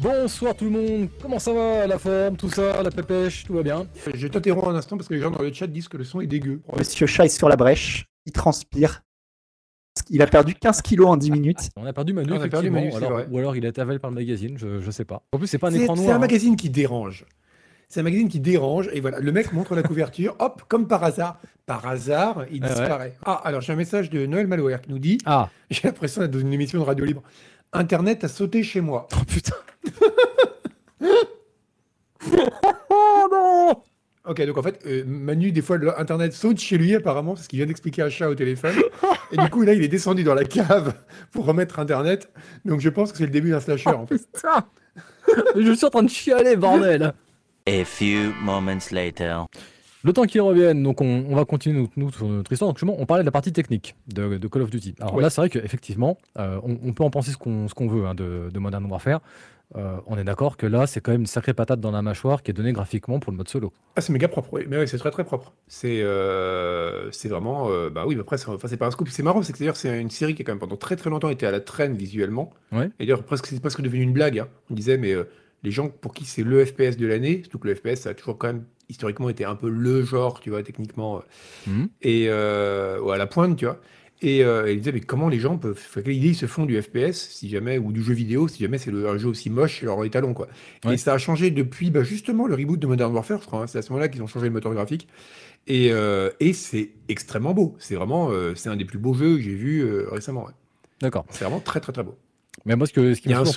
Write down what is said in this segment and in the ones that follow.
Bonsoir tout le monde, comment ça va La forme, tout ça, la pépèche, tout va bien Je t'interromps un instant parce que les gens dans le chat disent que le son est dégueu. Monsieur Chat est sur la brèche, il transpire. Il a perdu 15 kilos en 10 minutes. On a perdu Manu, On a perdu Manu, c'est alors- vrai. ou alors il a été avalé par le magazine, je, je sais pas. En plus, c'est pas un C'est écran c'est noir. un hein. magazine qui dérange. C'est un magazine qui dérange et voilà, le mec montre la couverture, hop, comme par hasard, par hasard, il Ah ouais. disparaît. Ah, alors j'ai un message de Noël Malware qui nous dit Ah, J'ai l'impression d'être dans une émission de radio libre. Internet a sauté chez moi. oh putain Oh non Ok, donc en fait, euh, Manu, des fois, le- Internet saute chez lui, apparemment, parce qu'il vient d'expliquer à chat au téléphone. Et du coup, là, il est descendu dans la cave pour remettre Internet. Donc je pense que c'est le début d'un slasher, en fait. Putain Je suis en train de chialer, bordel A few moments later. Le temps qu'ils reviennent, donc on, on va continuer nous, sur notre histoire. Donc justement, on parlait de la partie technique de, de Call of Duty. Alors Ouais. là, c'est vrai qu'effectivement, euh, on, on peut en penser ce qu'on veut hein, de, de Modern Warfare. Euh, on est d'accord que là, c'est quand même une sacrée patate dans la mâchoire qui est donnée graphiquement pour le mode solo. Ah, c'est méga propre, oui. Mais oui, c'est très très propre. C'est euh, vraiment. bah oui, mais après, c'est enfin, pas un scoop. C'est marrant, c'est que d'ailleurs, c'est une série qui a quand même pendant très très longtemps été à la traîne visuellement. Ouais. Et d'ailleurs, presque, c'est presque devenu une blague. hein. On disait, mais les gens pour qui c'est le FPS de l'année, surtout que le FPS, ça a toujours quand même historiquement été un peu le genre, tu vois, techniquement. euh, Mhm. et euh, ou à la pointe, tu vois. Et euh, il disait, mais comment les gens peuvent. quelle idée ils se font du FPS, si jamais, ou du jeu vidéo, si jamais c'est un jeu aussi moche, c'est leur étalon, quoi. Ouais. Et ça a changé depuis bah, justement le reboot de Modern Warfare, je crois. hein. C'est à ce moment-là qu'ils ont changé le moteur graphique. Et, euh, et c'est extrêmement beau. C'est vraiment. euh, c'est un des plus beaux jeux que j'ai vu récemment. ouais. D'accord. C'est vraiment très, très, très beau. Mais moi, ce, que, ce qui Il y a un tout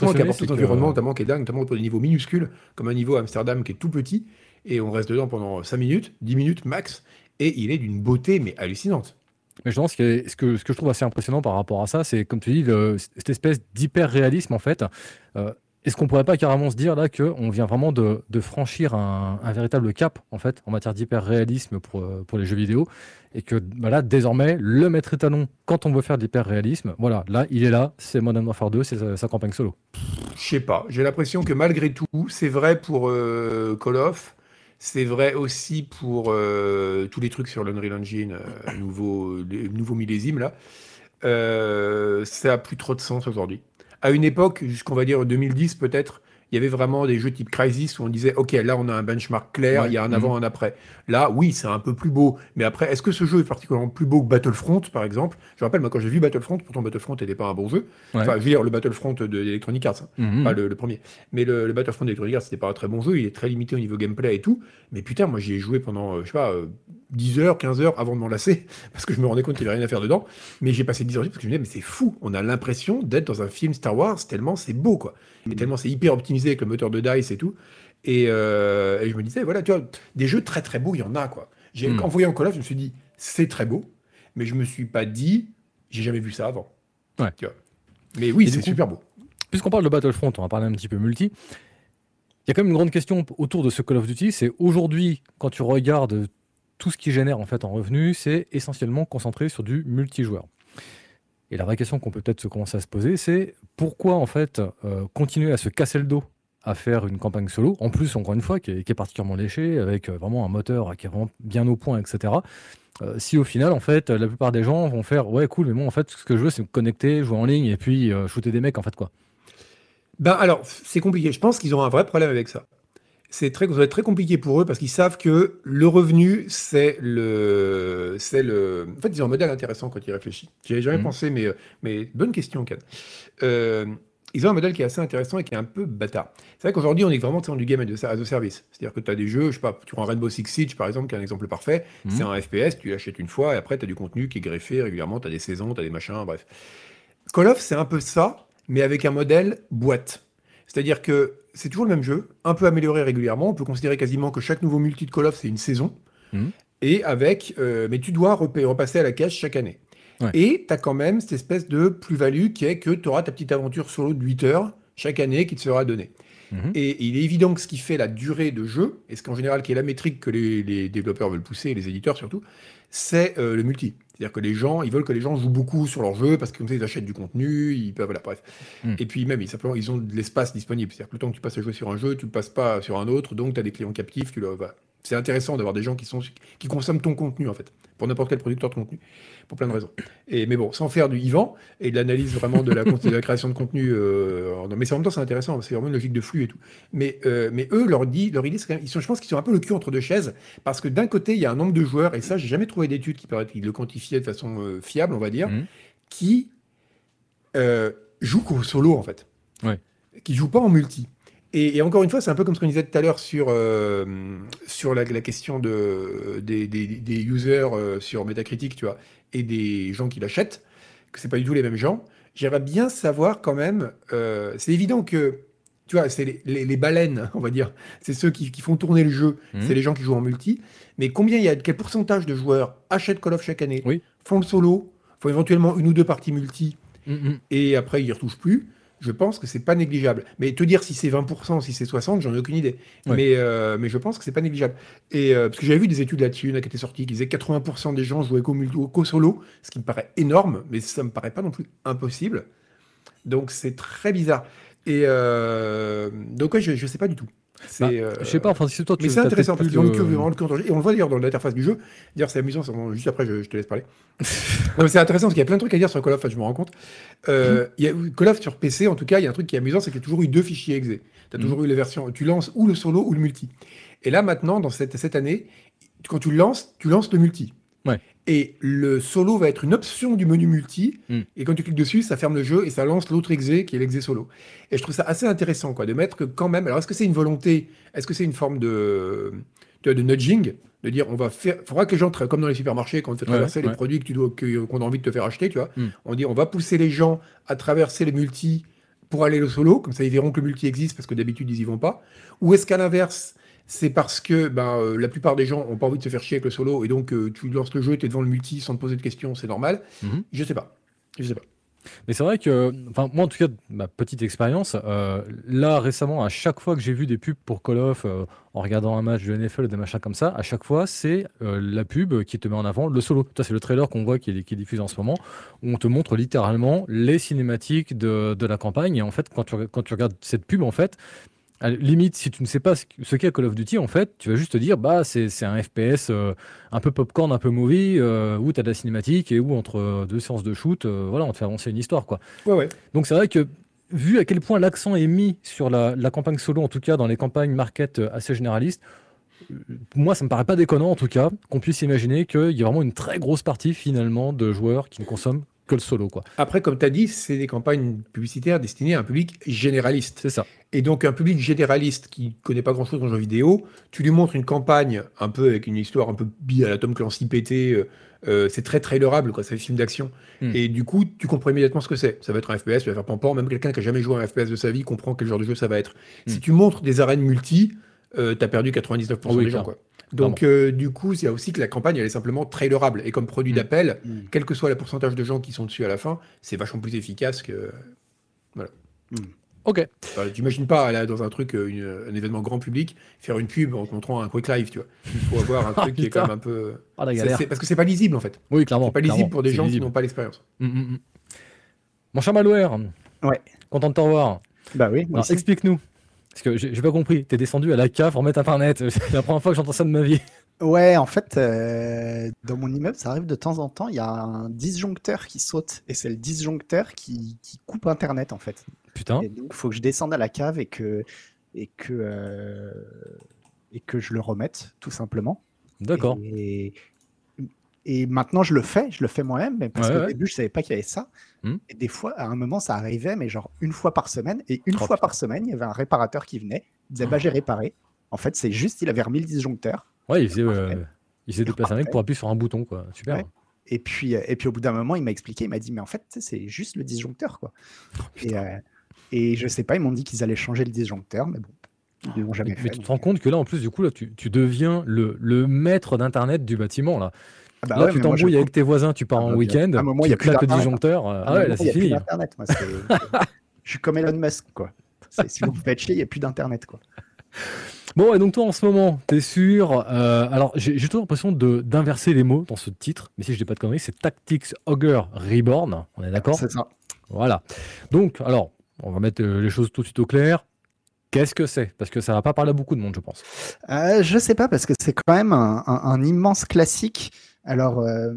que- l'environnement, notamment qui est dingue, notamment pour des niveaux minuscules, comme un niveau à Amsterdam qui est tout petit. Et on reste dedans pendant 5 minutes, 10 minutes max. Et il est d'une beauté, mais hallucinante. Mais je pense que ce, que ce que je trouve assez impressionnant par rapport à ça, c'est comme tu dis, le- cette espèce d'hyper réalisme en fait. Euh, Est-ce qu'on pourrait pas carrément se dire là qu'on vient vraiment de, de franchir un, un véritable cap en fait en matière d'hyper réalisme pour, euh, pour les jeux vidéo? Et que bah, là désormais le maître étalon quand on veut faire de l'hyper réalisme, voilà, là il est là, c'est Modern Warfare 2, c'est sa, sa campagne solo. Je sais pas. J'ai l'impression que malgré tout, c'est vrai pour euh, Call of, c'est vrai aussi pour euh, tous les trucs sur l'Unreal Engine, euh, nouveau, les nouveaux millésimes là. Euh, ça a plus trop de sens aujourd'hui. À une époque, jusqu'on va dire 2010 peut-être, il y avait vraiment des jeux type Crysis où on disait ok là on a un benchmark clair, Ouais. il y a un avant, un après. Là oui c'est un peu plus beau, mais après est-ce que ce jeu est particulièrement plus beau que Battlefront par exemple? Je rappelle moi quand j'ai vu Battlefront, pourtant Battlefront n'était pas un bon jeu. Ouais. Enfin je veux dire le Battlefront de d'Electronic Arts. hein Mhm. pas le, le premier. Mais le, le Battlefront d'Electronic Arts, c'était pas un très bon jeu, il est très limité au niveau gameplay et tout. Mais putain, moi j'y ai joué pendant, euh, je sais pas, euh, 10 heures, 15 heures avant de m'en lasser, parce que je me rendais compte qu'il n'y avait rien à faire dedans. Mais j'ai passé 10 heures parce que je me disais, mais c'est fou, on a l'impression d'être dans un film Star Wars, tellement c'est beau, quoi. Et tellement c'est hyper optimisé avec le moteur de DICE et tout. Et, euh, et je me disais, voilà, tu vois, des jeux très très beaux, il y en a, quoi. J'ai, Mm. En voyant Call of, je me suis dit, c'est très beau, mais je me suis pas dit, j'ai jamais vu ça avant. Ouais. Tu vois. Mais oui, Et c'est coup, super beau. Puisqu'on parle de Battlefront, on va parler un petit peu multi. Il y a quand même une grande question autour de ce Call of Duty, c'est aujourd'hui, quand tu regardes tout ce qui génère en fait en revenus, c'est essentiellement concentré sur du multijoueur. Et la vraie question qu'on peut peut-être se commencer à se poser, c'est pourquoi en fait euh, continuer à se casser le dos à faire une campagne solo, en plus encore une fois qui est, particulièrement léché, avec euh, vraiment un moteur qui est vraiment bien au point, etc. Euh, si au final en fait la plupart des gens vont faire ouais cool mais moi en fait ce que je veux c'est me connecter, jouer en ligne et puis shooter des mecs en fait quoi. Ben alors, c'est compliqué. Je pense qu'ils ont un vrai problème avec ça. C'est très, ça va être très compliqué pour eux parce qu'ils savent que le revenu, c'est le, c'est le. En fait, ils ont un modèle intéressant quand ils réfléchissent. J'y avais jamais Mhm. pensé, mais, mais bonne question, Ken. Euh, ils ont un modèle qui est assez intéressant et qui est un peu bâtard. C'est vrai qu'aujourd'hui, on est vraiment dans du game as a service. C'est-à-dire que tu as des jeux, je sais pas, tu prends Rainbow Six Siege par exemple, qui est un exemple parfait. Mhm. C'est un FPS, tu l'achètes une fois et après, tu as du contenu qui est greffé régulièrement, tu as des saisons, tu as des machins, bref. Call of, c'est un peu ça, mais avec un modèle boîte. C'est-à-dire que c'est toujours le même jeu, un peu amélioré régulièrement. On peut considérer quasiment que chaque nouveau multi de Call of, c'est une saison. Mhm. Et avec, euh, mais tu dois repa- repasser à la cache chaque année. Ouais. Et tu as quand même cette espèce de plus-value qui est que tu auras ta petite aventure solo de 8 heures chaque année qui te sera donnée. Mhm. Et il est évident que ce qui fait la durée de jeu, et ce qu'en général qui est la métrique que les, les développeurs veulent pousser, les éditeurs surtout, c'est euh, le multi. C'est-à-dire que les gens, ils veulent que les gens jouent beaucoup sur leur jeu parce que comme ça ils achètent du contenu, ils peuvent, voilà, bref. Mm. Et puis même, ils, simplement, ils ont de l'espace disponible. C'est-à-dire que le temps que tu passes à jouer sur un jeu, tu le passes pas sur un autre, donc tu as des clients captifs, tu le, voilà. C'est intéressant d'avoir des gens qui, sont, qui consomment ton contenu, en fait, pour n'importe quel producteur de contenu, pour plein de raisons. Et, mais bon, sans faire du Yvan et de l'analyse vraiment de la, de la création de contenu, euh, mais c'est en même temps, c'est intéressant, c'est vraiment une logique de flux et tout. Mais, euh, mais eux, leur, dit, leur idée, c'est quand même, ils sont, je pense qu'ils sont un peu le cul entre deux chaises, parce que d'un côté, il y a un nombre de joueurs, et ça, j'ai jamais trouvé d'études qui, paraît- qui le quantifiaient de façon euh, fiable, on va dire, Mhm. qui jouent qu'au solo, en fait. Ouais. Qui jouent pas en multi. Et, et encore une fois, c'est un peu comme ce qu'on disait tout à l'heure sur, euh, sur la, la question de, des, des- des users euh, sur Metacritic, tu vois, et des gens qui l'achètent, que c'est pas du tout les mêmes gens. J'aimerais bien savoir quand même, euh, c'est évident que, tu vois, c'est les, les- les baleines, on va dire, c'est ceux qui, qui font tourner le jeu, Mhm. c'est les gens qui jouent en multi, mais combien il y a, quel pourcentage de joueurs achètent Call of chaque année, Oui. font le solo, font éventuellement une ou deux parties multi, Mm, mm. et après ils y retouchent plus, je pense que c'est pas négligeable. Mais te dire si c'est 20%, si c'est 60%, j'en ai aucune idée. Ouais. Mais, euh, mais je pense que c'est pas négligeable. Et euh, parce que j'avais vu des études là-dessus, une qui était sortie, qui disait que 80% des gens jouaient qu'au solo, ce qui me paraît énorme, mais ça me paraît pas non plus impossible. Donc c'est très bizarre. Et euh, donc ouais, je, je sais pas du tout. C'est, Bah, euh, Je sais pas, enfin, si toi tu mais c'est intéressant parce qu'ils le Et on le voit d'ailleurs dans l'interface du jeu. D'ailleurs, c'est amusant. c'est- Juste après, je, je te laisse parler. C'est intéressant parce qu'il y a plein de trucs à dire sur Call of, je me rends compte. Euh, il y a, Call of sur PC, en tout cas, il y a un truc qui est amusant, c'est qu'il y a toujours eu deux fichiers exe. Tu as Mhm. toujours eu les versions. Tu lances ou le solo ou le multi. Et là, maintenant, dans cette, cette année, quand tu le lances, tu lances le multi. Ouais. Et le solo va être une option du menu multi. Mm. Et quand tu cliques dessus, ça ferme le jeu et ça lance l'autre exe qui est l'exe solo. Et je trouve ça assez intéressant quoi, de mettre que quand même. Alors, est-ce que c'est une volonté Est-ce que c'est une forme de, de, de nudging? De dire, on va faire. Il faudra que les gens, comme dans les supermarchés, quand on te fait Ouais, traverser les ouais. produits que tu dois, qu'on a envie de te faire acheter, tu vois, Mm. on dit, on va pousser les gens à traverser les multi pour aller au solo, comme ça ils verront que le multi existe parce que d'habitude ils y vont pas. Ou est-ce qu'à l'inverse, c'est parce que ben, euh, la plupart des gens ont pas envie de se faire chier avec le solo et donc euh, tu lances le jeu, tu es devant le multi sans te poser de questions, c'est normal. Mhm. Je sais pas. Je sais pas. Mais c'est vrai que, enfin, moi en tout cas, ma petite expérience, euh, là récemment, à chaque fois que j'ai vu des pubs pour Call of, euh, en regardant un match de NFL ou des machins comme ça, à chaque fois, c'est euh, la pub qui te met en avant le solo. Ça, c'est le trailer qu'on voit qui est, qui est diffusé en ce moment, où on te montre littéralement les cinématiques de, de la campagne. Et en fait, quand tu, quand tu regardes cette pub, en fait, à limite, si tu ne sais pas ce qu'est Call of Duty, en fait, tu vas juste te dire, bah, c'est c'est un FPS euh, un peu popcorn, un peu movie, euh, où tu as de la cinématique et où entre euh, deux séances de shoot, euh, voilà, on te fait avancer une histoire, quoi. Ouais, ouais. Donc c'est vrai que vu à quel point l'accent est mis sur la, la campagne solo, en tout cas dans les campagnes market assez généralistes, moi ça me paraît pas déconnant en tout cas qu'on puisse imaginer qu'il y a vraiment une très grosse partie finalement de joueurs qui ne consomment que le solo quoi. Après, comme tu as dit, c'est des campagnes publicitaires destinées à un public généraliste. C'est ça. Et donc, un public généraliste qui connaît pas grand-chose dans le jeu vidéo, tu lui montres une campagne un peu avec une histoire un peu bi à la Tom Clancy pété, euh, euh, c'est très trailerable, quoi, c'est un film d'action. Hmm. Et du coup, tu comprends immédiatement ce que c'est. Ça va être un FPS, tu vas faire pampan, même quelqu'un qui a jamais joué à un FPS de sa vie comprend quel genre de jeu ça va être. Hmm. Si tu montres des arènes multi, euh, t'as perdu 99% Ah oui, des gens, quoi. Donc, euh, du coup, il y a aussi que la campagne, elle est simplement trailerable. Et comme produit Hmm. d'appel, Mm. quel que soit le pourcentage de gens qui sont dessus à la fin, c'est vachement plus efficace que. Ok. Enfin, T'imagines pas là dans un truc, euh, une- un événement grand public, faire une pub en te montrant un quick live, tu vois. Il faut avoir un truc qui est quand même un peu. Ah la galère. parce que c'est pas lisible en fait. Oui clairement. C'est pas lisible clairement, pour des gens visible. qui n'ont pas l'expérience. Mm, mm, mm. Mon cher Malware. Ouais. Content de te revoir. Bah oui, explique-nous. Parce que j'ai pas compris. T'es descendu à la cave pour mettre internet. C'est la première fois que j'entends ça de ma vie. Ouais, en fait, euh, dans mon immeuble, ça arrive de temps en temps, il y a un disjoncteur qui saute. Et c'est le disjoncteur qui, qui coupe Internet, en fait. Putain. Et donc, il faut que je descende à la cave et que, et que, euh, et que je le remette, tout simplement. D'accord. Et, et maintenant, je le fais, je le fais moi-même, mais parce Ouais, qu'au ouais. début, je savais pas qu'il y avait ça. Hmm. Et des fois, à un moment, ça arrivait, mais genre une fois par semaine. Et une Oh, fois putain. par semaine, il y avait un réparateur qui venait, il disait, bah, j'ai réparé. En fait, c'est juste, il avait remis le disjoncteur. Ouais, il faisait, euh, il faisait déplacer un mec pour appuyer sur un bouton quoi. Super. Ouais. Et puis, euh, et puis au bout d'un moment, il m'a expliqué, il m'a dit, mais en fait, c'est juste le disjoncteur, quoi. et, euh, et je sais pas, ils m'ont dit qu'ils allaient changer le disjoncteur, mais bon, ils l'ont jamais Mais, fait. mais tu te rends compte que là, en plus, du coup, là, tu, tu deviens le, le maître d'Internet du bâtiment. Là, ah bah là ouais, tu t'embrouilles avec tes voisins, tu pars Ah en bah, week-end, y tu a plus claques le disjoncteur. ah ouais, là, c'est fini. moi, je suis comme Elon Musk, quoi. Si vous me faites chier, il n'y a plus d'Internet, quoi. Bon, et donc toi, en ce moment, t'es sûr euh, Alors, j'ai toujours l'impression d'inverser les mots dans ce titre, mais si je dis pas de conneries, c'est Tactics Ogre Reborn. On est d'accord? C'est ça. Voilà. Donc, alors, on va mettre euh, les choses tout de suite au clair. Qu'est-ce que c'est? Parce que ça va pas parler à beaucoup de monde, je pense. Euh, je sais pas, parce que c'est quand même un, un- un immense classique. Alors, euh,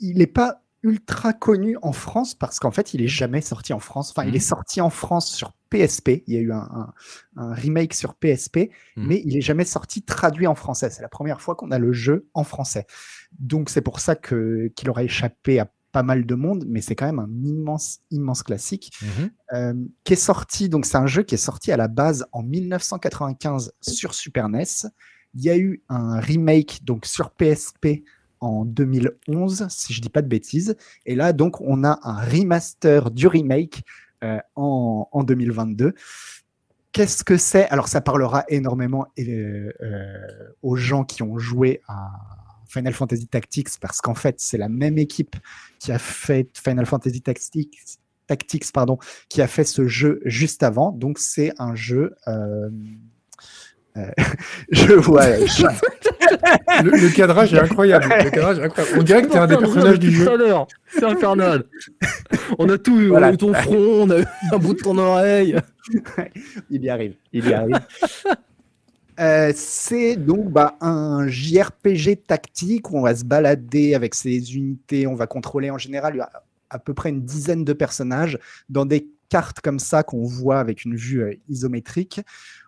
il n'est pas ultra connu en France parce qu'en fait, il est jamais sorti en France. Enfin, il Mhm. est sorti en France sur PSP. Il y a eu un, un- un remake sur PSP, Mhm. mais il est jamais sorti traduit en français. C'est la première fois qu'on a le jeu en français. Donc, c'est pour ça que qu'il aura échappé à pas mal de monde, mais c'est quand même un immense, immense classique Mhm. euh, qui est sorti. Donc, c'est un jeu qui est sorti à la base en 1995 sur Super NES. Il y a eu un remake donc sur PSP en 2011, si je dis pas de bêtises. Et là, donc, on a un remaster du remake euh, en, en 2022. Qu'est-ce que c'est? Alors, ça parlera énormément euh, euh, aux gens qui ont joué à Final Fantasy Tactics, parce qu'en fait, c'est la même équipe qui a fait Final Fantasy Tactics, Tactics pardon, qui a fait ce jeu juste avant. Donc, c'est un jeu. je vois. Le, le cadrage est incroyable. Le cadrage est incroyable. On dirait que t'es un des personnages du jeu. C'est infernal. on a tout, Voilà. on a eu ton front, on a eu un bout de ton oreille. il y arrive. Il y arrive. Euh, c'est donc bah, un JRPG tactique où on va se balader avec ses unités, on va contrôler en général à, à peu près une dizaine de personnages dans des cartes comme ça qu'on voit avec une vue euh, isométrique.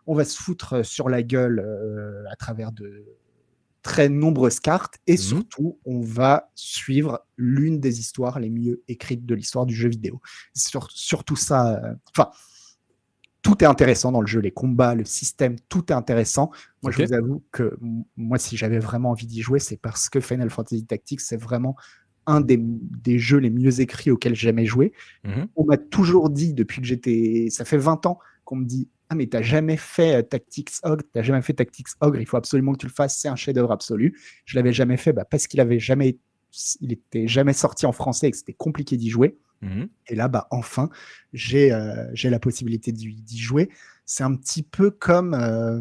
On va se foutre euh, sur la gueule euh, à travers de très nombreuses cartes et Mhm. surtout on va suivre l'une des histoires les mieux écrites de l'histoire du jeu vidéo. Sur, surtout ça, euh, enfin tout est intéressant dans le jeu, les combats, le système, tout est intéressant. Moi, je vous avoue que moi, si j'avais vraiment envie d'y jouer, c'est parce que Final Fantasy Tactics, c'est vraiment un des, des jeux les mieux écrits auxquels j'ai jamais joué. Mhm. On m'a toujours dit, depuis que j'étais. Ça fait 20 ans qu'on me dit Ah, mais t'as jamais fait euh, Tactics Ogre, t'as jamais fait Tactics Ogre, il faut absolument que tu le fasses, c'est un chef-d'œuvre absolu. Je l'avais jamais fait bah, parce qu'il avait jamais. Il était jamais sorti en français et que c'était compliqué d'y jouer. Mhm. Et là, bah, enfin, j'ai euh, la possibilité d'y d'y jouer. C'est un petit peu comme, euh,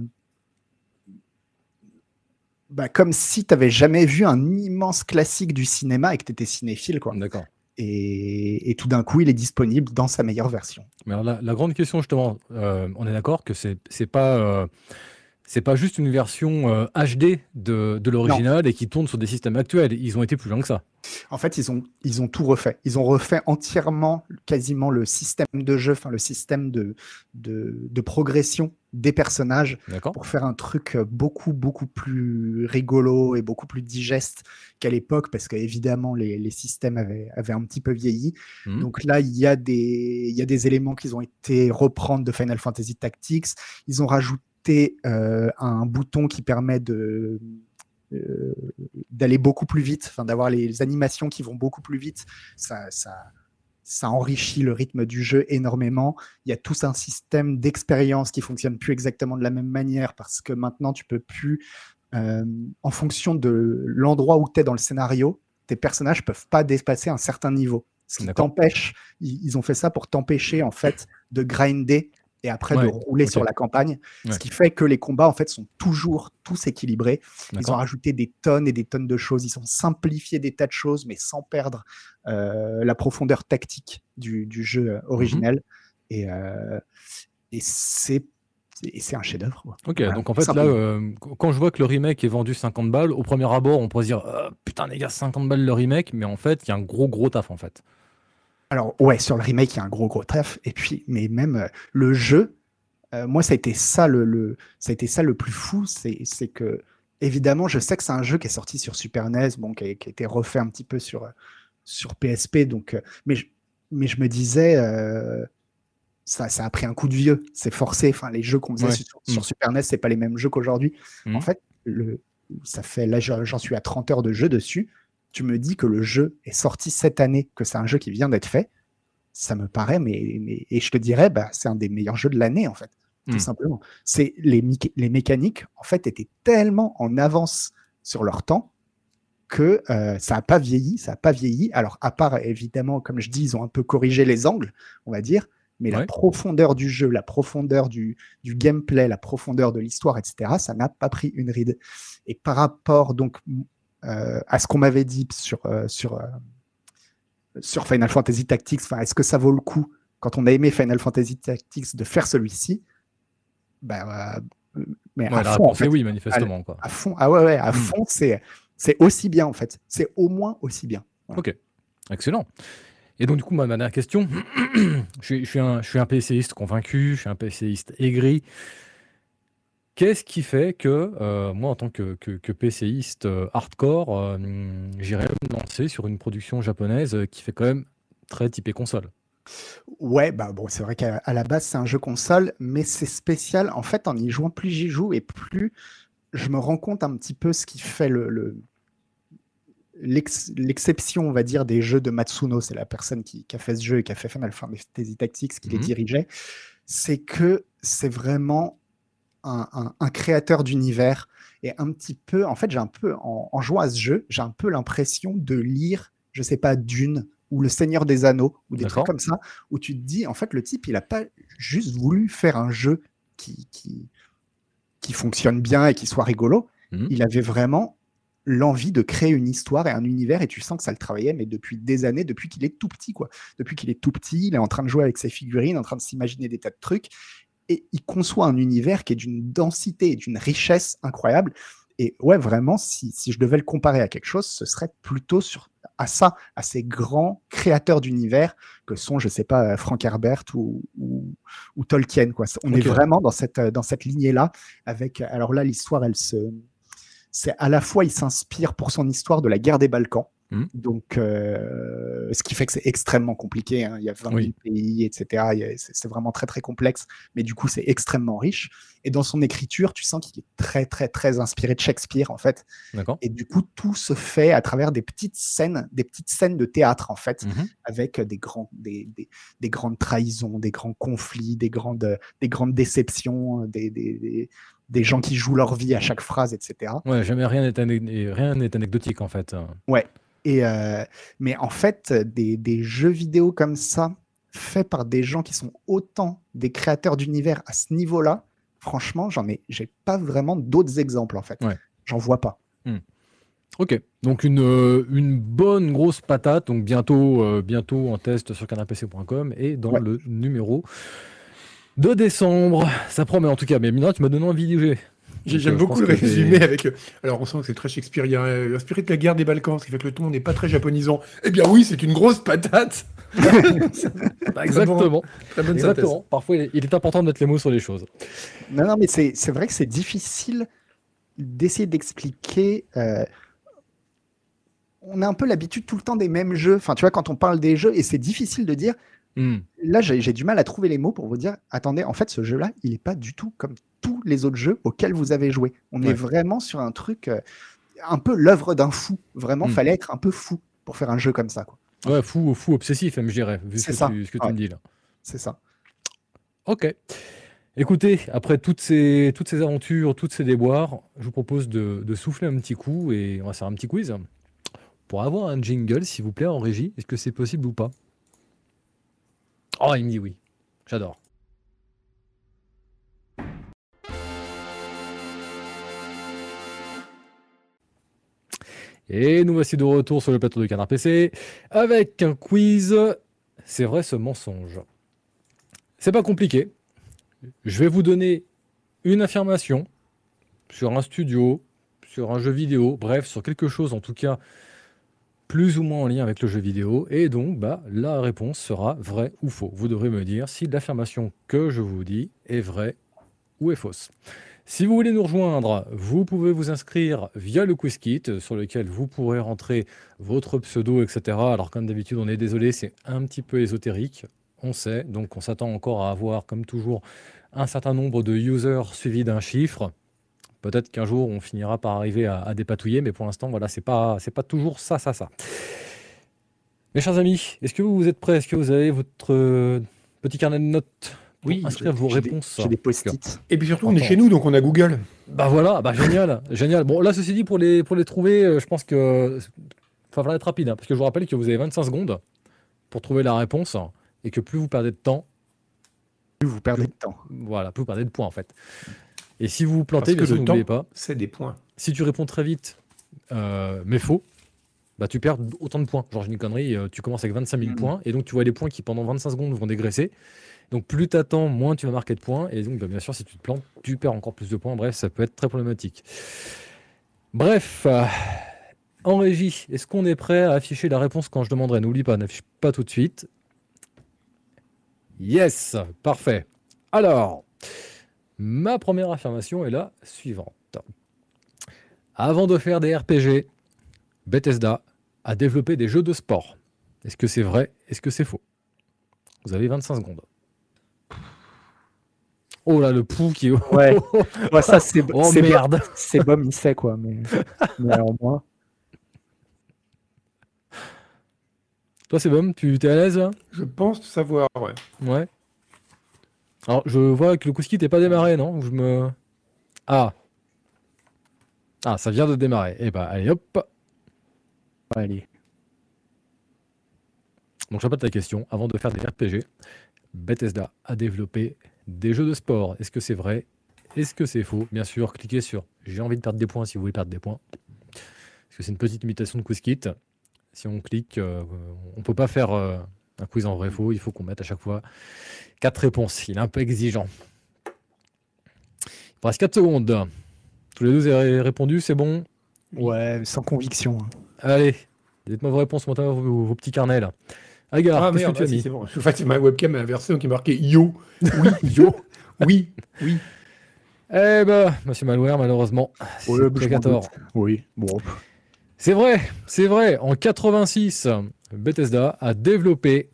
bah, comme si tu n'avais jamais vu un immense classique du cinéma et que tu étais cinéphile. Quoi. Et, tout d'un coup, il est disponible dans sa meilleure version. Mais alors, la, la grande question, justement, euh, on est d'accord que c'est c'est pas. euh, c'est pas juste une version euh, HD de, de l'original et qui tourne sur des systèmes actuels. Ils ont été plus loin que ça. En fait, ils ont, ils ont tout refait. Ils ont refait entièrement, quasiment le système de jeu, enfin le système de, de, de progression des personnages pour faire un truc euh, beaucoup, beaucoup plus rigolo et beaucoup plus digeste qu'à l'époque, parce qu'évidemment, les, les systèmes avaient, avaient un petit peu vieilli. Mhm. Donc là, il y, a des, il y a des éléments qui ont été reprendre de Final Fantasy Tactics. Ils ont rajouté euh, un bouton qui permet de euh, d'aller beaucoup plus vite, enfin d'avoir les animations qui vont beaucoup plus vite. Ça, ça, ça enrichit le rythme du jeu énormément. Il y a tout un système d'expérience qui fonctionne plus exactement de la même manière parce que maintenant tu peux plus, euh, en fonction de l'endroit où tu es dans le scénario, tes personnages peuvent pas dépasser un certain niveau. Ce qui t'empêche, ils, ils ont fait ça pour t'empêcher en fait de grinder et après de rouler sur la campagne. Ouais. Ce qui fait que les combats en fait sont toujours tous équilibrés. Ils ont rajouté des tonnes et des tonnes de choses. Ils ont simplifié des tas de choses, mais sans perdre euh, la profondeur tactique du, du jeu originel. Et, euh, et c'est et c'est un chef-d'œuvre. Ok, Voilà, donc en fait, là, euh, qu- quand je vois que le remake est vendu 50 balles, au premier abord, on pourrait se dire Euh, Putain, les gars, 50 balles le remake, mais en fait, il y a un gros, gros taf en fait. Alors ouais, sur le remake, il y a un gros gros trèfle. Et puis, mais même euh, le jeu, euh, moi, ça a été ça le, le- ça a été ça le plus fou, c'est que évidemment, je sais que c'est un jeu qui est sorti sur Super NES, bon, qui a, qui a été refait un petit peu sur euh, sur PSP, donc, mais je, mais je me disais. ça, ça a pris un coup de vieux, c'est forcé. Enfin, les jeux qu'on faisait Ouais. sur, sur Mm. Super NES, c'est pas les mêmes jeux qu'aujourd'hui. Mhm. En fait, le, ça fait là, j'en suis à 30 heures de jeu dessus. Tu me dis que le jeu est sorti cette année, que c'est un jeu qui vient d'être fait. Ça me paraît, mais, mais- et je te dirais, bah, c'est un des meilleurs jeux de l'année en fait, tout Mm. simplement. C'est les, mécaniques en fait étaient tellement en avance sur leur temps que euh, ça n'a pas vieilli, ça n'a pas vieilli. Alors à part évidemment, comme je dis, ils ont un peu corrigé les angles, on va dire, mais la profondeur du jeu, la profondeur du, du gameplay, la profondeur de l'histoire, etc., ça n'a pas pris une ride. Et par rapport donc à ce qu'on m'avait dit sur, euh, sur, euh, sur Final Fantasy Tactics, enfin, est-ce que ça vaut le coup, quand on a aimé Final Fantasy Tactics, de faire celui-ci? Bah, euh, mais Ouais, à fond, en fait. oui, manifestement. Quoi. À fond. Ah ouais, ouais, à Hmm. fond, c'est c'est aussi bien, en fait. C'est au moins aussi bien. Ok, excellent. Et donc, du coup, ma dernière question, je suis, je suis un, je suis un PCiste convaincu, je suis un PCiste aigri. Qu'est-ce qui fait que euh, moi, en tant que, que, que PCiste euh, hardcore, euh, j'irais me lancer sur une production japonaise euh, qui fait quand même très typé console? Ouais, bah bon, c'est vrai qu'à la base, c'est un jeu console, mais c'est spécial. En fait, en y jouant, plus j'y joue et plus je me rends compte un petit peu ce qui fait le, le- l'ex- l'exception, on va dire, des jeux de Matsuno. C'est la personne qui, qui a fait ce jeu et qui a fait Final Fantasy Tactics, qui les Mhm. dirigeait. C'est que c'est vraiment un, un- un créateur d'univers et un petit peu, en fait, j'ai un peu, en, en jouant à ce jeu, j'ai un peu l'impression de lire, je sais pas, Dune ou Le Seigneur des Anneaux ou des trucs comme ça, où tu te dis, en fait, le type, il a pas juste voulu faire un jeu qui, qui, qui fonctionne bien et qui soit rigolo. Mhm. Il avait vraiment l'envie de créer une histoire et un univers et tu sens que ça le travaillait mais depuis des années depuis qu'il est tout petit quoi depuis qu'il est tout petit il est en train de jouer avec ses figurines en train de s'imaginer des tas de trucs et il conçoit un univers qui est d'une densité et d'une richesse incroyable. Et ouais, vraiment, si, si je devais le comparer à quelque chose, ce serait plutôt sur, à ça, à ces grands créateurs d'univers que sont, je sais pas, Frank Herbert ou, ou, ou Tolkien. Quoi. On est vraiment dans cette, dans cette lignée-là. Avec, alors là, l'histoire, elle se. C'est à la fois, il s'inspire pour son histoire de la guerre des Balkans. Mhm. Donc, euh, ce qui fait que c'est extrêmement compliqué. hein. Il y a 20 000 Oui. pays, etc. C'est vraiment très, très complexe. Mais du coup, c'est extrêmement riche. Et dans son écriture, tu sens qu'il est très, très, très inspiré de Shakespeare, en fait. Et du coup, tout se fait à travers des petites scènes, des petites scènes de théâtre, en fait, Mhm. avec des, grands, des, des, des grandes trahisons, des grands conflits, des grandes, des grandes déceptions, des, des, des, gens qui jouent leur vie à chaque phrase, etc. Ouais, jamais rien n'est anecdotique en fait. Et, euh, mais en fait, des, des jeux vidéo comme ça, faits par des gens qui sont autant des créateurs d'univers à ce niveau-là, franchement, j'en ai, j'ai pas vraiment d'autres exemples, en fait. Ouais. J'en vois pas. Ok, donc une, euh, une bonne grosse patate, donc bientôt, euh, bientôt en test sur canapc.com et dans Ouais. le numéro de décembre. Ça promet en tout cas, mais Mina, tu m'as donné envy d'y jouer. J'aime euh, beaucoup le résumé avec. euh, Alors, on sent que c'est très shakespearien, euh, inspiré de la guerre des Balkans, ce qui fait que le ton n'est pas très japonisant. Eh bien, oui, c'est une grosse patate. Bah, exactement, Très bonne synthèse. exactement. Parfois, il est, important de mettre les mots sur les choses. Non, non, mais c'est c'est vrai que c'est difficile d'essayer d'expliquer. euh, on a un peu l'habitude tout le temps des mêmes jeux. Enfin, tu vois, quand on parle des jeux, et c'est difficile de dire. Hmm. Là, j'ai du mal à trouver les mots pour vous dire attendez, en fait, ce jeu-là, il n'est pas du tout comme tous les autres jeux auxquels vous avez joué. On Ouais. est vraiment sur un truc, euh, un peu l'œuvre d'un fou. Vraiment, Mm. fallait être un peu fou pour faire un jeu comme ça. quoi. Ouais, fou, fou obsessif, je dirais, vu ce C'est que, ça. tu, ce que tu me dis là. C'est ça. Ok. Écoutez, après toutes ces, toutes ces aventures, toutes ces déboires, je vous propose de, de souffler un petit coup et on va faire un petit quiz pour avoir un jingle, s'il vous plaît, en régie. Est-ce que c'est possible ou pas? Oh, il me dit oui. J'adore. Et nous voici de retour sur le plateau de Canard PC avec un quiz. C'est vrai ce mensonge C'est pas compliqué. Je vais vous donner une affirmation sur un studio, sur un jeu vidéo, bref, sur quelque chose en tout cas plus ou moins en lien avec le jeu vidéo. Et donc, bah, la réponse sera vrai ou faux. Vous devrez me dire si l'affirmation que je vous dis est vraie ou est fausse. Si vous voulez nous rejoindre, vous pouvez vous inscrire via le quiz kit sur lequel vous pourrez rentrer votre pseudo, etc. Alors comme d'habitude, on est désolé, c'est un petit peu ésotérique, on sait, donc on s'attend encore à avoir, comme toujours, un certain nombre de users suivis d'un chiffre. Peut-être qu'un jour on finira par arriver à, à dépatouiller, mais pour l'instant, voilà, c'est pas, c'est pas toujours ça, ça, ça. Mes chers amis, est-ce que vous êtes prêts? Est-ce que vous avez votre euh, petit carnet de notes pour Oui, inscrire vos réponses? J'ai des post-it. Et puis surtout, on est chez nous, donc on a Google. Bah voilà, bah génial, génial. Bon, là, ceci dit, pour les, pour les trouver, euh, je pense que il va falloir être rapide, hein, parce que je vous rappelle que vous avez 25 secondes pour trouver la réponse, et que plus vous perdez de temps, Vous perdez de temps. voilà, plus vous perdez de points en fait. Et si vous vous plantez, Parce que le temps- n'oubliez pas, C'est des points. si tu réponds très vite, euh, mais faux, bah tu perds autant de points. Genre, j'ai une connerie, euh, tu commences avec 25 000 Mhm. points, et donc tu vois les points qui pendant 25 secondes vont dégraisser. Donc plus tu attends, moins tu vas marquer de points. Et donc, bah, bien sûr, si tu te plantes, tu perds encore plus de points. Bref, ça peut être très problématique. Bref, euh, en régie, est-ce qu'on est prêt à afficher la réponse quand je demanderai? N'oublie pas, n'affiche pas tout de suite. Yes, parfait. Alors, ma première affirmation est la suivante. Avant de faire des RPG, Bethesda a développé des jeux de sport. Est-ce que c'est vrai? Est-ce que c'est faux? Vous avez 25 secondes. Oh là, le pou qui est. Ouais. Ouais, ça, c'est Oh c'est merde C'est Bom, il sait quoi. Mais, mais alors moi. Toi, c'est bon Tu es à l'aise là? Je pense savoir, ouais. Ouais. Alors, je vois que le Kouski n'est pas démarré, non Je me. Ah. Ah, ça vient de démarrer. Eh bah, allez, hop. Allez. Donc, je répète ta question. Avant de faire des RPG, Bethesda a développé des jeux de sport. Est-ce que c'est vrai? Est-ce que c'est faux? Bien sûr, cliquez sur J'ai envie de perdre des points si vous voulez perdre des points. Parce que c'est une petite imitation de Quizkit. Si on clique, euh, on peut pas faire euh, un quiz en vrai-faux. Il faut qu'on mette à chaque fois quatre réponses. Il est un peu exigeant. Il reste 4 secondes. Tous les deux avez répondu, c'est bon? Ouais, sans conviction. hein. Allez, dites-moi vos réponses, montez vos, vos petits carnets là. Agar, Ah qu'est-ce que tu as ah, mis bon. En fait, ma webcam est inversée, donc il est marqué Yo. Oui, Yo. Oui, oui. Eh ben, monsieur Malware, malheureusement, Ouais, c'est. Oui, bon. C'est vrai, c'est vrai. En 86, Bethesda a développé.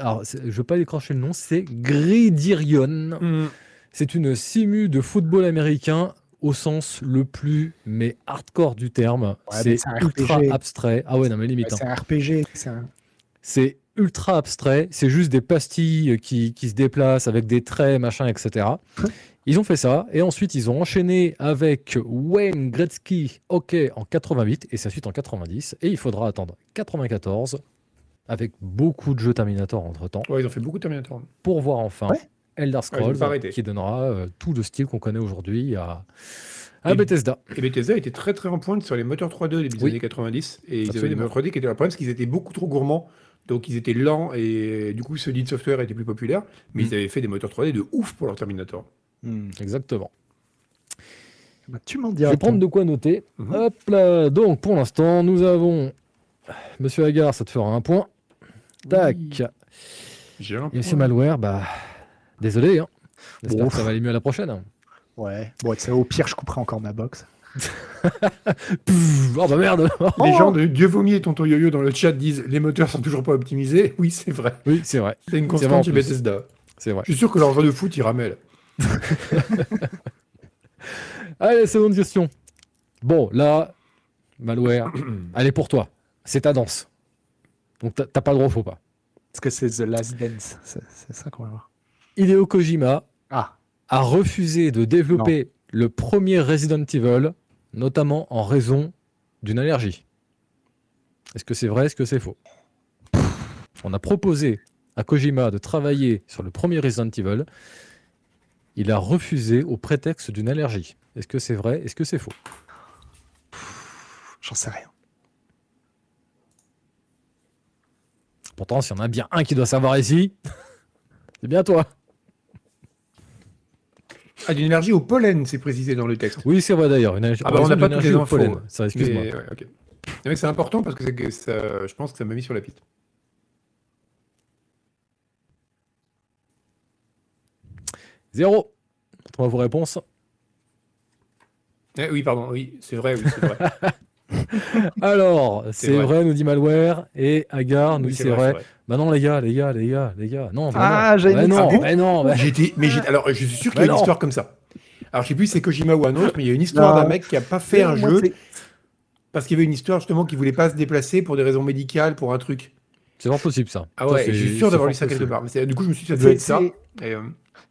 alors, je ne veux pas décrocher le nom, c'est Gridirion. Hmm. C'est une simu de football américain au sens le plus mais hardcore du terme. c'est ultra RPG. abstrait. Ah ouais, non mais limite. Hein. c'est un RPG. c'est un- C'est ultra abstrait. C'est juste des pastilles qui, qui se déplacent avec des traits, machin, etc. Ils ont fait ça et ensuite ils ont enchaîné avec Wayne Gretzky Hockey en 88 et sa suite en 90 et il faudra attendre 94 avec beaucoup de jeux Terminator entre temps Ouais, ils ont fait beaucoup de Terminator. pour voir enfin Ouais. Elder Scrolls qui donnera euh, tout le style qu'on connaît aujourd'hui à, à Et- Bethesda. Et Bethesda était très très en pointe sur les moteurs 3D des Oui. années 90. Et ils avaient des moteurs 3D qui étaient le problème parce qu'ils étaient beaucoup trop gourmands. Donc ils étaient lents et du coup Solid Software était plus populaire. Mais Mm. ils avaient fait des moteurs 3D de ouf pour leur Terminator. Hmm. Exactement. Bah, tu m'en Je diras. vais prendre de quoi noter. Mhm. Hop là. Donc pour l'instant, nous avons Monsieur Agar, ça te fera un point. Tac. Oui. J'ai un Et Monsieur point. Malware, bah désolé. Hein. J'espère Bon. que ça va aller mieux à la prochaine. hein. Ouais. Bon, tu sais, au pire, je couperai encore ma box. Pff, oh bah merde. Les gens de Dieu vomi et Tonton Yo-Yo dans le chat disent les moteurs sont toujours pas optimisés. Oui, c'est vrai. Oui, c'est vrai. C'est une constante chez. Bethesda. C'est vrai. Je suis sûr que leur jeu de foot, il ramène. Allez, seconde question. Bon, là, Malware, elle est pour toi. C'est ta danse. Donc t'as pas le droit au faux pas. Est-ce que c'est The Last Dance C'est c'est ça qu'on va voir. Hideo Kojima Ah, a refusé de développer le premier Resident Evil, notamment en raison d'une allergie. Est-ce que c'est vrai Est-ce que c'est faux? On a proposé à Kojima de travailler sur le premier Resident Evil. Il a refusé au prétexte d'une allergie. Est-ce que c'est vrai? Est-ce que c'est faux? J'en sais rien. Pourtant, s'il y en a bien un qui doit savoir ici, c'est bien toi. Ah, d'une allergie au pollen, c'est précisé dans le texte. Oui, c'est vrai d'ailleurs. Une allergie- Ah bah, on n'a pas toutes les au infos. pollen. Ça, excuse-moi. Mais, ouais, ok. Non, mais c'est important parce que, c'est que ça, je pense que ça m'a mis sur la piste. Zéro. Montrez-moi vos réponses. Eh oui, pardon, oui, c'est vrai, oui, c'est vrai. Alors, c'est vrai. vrai. nous dit Malware, et Agar nous Oui, dit c'est vrai. Bah non, les gars, les gars, les gars, les gars. Non, bah Ah, non. j'avais Bah non, bah non, bah- J'étais, mais j'étais, alors, je suis sûr qu'il y a une non. histoire comme ça. Alors, je sais plus si c'est Kojima ou un autre, mais il y a une histoire Non. d'un mec qui a pas fait un Moi, jeu c'est- parce qu'il y avait une histoire justement qui voulait pas se déplacer pour des raisons médicales, pour un truc. C'est pas possible ça. Ah ouais, je suis sûr d'avoir lu ça quelque part. Mais du coup, je me suis dit, ça doit être ça. euh,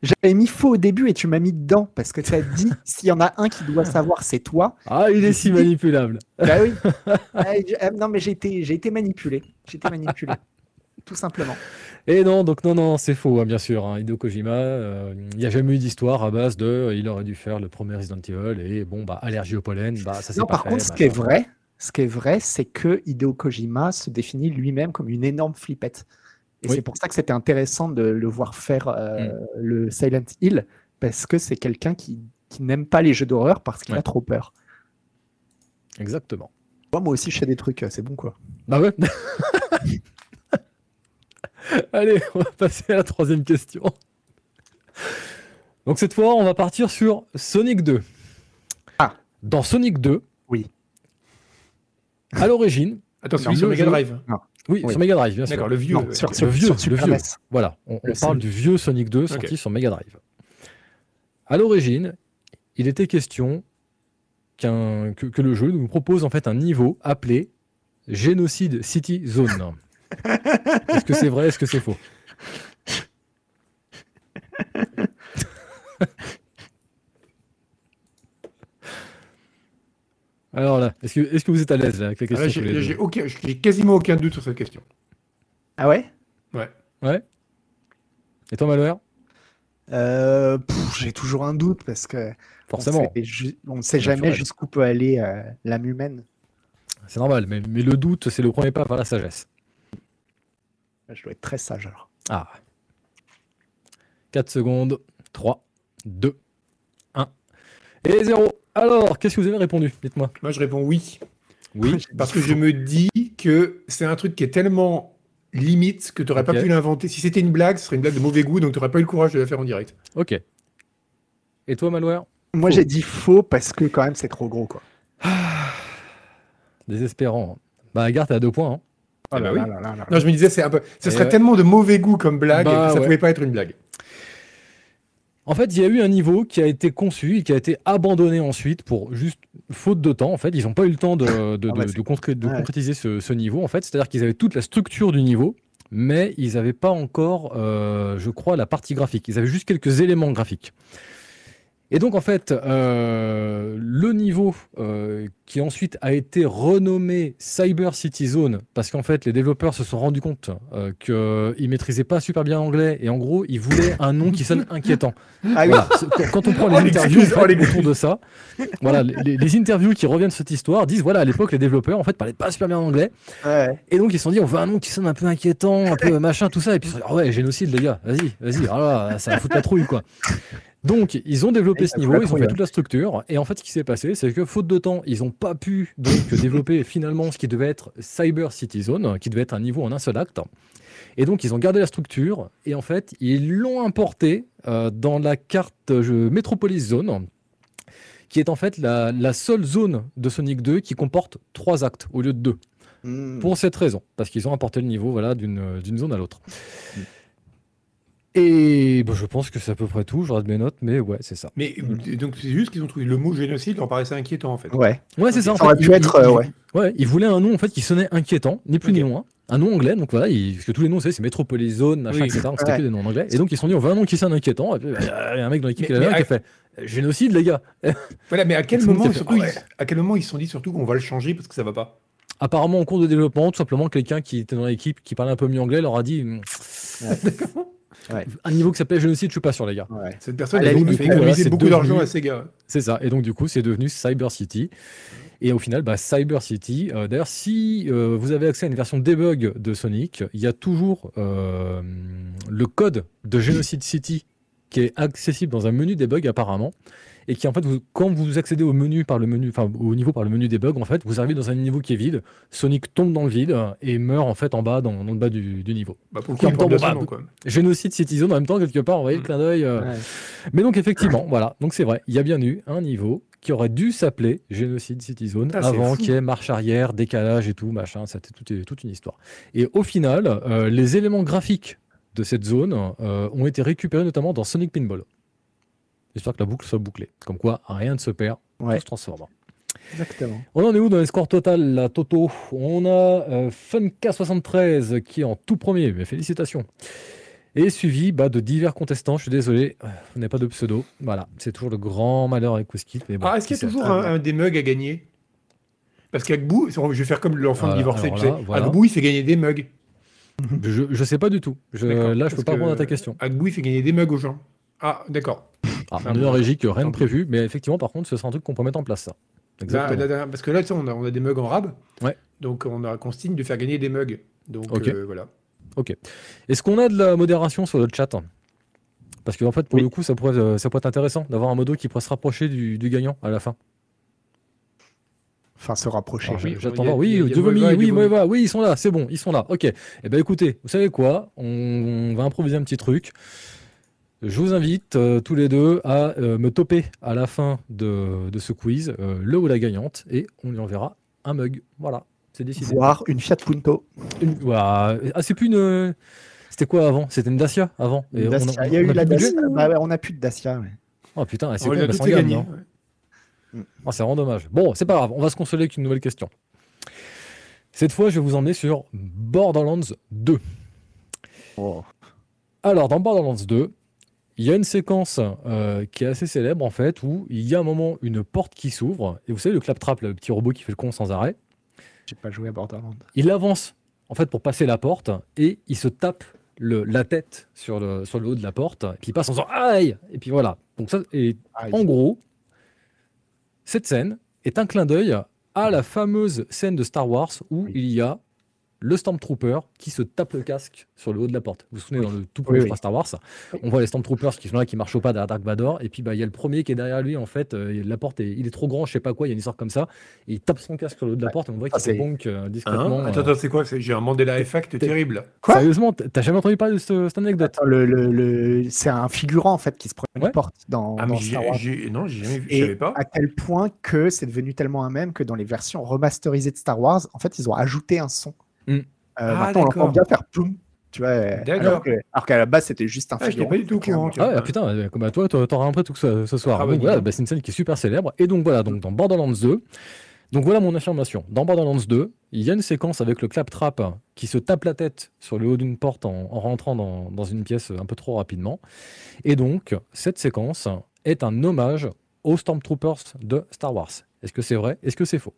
J'avais mis faux au début et tu m'as mis dedans parce que tu as dit s'il y en a un qui doit savoir, c'est toi. Ah, il est si manipulable. Bah oui. Ah, ah, non, mais j'ai été, j'ai été manipulé. J'ai été manipulé. Tout simplement. Et non, donc non, non, c'est faux, hein, bien sûr. hein. Hideo Kojima, euh, il n'y a jamais eu d'histoire à base de euh, il aurait dû faire le premier Resident Evil et bon, bah, allergie au pollen, bah, ça c'est Non, pas par fait, contre, ce qui est vrai, ce qui est vrai, c'est que Hideo Kojima se définit lui-même comme une énorme flippette. Et Oui. c'est pour ça que c'était intéressant de le voir faire euh, le Silent Hill, parce que c'est quelqu'un qui, qui n'aime pas les jeux d'horreur parce qu'il Ouais. a trop peur. Exactement. Moi, moi aussi, je fais des trucs, euh, c'est bon quoi. Bah ouais. Allez, on va passer à la troisième question. Donc cette fois, on va partir sur Sonic 2. Ah. Dans Sonic 2, Oui. À l'origine, Attends, celui sur Mega Drive. oui, Oui. sur Mega Drive, bien sûr. D'accord, le vieux. Non, euh, sur, ok. sur, Le vieux, sur le vieux. Voilà, on, on Le parle du vieux Sonic 2 sorti sur Mega Drive. À l'origine, il était question qu'un- que, que le jeu nous propose en fait un niveau appelé Genocide City Zone. Est-ce que c'est vrai Est-ce que c'est faux? Alors là, est-ce que, est que vous êtes à l'aise avec la Ah, question J'ai aucun- quasiment aucun doute sur cette question. Ah ouais? Ouais Et toi, Malware Euh, J'ai toujours un doute parce que Forcément, on ne sait jamais jusqu'où peut aller euh, l'âme humaine. c'est normal, mais, mais le doute, c'est le premier pas vers la sagesse. Je dois être très sage alors. Ah. 4 secondes. 3, 2, 1. Et 0. Alors, qu'est-ce que vous avez répondu? Dites-moi. Moi, je réponds oui. Oui. Parce que je me dis que c'est un truc qui est tellement limite que tu n'aurais pas pu l'inventer. Si c'était une blague, ce serait une blague de mauvais goût, donc tu n'aurais pas eu le courage de la faire en direct. Ok. Et toi, Malware Moi, j'ai dit faux parce que quand même, c'est trop gros quoi. Désespérant. Bah, Garth, t'es à deux points. hein. Eh là bah oui. là là là. Non, je me disais, c'est un peu. Ce Et serait ouais. tellement de mauvais goût comme blague Bah, que ça ouais. pouvait pas être une blague. En fait, il y a eu un niveau qui a été conçu et qui a été abandonné ensuite pour juste faute de temps. En fait, ils n'ont pas eu le temps de, de- Ah de- c'est- de concré- de ouais. concrétiser ce, ce niveau. En fait, c'est-à-dire qu'ils avaient toute la structure du niveau, mais ils n'avaient pas encore, euh, je crois, la partie graphique. Ils avaient juste quelques éléments graphiques. Et donc, en fait, euh, le niveau euh, qui ensuite a été renommé Cyber City Zone, parce qu'en fait, les développeurs se sont rendus compte euh, qu'ils maîtrisaient pas super bien l'anglais, et en gros, ils voulaient un nom qui sonne inquiétant. Ah oui. Voilà, quand, on prend Oh, les interviews l'excuse, en fait, oh, autour de ça, voilà, les, les interviews qui reviennent de cette histoire disent voilà, à l'époque, les développeurs en fait parlaient pas super bien anglais, Ouais. et donc ils se sont dit on veut un nom qui sonne un peu inquiétant, un peu machin, tout ça, et puis ils se sont dit, ah ouais, génocide les gars, vas-y, vas-y, ah là, ça va foutre la trouille quoi. Donc ils ont développé ce niveau, ils ont fait toute la structure, et en fait ce qui s'est passé, c'est que faute de temps, ils ont pas pu donc développer finalement ce qui devait être Cyber City Zone, qui devait être un niveau en un seul acte. Et donc, ils ont gardé la structure et en fait, ils l'ont importé euh, dans la carte jeu Metropolis Zone, qui est en fait la, la seule zone de Sonic 2 qui comporte trois actes au lieu de deux. Hmm. Pour cette raison, parce qu'ils ont apporté le niveau voilà, d'une d'une zone à l'autre. Et bah, je pense que c'est à peu près tout. Je rate mes notes, mais ouais, c'est ça. Mais donc, c'est juste qu'ils ont trouvé le mot génocide leur paraissait inquiétant en fait. Ouais. Ouais, c'est ça. en Ça aurait fait, pu ils- être, ils- euh, ouais. Ouais, ils voulaient un nom en fait qui sonnait inquiétant, ni plus ni moins. Un nom anglais, donc voilà, ils- parce que tous les noms, c'est c'est Metropolis Zone, machin, Oui. etc. Donc c'était Ouais. que des noms en anglais. Et donc ils se sont dit, on veut un nom qui sonne inquiétant. Et puis, bah, il y a un mec dans l'équipe qui a fait génocide, les gars. Voilà, mais à quel moment s'est fait, surtout, ouais. ils, à quel moment ils se sont dit surtout qu'on va le changer parce que ça va pas? Apparemment, en cours de développement, tout simplement, quelqu'un qui était dans l'équipe, qui parlait un peu mieux anglais, leur a dit Ouais. un niveau qui s'appelait génocide, je suis pas sûr, les gars. Ouais. Cette personne a limite, fait voilà, économiser beaucoup devenu- d'argent à Sega. C'est ça. Et donc, du coup, c'est devenu Cyber City. Et au final, bah, Cyber City, euh, d'ailleurs, si euh, vous avez accès à une version debug de Sonic, il y a toujours euh, le code de Genocide City qui est accessible dans un menu debug apparemment. Et qui, en fait, vous- quand vous accédez au menu par le menu, enfin, au niveau par le menu debug, en fait, vous arrivez dans un niveau qui est vide. Sonic tombe dans le vide et meurt, en fait, en bas, dans, dans le bas du, du niveau. Bah, pour le coup, son bah, nom, quoi. Génocide City Zone, en même temps, quelque part, vous voyez le clin d'œil. euh, Ouais. mais donc effectivement, voilà, donc c'est vrai, il y a bien eu un niveau qui aurait dû s'appeler Génocide City Zone Ah, avant qu'il y ait marche arrière, décalage et tout, machin, c'était toute, toute une histoire. Et au final, euh, les éléments graphiques de cette zone euh, ont été récupérés notamment dans Sonic Pinball. J'espère que la boucle soit bouclée. Comme quoi, rien ne se perd, Ouais. tout se transforme. Exactement. On en est où dans les scores total, là, Toto? On a euh, Funka73 qui est en tout premier, mais félicitations. Et suivi bah, de divers contestants, je suis désolé, on n'a pas de pseudo. Voilà, c'est toujours le grand malheur avec. Mais bon, Ah, est-ce qu'il y a toujours un, un des mugs à gagner? Parce qu'Agbou, je vais faire comme l'enfant Euh, divorcé, tu là, sais. voilà. Agbou, il fait gagner des mugs. je, je sais pas du tout. Je- là, je parce peux pas répondre à ta question. Agbou, il fait gagner des mugs aux gens. Ah, d'accord. Ah, ah on est en régie que rien de prévu, mais effectivement, par contre, ce sera un truc qu'on peut mettre en place, ça. Exactement. là, là, parce que là, tu sais, on a, on a des mugs en rab. Ouais. Donc, on a consigne de faire gagner des mugs. Donc, euh, voilà. Ok. Est-ce qu'on a de la modération sur le chat Parce qu'en fait, pour Oui. le coup, ça pourrait, euh, ça pourrait être intéressant d'avoir un modo qui pourrait se rapprocher du, du gagnant à la fin. Enfin, se rapprocher. Alors, oui, J'attends. Oui, et oui. Moeva, oui, ils sont là, c'est bon, ils sont là. Ok. Eh ben écoutez, vous savez quoi? On, on va improviser un petit truc. Je vous invite euh, tous les deux à euh, me toper à la fin de, de ce quiz euh, le ou la gagnante et on lui enverra un mug. Voilà, c'est décidé. Voir une Fiat Punto. Une- Ah, c'est plus une. C'était quoi avant? C'était une Dacia avant? Une Et on a- Dacia. Il y a eu la plus de budget Dacia. Bah ouais, on n'a plus de Dacia. ouais. Oh putain, c'est bah, gamme, gagner. non ouais. Ah, c'est vraiment dommage. Bon, c'est pas grave, on va se consoler avec une nouvelle question. Cette fois, je vais vous emmener sur Borderlands 2. Alors, dans Borderlands 2, il y a une séquence euh, qui est assez célèbre en fait, où il y a un moment une porte qui s'ouvre, et vous savez le claptrap, le petit robot qui fait le con sans arrêt, J'ai pas joué à Borderlands. il avance en fait pour passer la porte, et il se tape le, la tête sur le, sur le haut de la porte, et puis il passe en disant aïe, et puis voilà. Donc ça, et en gros, cette scène est un clin d'œil à la fameuse scène de Star Wars où Oui. il y a le Stormtrooper qui se tape le casque sur le haut de la porte. Vous vous souvenez, Oui. dans le tout premier Oui, crois, Star Wars, on voit les Stormtroopers qui sont là, qui marchent au pas derrière Dark Vador, et puis bah, il y a le premier qui est derrière lui, en fait, euh, la porte, est, il est trop grand, je sais pas quoi, il y a une histoire comme ça, et il tape son casque sur le haut de la porte, et on voit Ça, qu'il se bonk euh, Hein discrètement. attends, euh. attends, c'est quoi? J'ai un Mandela effect terrible. Quoi? Sérieusement, t'as jamais entendu parler de cette, cette anecdote? Attends, le, le- le- C'est un figurant en fait qui se prend une Ouais. porte dans, Ah, dans Star Wars. non, j'ai jamais vu, je Et savais pas. à tel point que c'est devenu tellement un même que dans les versions remasterisées de Star Wars, en fait, ils ont ajouté un son. Mm. Euh, Ah, maintenant, on d'accord. entend bien faire ploum. Tu vois, D'accord. alors que- alors qu'à la base, c'était juste un Ah, figurant. pas du tout courant. tu Ah ouais, putain, euh, comme à toi, t'a- t'auras un prêt tout ce, ce soir. Ah bah, donc voilà, bah, c'est une scène qui est super célèbre. Et donc voilà, donc dans Borderlands 2, donc voilà mon affirmation. Dans Borderlands 2, il y a une séquence avec le claptrap qui se tape la tête sur le haut d'une porte en, en rentrant dans, dans une pièce un peu trop rapidement. Et donc, cette séquence est un hommage aux Stormtroopers de Star Wars. Est-ce que c'est vrai? Est-ce que c'est faux?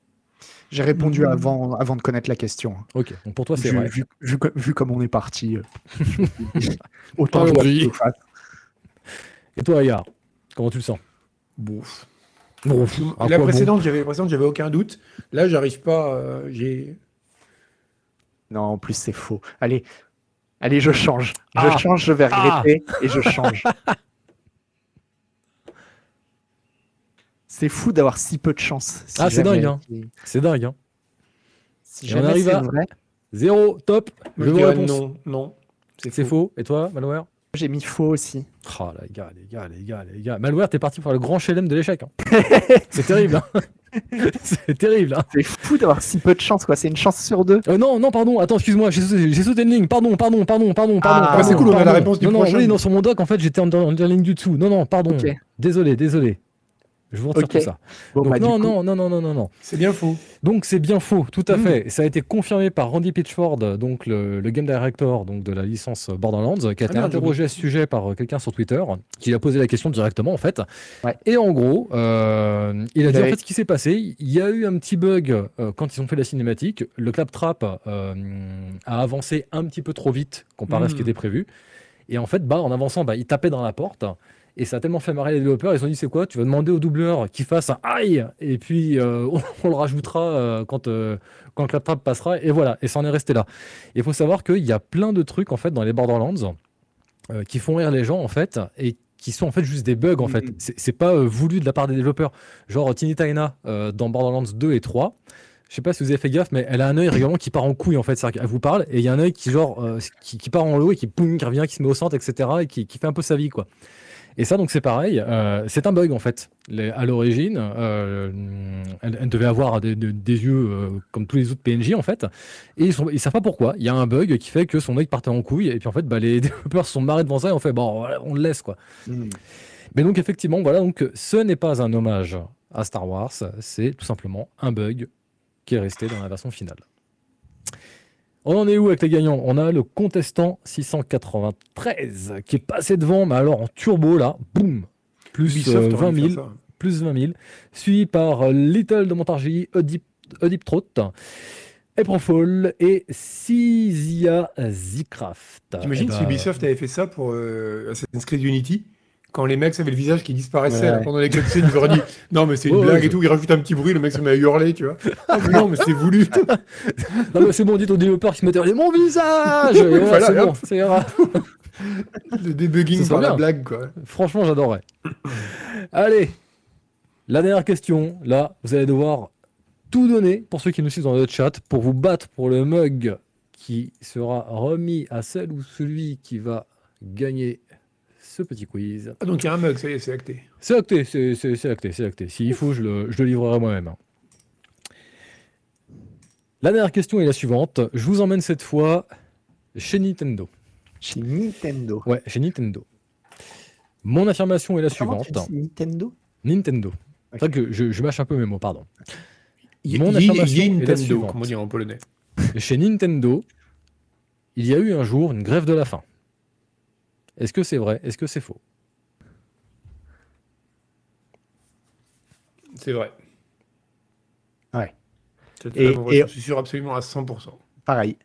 J'ai répondu Mm. avant, avant de connaître la question. Ok, donc pour toi c'est Vu, vrai. vu, vu co- vu comme on est parti, euh, autant of Us. Et toi, Ayar Comment tu le sens? Bon. La bon? précédente, j'avais l'impression que j'avais aucun doute. Là, j'arrive pas. euh, j'ai. Non, en plus, c'est faux. Allez, allez, je change. Je Ah. change, je vais Ah. regretter et je change. c'est fou d'avoir si peu de chance. si Ah, c'est dingue, hein. C'est dingue. Hein. Si on arrive à- vrai, Zéro, top. Je dirais réponse. non, non. C'est faux. Et toi, Malware? J'ai mis faux aussi. Oh les gars, les gars, les gars, les gars. Malware, t'es parti pour le grand chelem de l'échec. hein. c'est terrible. hein. c'est terrible. hein. C'est fou d'avoir si peu de chance, quoi. C'est une chance sur deux. Euh, non, non, pardon. Attends, excuse-moi. J'ai sauté, une ligne. Pardon, pardon, pardon, pardon, pardon. Ah, pardon, c'est cool, on a la réponse du non, non, prochain. oui, non, sur mon doc, en fait, j'étais en, en, en ligne du dessous. Non, non, pardon. Désolé, désolé. Je vous retire tout ça. Bon, Donc, bah, non, coup, non, non, non, non, non, non. C'est bien faux. Donc c'est bien faux, tout à Mm. fait. Ça a été confirmé par Randy Pitchford, donc le, le game director donc de la licence Borderlands, qui a été Ah merde, interrogé à ce sujet par euh, quelqu'un sur Twitter, qui lui a posé la question directement en fait. Ouais. Et en gros, euh, il a dit en fait ce qui s'est passé. Il y a eu un petit bug euh, quand ils ont fait la cinématique. Le claptrap euh, a avancé un petit peu trop vite comparé à ce qui Mm. était prévu. Et en fait, bah, en avançant, bah, il tapait dans la porte. Et ça a tellement fait marrer les développeurs, ils ont dit c'est quoi Tu vas demander au doubleur qu'il fasse un aïe et puis euh, on, on le rajoutera euh, quand, euh, quand claptrap passera et voilà, et ça en est resté là. Il faut savoir qu'il y a plein de trucs en fait dans les Borderlands euh, qui font rire les gens en fait et qui sont en fait juste des bugs en fait. Mhm. C'est c'est pas euh, voulu de la part des développeurs. Genre Tiny Tina dans Borderlands 2 et 3. Je sais pas si vous avez fait gaffe, mais elle a un œil régulièrement qui part en couille en fait. Qu'elle vous parle et il y a un œil qui genre euh, qui, qui part en haut et qui poum, qui revient, qui se met au centre, etc. et qui, qui fait un peu sa vie quoi. Et ça donc c'est pareil, euh, c'est un bug en fait. Les- à l'origine, euh, elle, elle devait avoir des, des- des yeux euh, comme tous les autres PNJ en fait, et ils, sont, ils savent pas pourquoi. Il y a un bug qui fait que son œil partait en couille et puis en fait bah, les développeurs se sont marrés devant ça et on fait bon on le laisse quoi. hmm. Mais donc effectivement, voilà, donc ce n'est pas un hommage à Star Wars, c'est tout simplement un bug qui est resté dans la version finale. On en est où avec les gagnants? On a le contestant 693 qui est passé devant, mais alors en turbo là, boum, plus Ubisoft euh, aurait 20 dû 000, faire ça. plus 20 000, suivi par euh, Little de Montargis, Oedipe, Oedipe Trot, et Sizia Zicraft. T'imagines Eh si ben, Ubisoft avait fait ça pour euh, Assassin's Creed Unity? Quand les mecs avaient le visage qui disparaissait Ouais. pendant les cutscenes, ils auraient dit non mais c'est une blague ouais, et tout, ils rajoutent un petit bruit, le mec se met à hurler, tu vois. Ah, mais non mais c'est voulu. Non, mais c'est bon, dites au développeur qui se mettait à mon visage voilà, c'est bon, c'est. Le debugging Ça par la blague quoi. Franchement, j'adorerais. Allez, la dernière question. Là, vous allez devoir tout donner pour ceux qui nous suivent dans le chat pour vous battre pour le mug qui sera remis à celle ou celui qui va gagner ce petit quiz. Ah donc il y a un mug, ça y est, c'est acté. C'est acté, c'est acté, c'est acté. S'il faut, je le, je le livrerai moi-même. La dernière question est la suivante. Je vous emmène cette fois chez Nintendo. Chez Nintendo. Ouais, chez Nintendo. Mon affirmation est la Comment tu suivante. dis Nintendo Nintendo. C'est vrai que je, je mâche un peu mes mots, pardon. Y- Mon y- affirmation y- est la Nintendo, suivante. comme on dit en polonais. Chez Nintendo, il y a eu un jour une grève de la faim. Est-ce que c'est vrai? Est-ce que c'est faux? C'est vrai. Ouais. Et- Je suis sûr absolument à 100%. Pareil,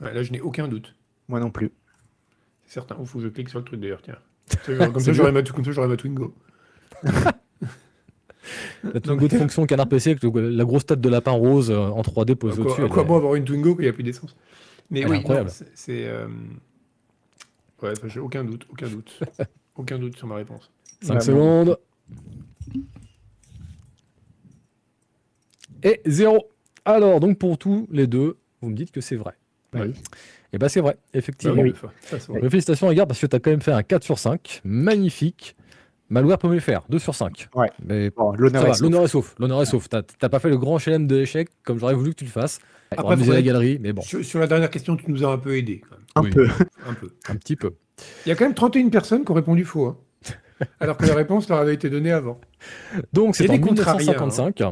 Ouais, là je n'ai aucun doute. moi non plus. C'est certain. Il faut que je clique sur le truc d'ailleurs, tiens. Comme ça, C'est j'aurai ma, Twingo. La Twingo de fonction canard PC avec le- la grosse tête de lapin rose euh, en 3D À posée au-dessus. à quoi est- bon avoir une Twingo quand il n'y a plus d'essence? Mais Elle oui, c'est. euh, Ouais, j'ai aucun doute, aucun doute. aucun doute sur ma réponse. 5 Ouais, secondes. Et 0. Alors, donc pour tous les deux, vous me dites que c'est vrai. Oui. Et bah c'est vrai, effectivement. Bah oui, ça, vrai. Félicitations, regarde, parce que tu as quand même fait un 4 sur 5. Magnifique. Malware peut me le faire, 2 sur 5. Ouais. Mais Bon, ça l'honneur est sauf. l'honneur est sauf. L'honneur est sauf. T'as t'as pas fait le grand HLM de l'échec comme j'aurais voulu que tu le fasses. Après, faudrait- la galerie, mais bon, Sur, sur la dernière question, tu nous as un peu aidé, quand même. Un Oui. peu. Un peu. un petit peu. Il y a quand même 31 personnes qui ont répondu faux. hein. Alors que la réponse leur avait été donnée avant. Donc c'est en des contrariens, 1955.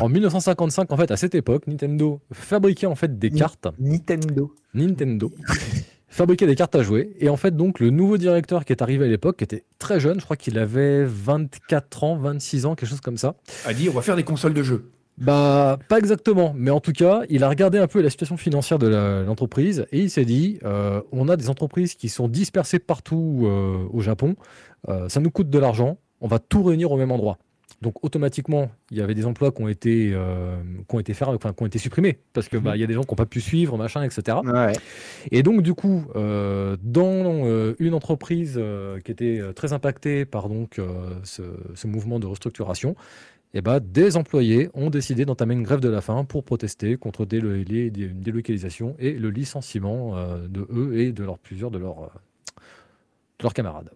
En 1955, en fait, à cette époque, Nintendo fabriquait en fait des Ni- cartes. Nintendo. Nintendo fabriquait des cartes à jouer. Et en fait, donc, le nouveau directeur qui est arrivé à l'époque, qui était très jeune, je crois qu'il avait 24 ans, 26 ans, quelque chose comme ça. A dit on va faire des consoles de jeux. Bah, pas exactement, mais en tout cas, il a regardé un peu la situation financière de la- l'entreprise et il s'est dit euh, on a des entreprises qui sont dispersées partout euh, au Japon, euh, ça nous coûte de l'argent, on va tout réunir au même endroit. Donc automatiquement, il y avait des emplois qui ont été, euh, qui ont été, fer- enfin, qui ont été supprimés parce que bah, il y a des gens qui n'ont pas pu suivre, machin, etc. Ouais. Et donc, du coup, euh, dans euh, une entreprise euh, qui était euh, très impactée par donc, euh, ce, ce mouvement de restructuration, eh ben, des employés ont décidé d'entamer une grève de la faim pour protester contre des, les, les- des- une délocalisation et le licenciement euh, de eux et de leurs, plusieurs de leurs, euh, de leurs camarades.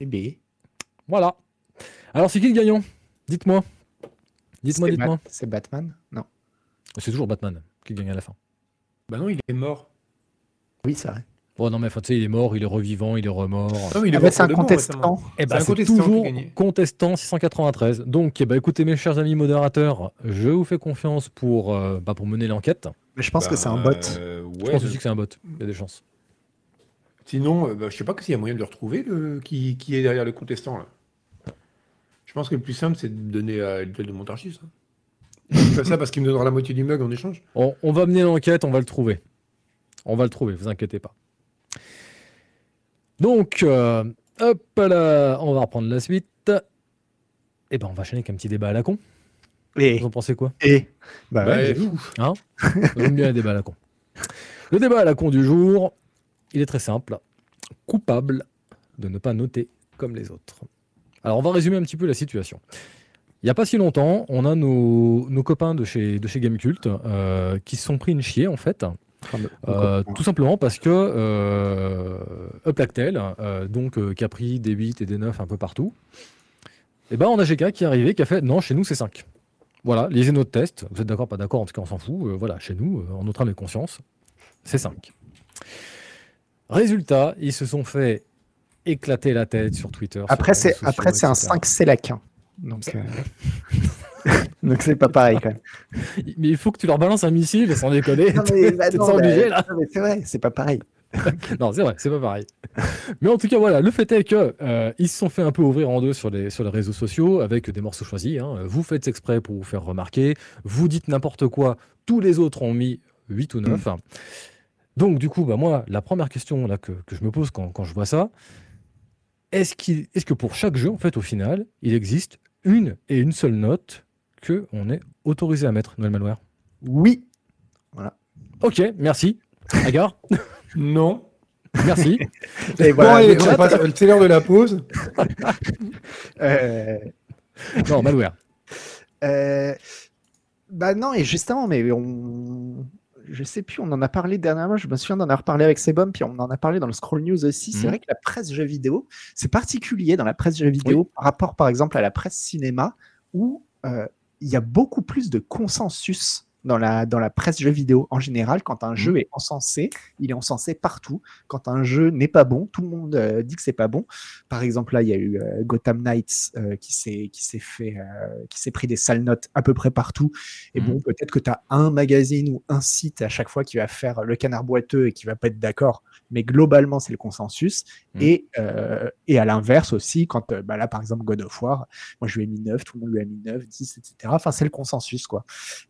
Eh bien, Voilà. Alors, c'est qui le gagnant? Dites-moi. Dites-moi, c'est dites-moi. Bat- C'est Batman? Non. C'est toujours Batman qui gagne à la fin. Bah non, il est mort. Oui, c'est vrai. Bon, non, mais enfin, tu sais, il est mort, il est revivant, il est remort. Non, mais il est Ah, mort bah, c'est un contestant. Eh ben, C'est toujours contestant 693. Donc, eh ben, écoutez, mes chers amis modérateurs, je vous fais confiance pour, euh, bah, pour mener l'enquête. Mais je pense que Bah, c'est un bot. euh, Je pense aussi que c'est un bot. Il y a des chances. Sinon, euh, bah, je sais pas que s'il y a moyen de le retrouver, le... qui, qui est derrière le contestant là. Je pense que le plus simple, c'est de donner à l'étoile de Montarchis. Hein. Je fais ça parce qu'il me donnera la moitié du mug en échange. On, on va mener l'enquête, on va le trouver. On va le trouver, vous inquiétez pas. Donc, euh, hop là, on va reprendre la suite. Et ben, on va enchaîner avec un petit débat à la con. Et, Vous en pensez quoi? Et, bah, Bah, ouais, pff, J'aime bien les débats à la con. Le débat à la con du jour, il est très simple. Coupable de ne pas noter comme les autres. Alors, on va résumer un petit peu la situation. Il n'y a pas si longtemps, on a nos, nos copains de chez, de chez Gamecult euh, qui se sont pris une chier, en fait. Euh, tout simplement parce que euh, Uplactel, euh, donc euh, qui a pris des 8 et des 9 un peu partout, et ben on a GK qui est arrivé qui a fait non chez nous c'est 5. Voilà, lisez notre test, vous êtes d'accord, pas d'accord, en tout cas on s'en fout, euh, voilà, chez nous, euh, en notre âme et conscience, c'est 5. Résultat, ils se sont fait éclater la tête sur Twitter. Après, c'est un etc. 5 Selec. hein. Donc, euh, donc c'est pas pareil quand même. Mais il faut que tu leur balances un missile sans déconner. Non, mais, bah, T'es non, sans bah, obligé, là. c'est vrai, c'est pas pareil. Non, c'est vrai, c'est pas pareil. Mais en tout cas, voilà, le fait est que euh, ils se sont fait un peu ouvrir en deux sur les, sur les réseaux sociaux avec des morceaux choisis. hein. Vous faites exprès pour vous faire remarquer. Vous dites n'importe quoi. Tous les autres ont mis 8 ou 9. Donc, du coup, bah, moi, la première question là, que, que je me pose quand, quand je vois ça, est-ce qu'il, est-ce que pour chaque jeu, en fait, au final, il existe une et une seule note que on est autorisé à mettre, Noël Malware Oui. Ok, merci. Agar, Non. merci. Et Bon, voilà, allez, le on chat, passe- c'est l'heure de la pause. euh, non, Malware. Euh, bah non, et justement, mais on. Je sais plus, on en a parlé dernièrement, je me souviens d'en avoir parlé avec Sebum, puis on en a parlé dans le Scroll News aussi. C'est Mhm. vrai que la presse jeux vidéo, c'est particulier dans la presse jeux vidéo par rapport, par exemple, à la presse cinéma, où euh, il y a beaucoup plus de consensus dans la, dans la presse jeux vidéo en général. Quand un jeu est encensé, il est encensé partout. Quand un jeu n'est pas bon, tout le monde euh, dit que c'est pas bon. Par exemple, là, il y a eu euh, Gotham Knights euh, qui s'est qui s'est fait euh, qui s'est pris des sales notes à peu près partout. Et Mhm. bon, peut-être que tu as un magazine ou un site à chaque fois qui va faire le canard boiteux et qui va pas être d'accord, mais globalement, c'est le consensus. Mhm. Et, euh, et à l'inverse aussi, quand euh, bah là, par exemple, God of War, moi je lui ai mis 9, tout le monde lui a mis 9, 10, etc. Enfin, c'est le consensus, quoi.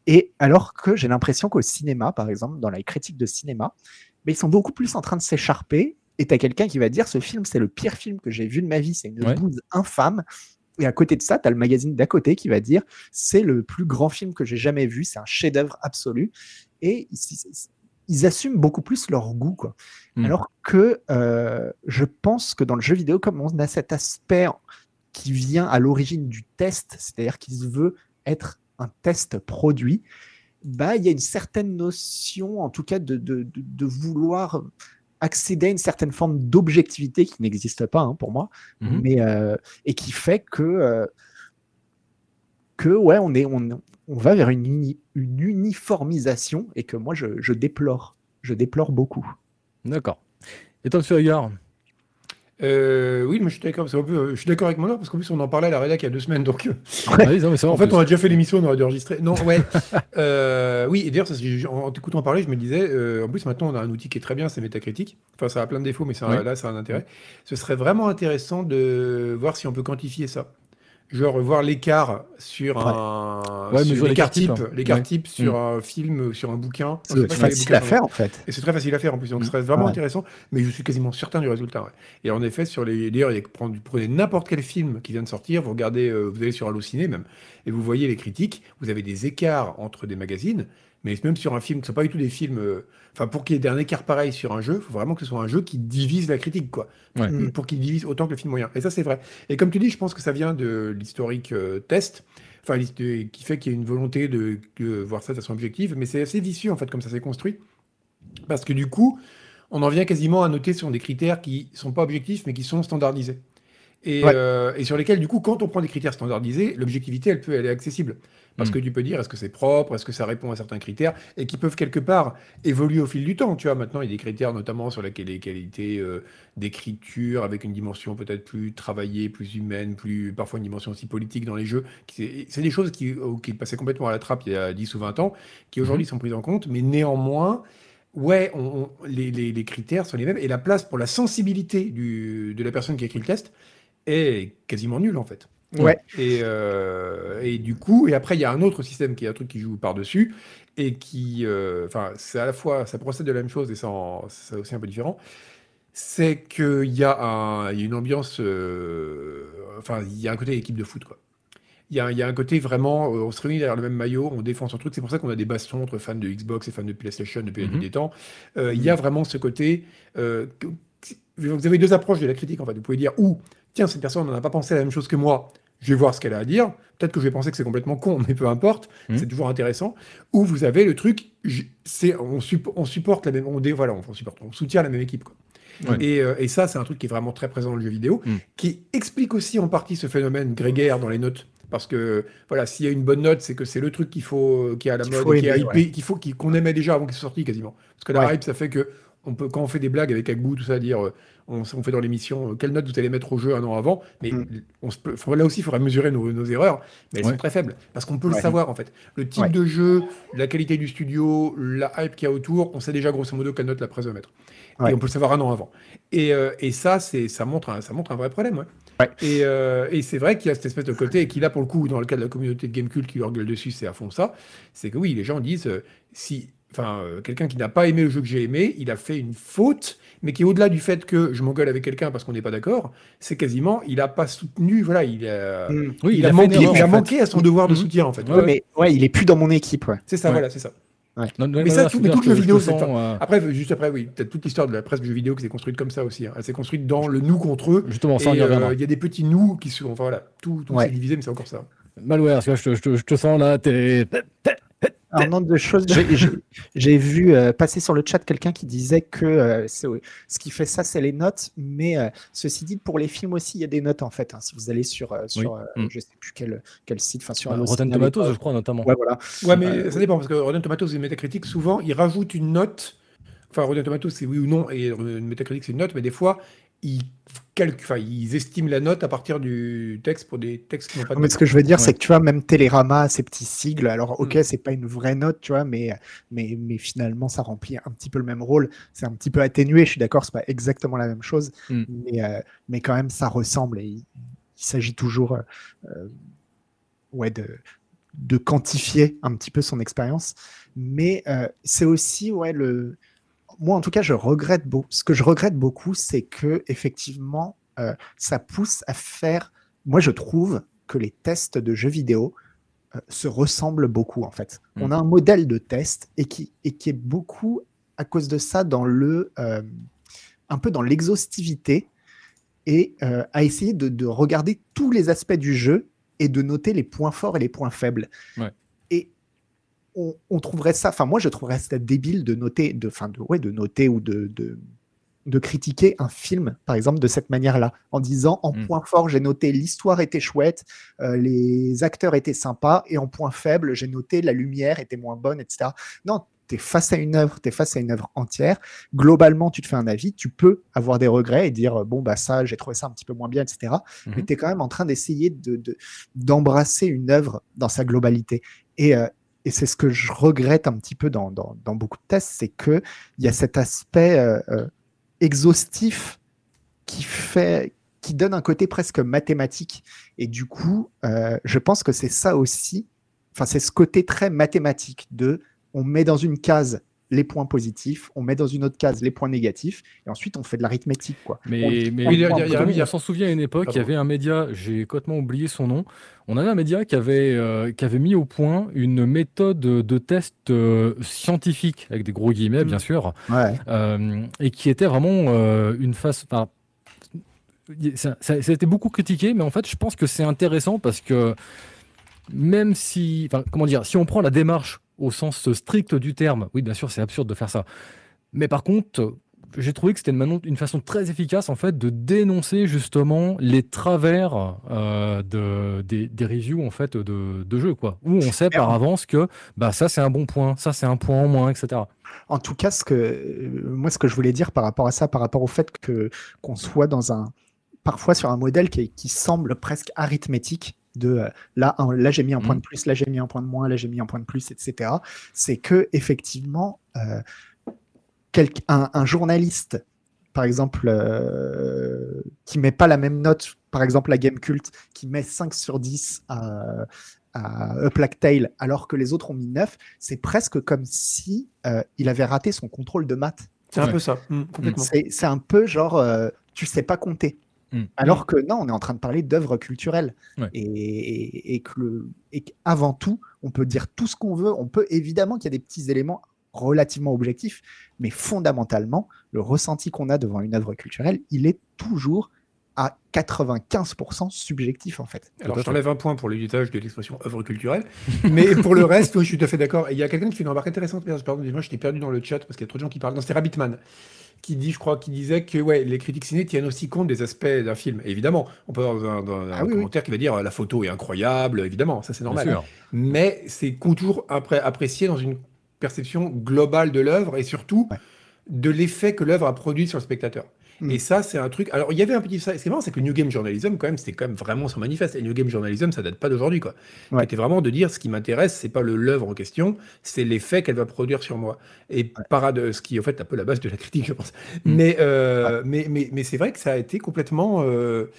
Et alors que j'ai l'impression qu'au cinéma, par exemple, dans la critique de cinéma, mais ils sont beaucoup plus en train de s'écharper. Et tu as quelqu'un qui va dire ce film, c'est le pire film que j'ai vu de ma vie, c'est une Ouais. bouse infâme. Et à côté de ça, tu as le magazine d'à côté qui va dire c'est le plus grand film que j'ai jamais vu, c'est un chef-d'œuvre absolu. Et ils, assument beaucoup plus leur goût. Quoi. Mm. Alors que euh, je pense que dans le jeu vidéo, comme on a cet aspect qui vient à l'origine du test, c'est-à-dire qu'il veut être un test produit, bah, il y a une certaine notion, en tout cas, de, de, de- de vouloir accéder à une certaine forme d'objectivité qui n'existe pas hein, pour moi, Mhm. mais euh, et qui fait que euh, que ouais, on est on, on va vers une, uni- une uniformisation et que moi je, je déplore, je déplore beaucoup. D'accord. Et toi, monsieur Agar Euh, oui, moi je suis d'accord. parce qu'en plus, euh, Je suis d'accord avec mon parce qu'en plus on en parlait à la rédac il y a deux semaines. Donc, euh, non, mais en fait, plus. on a déjà fait l'émission, on aurait dû enregistrer. Non, ouais. Euh, oui, et d'ailleurs, en t'écoutant parler, je me disais, euh, en plus maintenant on a un outil qui est très bien, c'est Metacritic. Enfin, ça a plein de défauts, mais ça, Ouais. là, ça a un intérêt. Ce serait vraiment intéressant de voir si on peut quantifier ça. Genre voir l'écart sur Ouais. un Ouais, sur mesurer l'écart type, type, hein. l'écart Ouais. type sur Mm. un film, sur un bouquin. C'est facile à faire en fait. et c'est très facile à faire en plus, donc ce serait vraiment intéressant, mais je suis quasiment certain du résultat. Et en effet, sur les. D'ailleurs, prenez n'importe quel film qui vient de sortir, vous regardez, euh, vous allez sur Allociné même, et vous voyez les critiques, vous avez des écarts entre des magazines, mais même sur un film, qui ne sont pas du tout des films. euh, Enfin, pour qu'il y ait un écart pareil sur un jeu, il faut vraiment que ce soit un jeu qui divise la critique, quoi. Ouais. Pour qu'il divise autant que le film moyen. Et ça, c'est vrai. Et comme tu dis, je pense que ça vient de l'historique euh, test. Enfin, qui fait qu'il y a une volonté de, de voir ça de façon objective, mais c'est assez vicieux en fait comme ça s'est construit. Parce que du coup, on en vient quasiment à noter sur des critères qui sont pas objectifs, mais qui sont standardisés. Et, Ouais. euh, et sur lesquels, du coup, quand on prend des critères standardisés, l'objectivité, elle peut, elle est accessible. Parce Mm. que tu peux dire, est-ce que c'est propre, est-ce que ça répond à certains critères, et qui peuvent quelque part évoluer au fil du temps. Tu vois, maintenant, il y a des critères, notamment sur la, les qualités euh, d'écriture, avec une dimension peut-être plus travaillée, plus humaine, plus parfois une dimension aussi politique dans les jeux. C'est des choses qui, qui passaient complètement à la trappe il y a 10 ou 20 ans, qui aujourd'hui sont prises en compte, mais néanmoins, ouais, on- on- les, les- les critères sont les mêmes, et la place pour la sensibilité du, de la personne qui a écrit le test est quasiment nulle en fait. Ouais. Et, euh, et du coup, et après, il y a un autre système qui est un truc qui joue par-dessus et qui, euh, enfin, c'est à la fois, ça procède de la même chose et c'est aussi un peu différent. C'est qu'il y, a un- y a une ambiance, euh, enfin, il y a un côté équipe de foot, quoi. Il y y a un côté vraiment, on se réunit derrière le même maillot, on défend son truc. C'est pour ça qu'on a des bastons entre fans de Xbox et fans de PlayStation depuis nuit Mhm. des temps. Euh, Il y a vraiment ce côté. que- vous avez deux approches de la critique, en fait. Vous pouvez dire, ou, tiens, cette personne n'en a pas pensé la même chose que moi, je vais voir ce qu'elle a à dire. Peut-être que je vais penser que c'est complètement con, mais peu importe, Mhm. c'est toujours intéressant. Ou vous avez le truc, c'est on, supp- on supporte la même, on, dé- voilà, on, supporte, on soutient la même équipe. Quoi. Ouais. Et, euh, et ça, c'est un truc qui est vraiment très présent dans le jeu vidéo, Mhm. qui explique aussi en partie ce phénomène grégaire dans les notes. Parce que voilà, s'il y a une bonne note, c'est que c'est le truc qu'il faut, qui est à la mode, qui est hypé, qu'il faut, qu'on aimait déjà avant qu'il soit sorti quasiment. Parce que la Ouais. hype, ça fait que on peut, quand on fait des blagues avec Agbou, tout ça, dire, euh, on, on fait dans l'émission, euh, quelle note vous allez mettre au jeu un an avant, mais Mm. on se peut- faut- là aussi, il faudra mesurer nos, nos erreurs, mais elles Ouais. sont très faibles, parce qu'on peut le savoir en fait. Le type Ouais. de jeu, la qualité du studio, la hype qu'il y a autour, on sait déjà grosso modo quelle note la presse va mettre. Ouais. Et on peut le savoir un an avant. Et, euh, et ça, c'est, ça, montre un, ça montre un vrai problème. Ouais. Ouais. Et, euh, et c'est vrai qu'il y a cette espèce de côté, et qui là, pour le coup, dans le cas de la communauté de Gamecult qui leur gueule dessus, c'est à fond ça, c'est que oui, les gens disent, euh, si enfin, euh, quelqu'un qui n'a pas aimé le jeu que j'ai aimé, il a fait une faute, mais qui est au-delà du fait que je m'engueule avec quelqu'un parce qu'on n'est pas d'accord. C'est quasiment, il a pas soutenu, voilà, il a, Mm. Oui, il a, manqué, une erreur, il a en fait. manqué à son devoir de Mhm. soutien en fait. Ouais, Ouais, mais ouais, il est plus dans mon équipe. Ouais. C'est ça, Ouais. voilà, c'est ça. Non, non, Mais non, ça, tout- mais le que vidéo, c'est euh, Après, juste après, oui, peut-être toute l'histoire de la presse du jeu vidéo qui s'est construite comme ça aussi. hein. Elle s'est construite dans le nous contre eux. Justement, ça, on Et, y euh, reviendra. il y a des petits nous qui sont. Enfin voilà, tout, tout Ouais. s'est divisé, mais c'est encore ça. Malware, te, je te- je te sens là, t'es. Un nombre de choses. J'ai- vu euh, passer sur le chat quelqu'un qui disait que euh, ce qui fait ça, c'est les notes. Mais euh, ceci dit, pour les films aussi, il y a des notes en fait. hein. si vous allez sur, euh, sur euh, Mm. je sais plus quel, quel site, enfin sur Bah, Rotten Tomatoes, je crois, notamment. Ouais, voilà. Ouais, mais ça dépend, parce que Rotten Tomatoes et Metacritic, souvent, ils rajoutent une note. Enfin, Rotten Tomatoes, c'est oui ou non, et euh, Metacritic, c'est une note, mais des fois, ils, calculent, enfin, ils estiment la note à partir du texte pour des textes qui n'ont pas de Non, mais note. ce que je veux dire, Ouais. c'est que tu vois, même Télérama a ces petits sigles. Alors, ok, Mm. c'est pas une vraie note, tu vois, mais, mais, mais finalement, ça remplit un petit peu le même rôle. C'est un petit peu atténué, je suis d'accord, c'est pas exactement la même chose, Mm. mais, euh, mais quand même, ça ressemble et il, il s'agit toujours euh, euh, ouais, de, de quantifier un petit peu son expérience. Mais euh, c'est aussi, ouais, le. Moi, en tout cas, je regrette beaucoup. Ce que je regrette beaucoup, c'est que effectivement, euh, ça pousse à faire. Moi, je trouve que les tests de jeux vidéo euh, se ressemblent beaucoup, en fait. On a un modèle de test et qui, et qui est beaucoup, à cause de ça, dans le. euh, un peu dans l'exhaustivité et à essayer de, de regarder tous les aspects du jeu et de noter les points forts et les points faibles. Ouais. On, on trouverait ça, enfin moi je trouverais ça débile de noter, de, enfin de, ouais, de noter ou de, de, de critiquer un film, par exemple, de cette manière-là, en disant en Mm. point fort j'ai noté l'histoire était chouette, euh, les acteurs étaient sympas, et en point faible j'ai noté la lumière était moins bonne, etc. Non, tu es face à une œuvre, tu es face à une œuvre entière. Globalement, tu te fais un avis, tu peux avoir des regrets et dire bon bah ça j'ai trouvé ça un petit peu moins bien, etc. Mais Mhm. tu es quand même en train d'essayer de, de- d'embrasser une œuvre dans sa globalité. Et, euh, et c'est ce que je regrette un petit peu dans, dans, beaucoup de tests, c'est qu'il y a cet aspect euh, euh, exhaustif qui fait qui donne un côté presque mathématique. Et du coup, euh, je pense que c'est ça aussi, enfin c'est ce côté très mathématique de on met dans une case les points positifs, on met dans une autre case les points négatifs, et ensuite on fait de l'arithmétique. quoi. Mais, mais il y a- y a- y a- on s'en souvient à une époque, il y avait un média, j'ai complètement oublié son nom. On avait un média qui avait, euh, qui avait mis au point une méthode de test euh, scientifique, avec des gros guillemets, Mm. bien sûr, Ouais. euh, et qui était vraiment une face. enfin, ça, ça- ça a été beaucoup critiqué, mais en fait, je pense que c'est intéressant parce que même si, enfin, comment dire, si on prend la démarche au sens strict du terme, oui, bien sûr, c'est absurde de faire ça. Mais par contre, j'ai trouvé que c'était une, façon très efficace en fait de dénoncer justement les travers euh, de, des, des reviews en fait de, de jeux quoi, où on sait par avance que bah ça c'est un bon point, ça c'est un point en moins, etc. En tout cas, ce que, euh, moi, ce que je voulais dire par rapport à ça, par rapport au fait que qu'on soit dans un, parfois sur un modèle qui, qui semble presque arithmétique, de euh, là, un- là j'ai mis un point de plus, là j'ai mis un point de moins, là j'ai mis un point de plus, etc. C'est que effectivement, euh, un, un journaliste, par exemple, euh, qui met pas la même note, par exemple la Game Cult, qui met 5 sur 10 à, à A Plague Tale, alors que les autres ont mis 9, c'est presque comme si euh, il avait raté son contrôle de maths. C'est un Ouais. peu ça, mm, complètement. C'est c'est un peu genre, euh, tu sais pas compter. Mm. Alors que non, on est en train de parler d'œuvres culturelles. Ouais. Et, et, et que le- et qu'avant tout, on peut dire tout ce qu'on veut. On peut évidemment qu'il y a des petits éléments relativement objectifs, mais fondamentalement, le ressenti qu'on a devant une œuvre culturelle, il est toujours à 95% subjectif en fait. Alors, Tout à je t'enlève un point pour l'éditage de l'expression œuvre culturelle. Mais pour le reste, oui, je suis tout à fait d'accord. Il y a quelqu'un qui fait une remarque intéressante. Pardon, moi, je t'ai perdu dans le chat parce qu'il y a trop de gens qui parlent. Non, c'est Rabbitman qui dit, je crois, qui disait que ouais, les critiques ciné tiennent aussi compte des aspects d'un film. Et évidemment, on peut avoir un, un- un Ah oui, commentaire qui va dire la photo est incroyable, évidemment, ça c'est normal. Mais c'est toujours après apprécié dans une perception globale de l'œuvre et surtout Ouais. de l'effet que l'œuvre a produit sur le spectateur. Mm. Et ça, c'est un truc. Alors, il y avait un petit. ça- Ce qui est marrant, c'est que le New Game Journalism, quand même, c'était quand même vraiment son manifeste. Et New Game Journalism, ça date pas d'aujourd'hui, quoi. Ouais. C'était vraiment de dire ce qui m'intéresse, c'est pas le l'œuvre en question, c'est l'effet qu'elle va produire sur moi. Et parade, ce qui est en fait un peu la base de la critique, je pense. Mm. Mais, euh, mais, mais, mais c'est vrai que ça a été complètement. euh,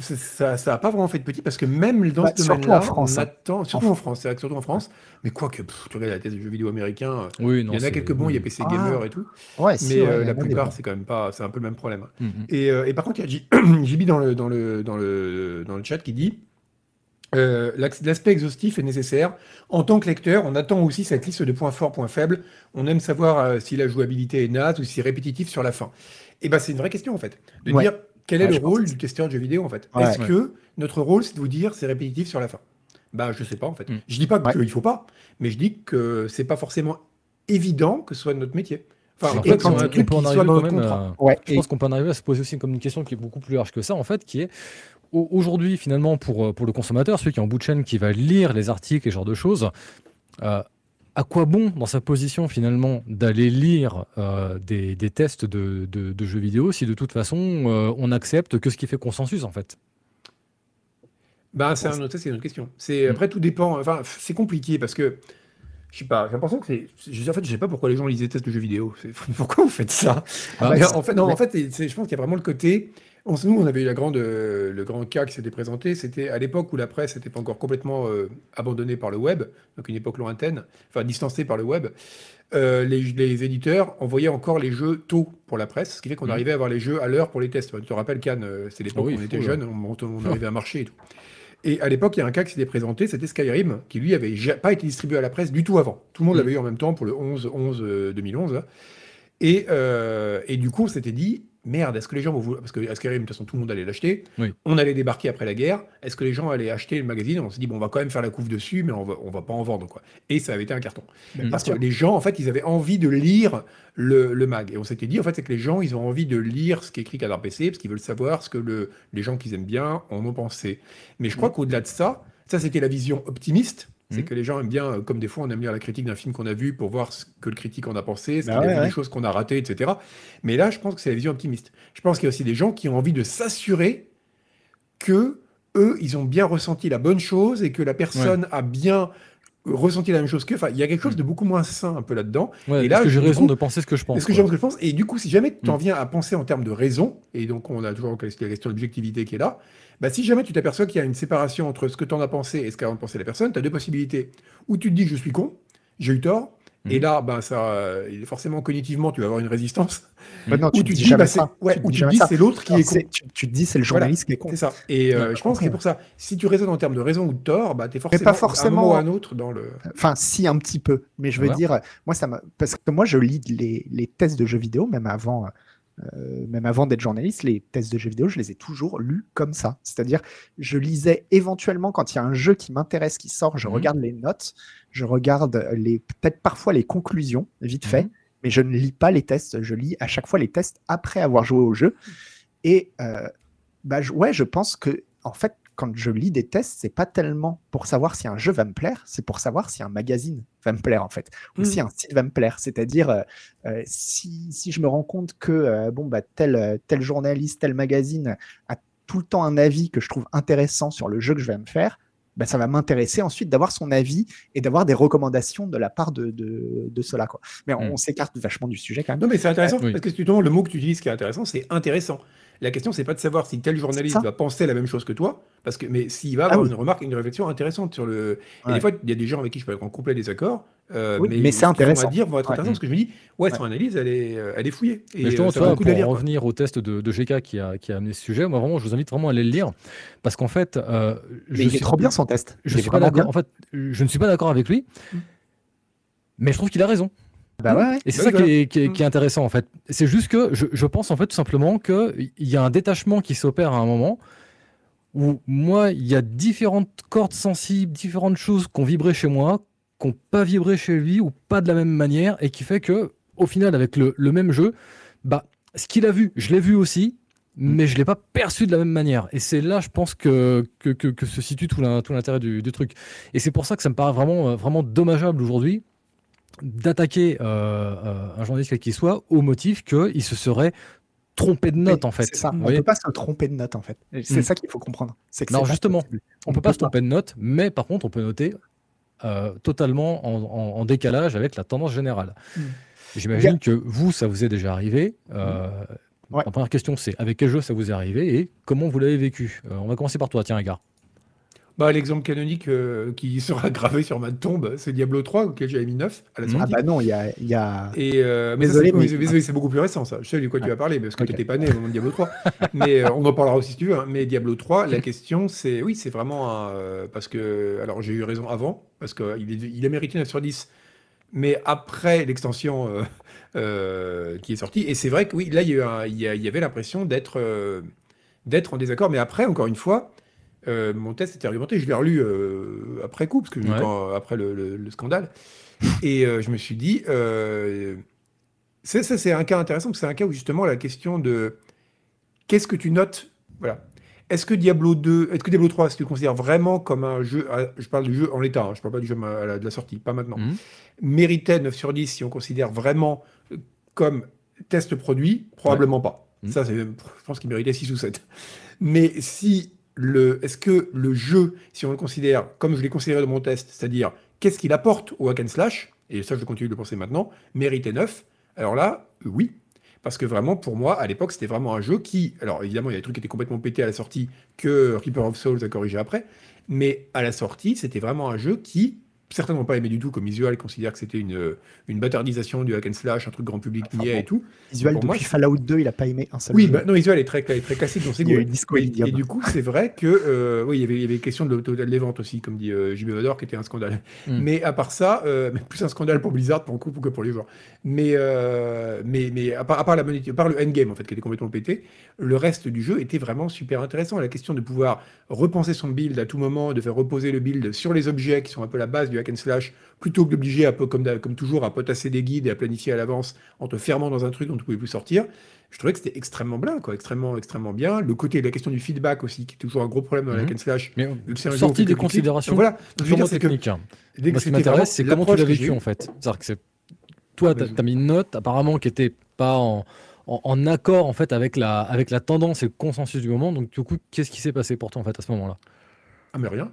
ça- ça ça a pas vraiment fait de petit parce que même dans Bah, ce surtout domaine-là, en France, on hein. attend, surtout en France, c'est surtout en France, mais quoique, pff, tu regardes la thèse de jeux vidéo américains, Oui, non, il y en a quelques bons, il y a PC Ah. Gamer et tout, Ouais, si, mais ouais, euh, la plupart, c'est quand même pas, c'est un peu le même problème. Mm, mm. Et, euh, et par contre, il y a JB dans le, dans, le, dans, le, dans le chat qui dit euh, L'aspect exhaustif est nécessaire. En tant que lecteur, on attend aussi cette liste de points forts, points faibles. On aime savoir euh, si la jouabilité est naze ou si c'est répétitif sur la fin. Et ben, c'est une vraie question en fait. De Ouais. dire quel est Ouais, le rôle du testeur de jeux vidéo en fait? Ouais. Est-ce Ouais. que notre rôle c'est de vous dire c'est répétitif sur la fin? Bah, je sais pas en fait. Mm. Je dis pas Ouais. qu'il faut pas, mais je dis que c'est pas forcément évident que ce soit notre métier. Enfin, en fait, un truc quand même Ouais, Je et- pense qu'on peut en arriver à se poser aussi comme une question qui est beaucoup plus large que ça, en fait, qui est au- aujourd'hui, finalement, pour, euh, pour le consommateur, celui qui est en bout de chaîne, qui va lire les articles et ce genre de choses, euh, à quoi bon, dans sa position, finalement, d'aller lire euh, des, des tests de, de- de jeux vidéo si de toute façon, euh, on accepte que ce qui fait consensus, en fait? Bah, c'est un autre, c'est une autre question. C'est après tout dépend. Enfin, c'est compliqué parce que je sais pas. J'ai l'impression que c'est. je- En fait, je sais pas pourquoi les gens lisent des tests de jeux vidéo. Pourquoi vous faites ça? Ah, Mais bah, En fait, non. En fait, je pense qu'il y a vraiment le côté. On, nous, on avait eu la grande, euh, le grand cas qui s'était présenté. C'était à l'époque où la presse n'était pas encore complètement euh, abandonnée par le web, donc une époque lointaine, enfin distancée par le web. Euh, les, les éditeurs envoyaient encore les jeux tôt pour la presse, ce qui fait qu'on Mhm. arrivait à avoir les jeux à l'heure pour les tests. Tu te rappelles, Cannes, c'est l'époque Oui, où on était jeunes, on, on- on arrivait à marcher et tout. Et à l'époque, il y a un cas qui s'était présenté, c'était Skyrim, qui lui avait pas été distribué à la presse du tout avant. Tout le monde Mm. l'avait eu en même temps pour le 11-11-2011. là. Et, euh, et du coup, on s'était dit, merde, est-ce que les gens vont vouloir... Parce que Skyrim, de toute façon, tout le monde allait l'acheter. Oui. On allait débarquer après la guerre. Est-ce que les gens allaient acheter le magazine? On s'est dit, bon, on va quand même faire la couve dessus, mais on va, on va pas en vendre. quoi. Et ça avait été un carton. Parce que les gens, en fait, ils avaient envie de lire le, le mag. Et on s'était dit, en fait, c'est que les gens, ils ont envie de lire ce qu'écrit Canard PC, parce qu'ils veulent savoir ce que le, les gens qu'ils aiment bien en ont pensé. Mais je crois qu'au-delà de ça, ça, c'était la vision optimiste. C'est Mhm. que les gens aiment bien, euh, comme des fois, on aime lire la critique d'un film qu'on a vu pour voir ce que le critique en a pensé, ce Bah qu'il a ouais, vu, ouais. des choses qu'on a ratées, etc. Mais là, je pense que c'est la vision optimiste. Je pense qu'il y a aussi des gens qui ont envie de s'assurer que eux, ils ont bien ressenti la bonne chose et que la personne a bien ressenti la même chose qu'eux. Enfin, il y a quelque chose de beaucoup moins sain un peu là-dedans. Ouais, Et Est-ce là, que j'ai raison coup, de penser ce que je pense Est-ce que j'ai ce que je pense Et du coup, si jamais tu en Mm. viens à penser en termes de raison, et donc on a toujours la question d'objectivité qui est là, bah, si jamais tu t'aperçois qu'il y a une séparation entre ce que tu en as pensé et ce qu'a pensé la personne, tu as deux possibilités. Ou tu te dis je suis con, j'ai eu tort, et Mhm. là, bah, ça, euh, forcément, cognitivement, tu vas avoir une résistance. Bah non, Ou tu te dis bah, c'est ouais, l'autre qui est con. tu, tu te dis c'est le Voilà. journaliste qui est con. C'est ça. Et euh, je pense que c'est pour ça. Si tu raisonnes en termes de raison ou de tort, bah, tu es forcément, pas un forcément- moment ou à un autre dans le. Enfin, si, un petit peu. Mais je veux Voilà. dire, euh, moi, ça. Parce que moi, je lis les, les tests de jeux vidéo, même avant, euh, même avant d'être journaliste, les tests de jeux vidéo, je les ai toujours lus comme ça. C'est-à-dire, je lisais éventuellement quand il y a un jeu qui m'intéresse, qui sort, je Mhm. regarde les notes, je regarde les peut-être parfois les conclusions, vite fait, Mhm. mais je ne lis pas les tests. Je lis à chaque fois les tests après avoir joué au jeu. Et euh, bah, ouais, je pense que en fait, quand je lis des tests, c'est pas tellement pour savoir si un jeu va me plaire, c'est pour savoir si un magazine va me plaire en fait, ou Mm. si un site va me plaire. C'est-à-dire euh, euh, si, si je me rends compte que euh, bon bah tel tel journaliste, tel magazine a tout le temps un avis que je trouve intéressant sur le jeu que je vais me faire. Bah, ça va m'intéresser ensuite d'avoir son avis et d'avoir des recommandations de la part de, de, de cela. Quoi. Mais on, Mm. s'écarte vachement du sujet quand même. Non, mais c'est intéressant Oui. parce que justement, le mot que tu utilises qui est intéressant, c'est intéressant. La question, c'est pas de savoir si tel journaliste va penser la même chose que toi, parce que, mais s'il va Ah avoir oui. une remarque, une réflexion intéressante sur le. Et des fois, il y a des gens avec qui je peux être en complet désaccord, euh, Oui, mais, mais c'est intéressant. à dire vont être Ouais. intéressants parce que je me dis, ouais, son analyse, elle est, euh, elle est fouillée. Et Mais justement, euh, pour lire. revenir au test de, de GK qui a, qui a amené ce sujet, moi vraiment, je vous invite vraiment à aller le lire. Parce qu'en fait, euh, je Mais il est suis- trop bien son test. Je suis pas. En fait, je ne suis pas d'accord avec lui, mais je trouve qu'il a raison. Bah ouais, ouais. Et c'est ça oui, qui, est, qui est- Mm. qui est intéressant en fait. C'est juste que je, je pense en fait tout simplement qu'il y a un détachement qui s'opère à un moment où moi, il y a différentes cordes sensibles, différentes choses qui ont vibré chez moi, qui n'ont pas vibré chez lui ou pas de la même manière et qui fait que au final, avec le, le même jeu, bah, ce qu'il a vu, je l'ai vu aussi, mais je ne l'ai pas perçu de la même manière. Et c'est là, je pense, que, que, que- que se situe tout l'intérêt du, du truc. Et c'est pour ça que ça me paraît vraiment, euh, vraiment dommageable aujourd'hui d'attaquer euh, euh, un journaliste quel qu'il soit au motif qu'il se serait trompé de note, Mais en fait. C'est ça. On voyez peut pas se tromper de note en fait. C'est Mm. ça qu'il faut comprendre. Que Non, justement. on peut pas se tromper de note, mais par contre, on peut noter euh, totalement en, en- en décalage avec la tendance générale. Mm. J'imagine que vous, ça vous est déjà arrivé. euh, Ouais. La première question, c'est avec quel jeu ça vous est arrivé et comment vous l'avez vécu? Euh, On va commencer par toi, tiens, Edgar. Bah, l'exemple canonique euh, qui sera gravé sur ma tombe, c'est Diablo 3, auquel j'avais mis 9 à la Mhm. Ah bah non, il y a, il y a- Et euh, mais Désolé, c'est- mais- c'est beaucoup plus récent, ça. Je sais de quoi tu vas parler, parce que Ok. tu n'étais pas né au moment de Diablo 3. mais euh, on en parlera aussi si tu veux. hein. Mais Diablo 3, la question, c'est. Oui, c'est vraiment. un, euh, parce que. Alors, j'ai eu raison avant, parce qu'il il a mérité 9 sur 10. Mais après l'extension qui est sortie, et c'est vrai que oui, là, il y, a il y avait l'impression d'être d'être en désaccord. Mais après, encore une fois, euh, mon test était argumenté. Je l'ai relu euh, après coup, parce que Ouais. quand- après le, le- le scandale. Et euh, je me suis dit, c'est- ça c'est un cas intéressant, parce que c'est un cas où justement la question de qu'est-ce que tu notes, voilà. Est-ce que Diablo 2, est-ce que Diablo 3, est-ce que tu le considères vraiment comme un jeu, je parle du jeu en l'état, hein, je parle pas du jeu à la- de la sortie, pas maintenant, Mhm. méritait 9 sur 10 si on considère vraiment comme test produit, probablement pas. Mhm. Ça, c'est, je pense qu'il méritait 6 ou 7. Mais si est-ce que le jeu, si on le considère comme je l'ai considéré dans mon test, c'est-à-dire qu'est-ce qu'il apporte au hack and slash, et ça je continue de le penser maintenant, méritait 9, alors là, oui. Parce que vraiment, pour moi, à l'époque, c'était vraiment un jeu qui. Alors évidemment, il y a des trucs qui étaient complètement pétés à la sortie que Reaper of Souls a corrigé après. Mais à la sortie, c'était vraiment un jeu qui, certainement pas aimé du tout, comme Visual considère que c'était une, une bâtardisation du hack and slash, un truc grand public Enfin, niais bon. et tout. Visual Pour moi, depuis c'est- Fallout 2, il a pas aimé un seul Oui, jeu. bah, non, Visual est très, très classique dans ses Il y a goûts. Elysium. et du coup, c'est vrai que euh, oui, il y avait, il y avait question de total des ventes aussi, comme dit euh, JB Vador, qui était un scandale. Mm. Mais à part ça, euh, mais plus un scandale pour Blizzard pour le coup que pour les joueurs. Mais, euh, mais, mais à, part, à part la à part le endgame en fait, qui était complètement pété, le reste du jeu était vraiment super intéressant. La question de pouvoir repenser son build à tout moment, de faire reposer le build sur les objets qui sont un peu la base du hack and slash, plutôt que d'obliger un peu comme, comme toujours à potasser des guides et à planifier à l'avance en te fermant dans un truc dont tu pouvais plus sortir. Je trouvais que c'était extrêmement bien, quoi, extrêmement, extrêmement bien. Le côté, la question du feedback aussi, qui est toujours un gros problème dans le Mhm. hack and slash. Mais on sorti fait des considérations Donc voilà. Donc, je veux dire, c'est que techniques. hein. Moi, ce qui m'intéresse, c'est comment tu l'as vécu en fait. C'est-à-dire que toi, Ah, tu bah, as, mis une note apparemment qui était pas en, en- en accord en fait avec la, avec la tendance et le consensus du moment. Donc du coup, qu'est-ce qui s'est passé pour toi en fait à ce moment-là? Ah, mais rien.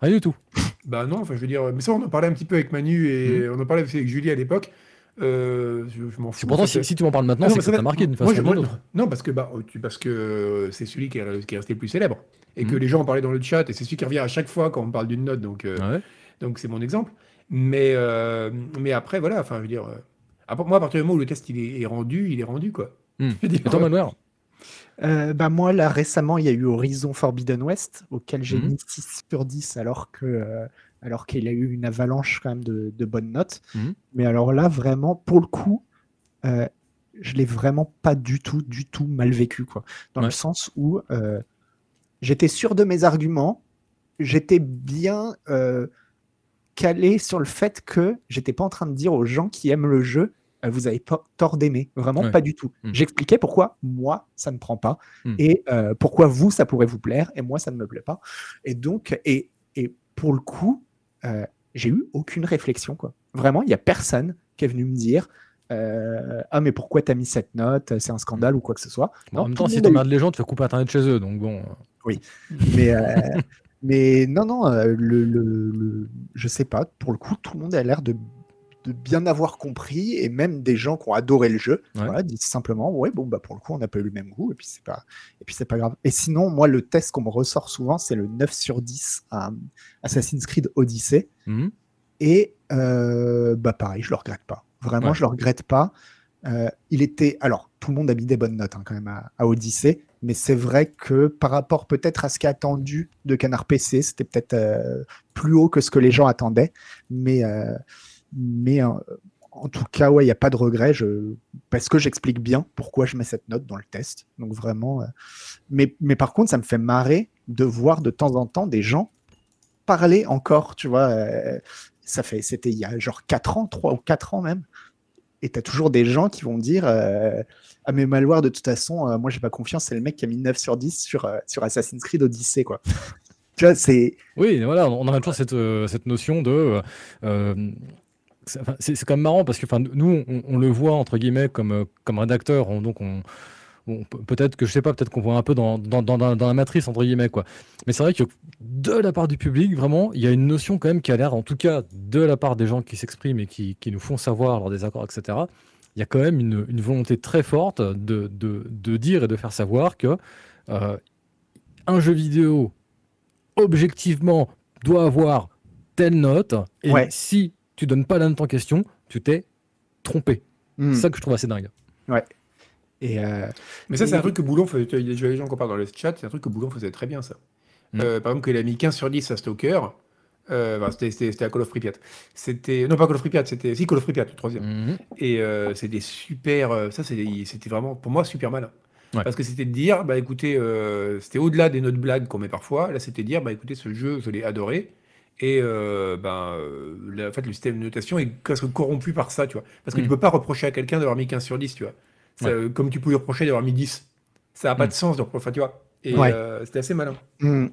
Rien du tout. Bah non, enfin je veux dire, mais ça on en parlait un petit peu avec Manu et on en parlait aussi avec Julie à l'époque. Euh, je je m'en fous. C'est pourtant, si, tu m'en parles maintenant, Ah c'est que ça t'a marqué d'une façon ou d'une autre. Non, parce que, bah, tu- parce que c'est celui qui est, qui est resté le plus célèbre. Et que Mhm. les gens en parlaient dans le chat, et c'est celui qui revient à chaque fois quand on parle d'une note, donc euh, Ouais. donc c'est mon exemple. Mais, euh, mais après, voilà, enfin, je veux dire, euh, après, moi, à partir du moment où le test il est, est rendu, il est rendu, quoi. Veux dire, toi, Manuel? Euh, bah moi, là, récemment, il y a eu Horizon Forbidden West, auquel j'ai Mhm. mis 6 sur 10, alors que euh, alors qu'il a eu une avalanche quand même de, de bonnes notes. Mhm. Mais alors là, vraiment, pour le coup, euh, je l'ai vraiment pas du tout, du tout mal vécu, quoi. Dans Ouais. le sens où euh, j'étais sûr de mes arguments, j'étais bien euh, calé sur le fait que j'étais pas en train de dire aux gens qui aiment le jeu, vous avez tort d'aimer. Vraiment Ouais. pas du tout. Mhm. J'expliquais pourquoi moi, ça ne prend pas Mhm. et euh, pourquoi vous, ça pourrait vous plaire et moi, ça ne me plaît pas. Et donc, et, et pour le coup, euh, j'ai eu aucune réflexion. Quoi. Vraiment, il n'y a personne qui est venu me dire euh, Ah, mais pourquoi tu as mis cette note? C'est un scandale ou quoi que ce soit. Bon, en Non, même temps, si t'emmerdes les gens, tu fais couper Internet chez eux. Donc bon. euh, mais, euh, mais non, non, euh, le, le, le- je sais pas, pour le coup, tout le monde a l'air de, de bien avoir compris, et même des gens qui ont adoré le jeu, Ouais. voilà, disent simplement, ouais, bon, bah, pour le coup, on n'a pas eu le même goût, et puis c'est pas, et puis c'est pas grave. Et sinon, moi, le test qu'on me ressort souvent, c'est le 9 sur 10 à Assassin's Creed Odyssey, mhm. et euh, bah pareil, je le regrette pas. Vraiment, Ouais. je le regrette pas. Euh, il était, alors tout le monde a mis des bonnes notes hein, quand même à, à Odyssey, mais c'est vrai que par rapport peut-être à ce est attendu de Canard PC, c'était peut-être euh, plus haut que ce que les gens attendaient. Mais, euh, mais euh, en tout cas, ouais, il n'y a pas de regret. Parce que j'explique bien pourquoi je mets cette note dans le test. Donc vraiment. euh, mais, mais par contre, ça me fait marrer de voir de temps en temps des gens parler encore, tu vois. euh, c'était il y a genre 4 ans, 3 ou 4 ans même. Et tu as toujours des gens qui vont dire euh, Ah, mais Malware, de toute façon, euh, moi, j'ai pas confiance, c'est le mec qui a mis 9 sur 10 sur, sur Assassin's Creed Odyssey, quoi. tu vois, c'est. Oui, voilà, on a toujours cette, cette notion de. C'est quand même marrant parce que enfin, nous, on, on le voit entre guillemets comme, euh, comme rédacteur, on- donc on, on- peut- peut-être que je sais pas, peut-être qu'on voit un peu dans, dans, dans, dans la matrice entre guillemets quoi. Mais c'est vrai que de la part du public, vraiment, il y a une notion quand même qui a l'air, en tout cas de la part des gens qui s'expriment et qui, qui nous font savoir leurs désaccords, etc., il y a quand même une, une volonté très forte de, de- de dire et de faire savoir que euh, un jeu vidéo, objectivement, doit avoir telle note, et Ouais. si tu donnes pas la note en question, tu t'es trompé. Hmm. C'est ça que je trouve assez dingue. Et euh, Mais ça, c'est un truc que Boulon faisait. Il y a déjà des gens qui en parlent dans le chat. C'est un truc que Boulon faisait très bien, ça. Mm. Euh, par exemple, qu'il a mis 15 sur 10 à Stalker. Euh, enfin, c'était- à Call of Pripyat. C'était. Non, pas Call of Pripyat, c'était. Si, Call of Pripyat, le troisième. Mhm. Et euh, c'était super. euh, ça, c'était vraiment, pour moi, super malin. Ouais. Parce que c'était de dire, bah écoutez, euh, c'était au-delà des notes blagues qu'on met parfois. Là, c'était de dire, bah écoutez, ce jeu, je l'ai adoré. Et euh, ben, euh, la- en fait, le système de notation est presque corrompu par ça, tu vois. Parce que Mm. tu peux pas reprocher à quelqu'un d'avoir mis 15 sur 10, tu vois. Ça, euh, Comme tu peux lui reprocher d'avoir mis 10. Ça n'a pas Mm. de sens de reprocher, enfin, tu vois. Et Ouais. euh, c'était assez malin. hmm.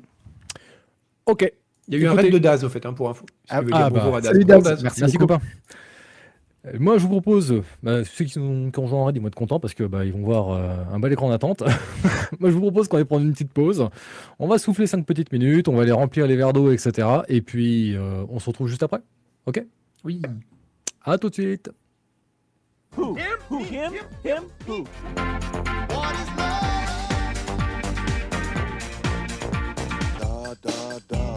Ok. Il y a eu un raid de Daz, au fait, hein, pour info. Ah, ah, bah, Daz. salut Daz. Merci Merci beaucoup. copain. Euh, Moi, je vous propose, bah, ceux qui, sont, qui ont joué en raid, ils vont être contents parce que bah, ils vont voir euh, un bel écran d'attente. Moi, je vous propose qu'on aille prendre une petite pause. On va souffler 5 petites minutes, on va aller remplir les verres d'eau, etc. Et puis, euh, on se retrouve juste après. Ok? Oui. À tout de suite. Who? Who? Him? Him? Who? Da da da.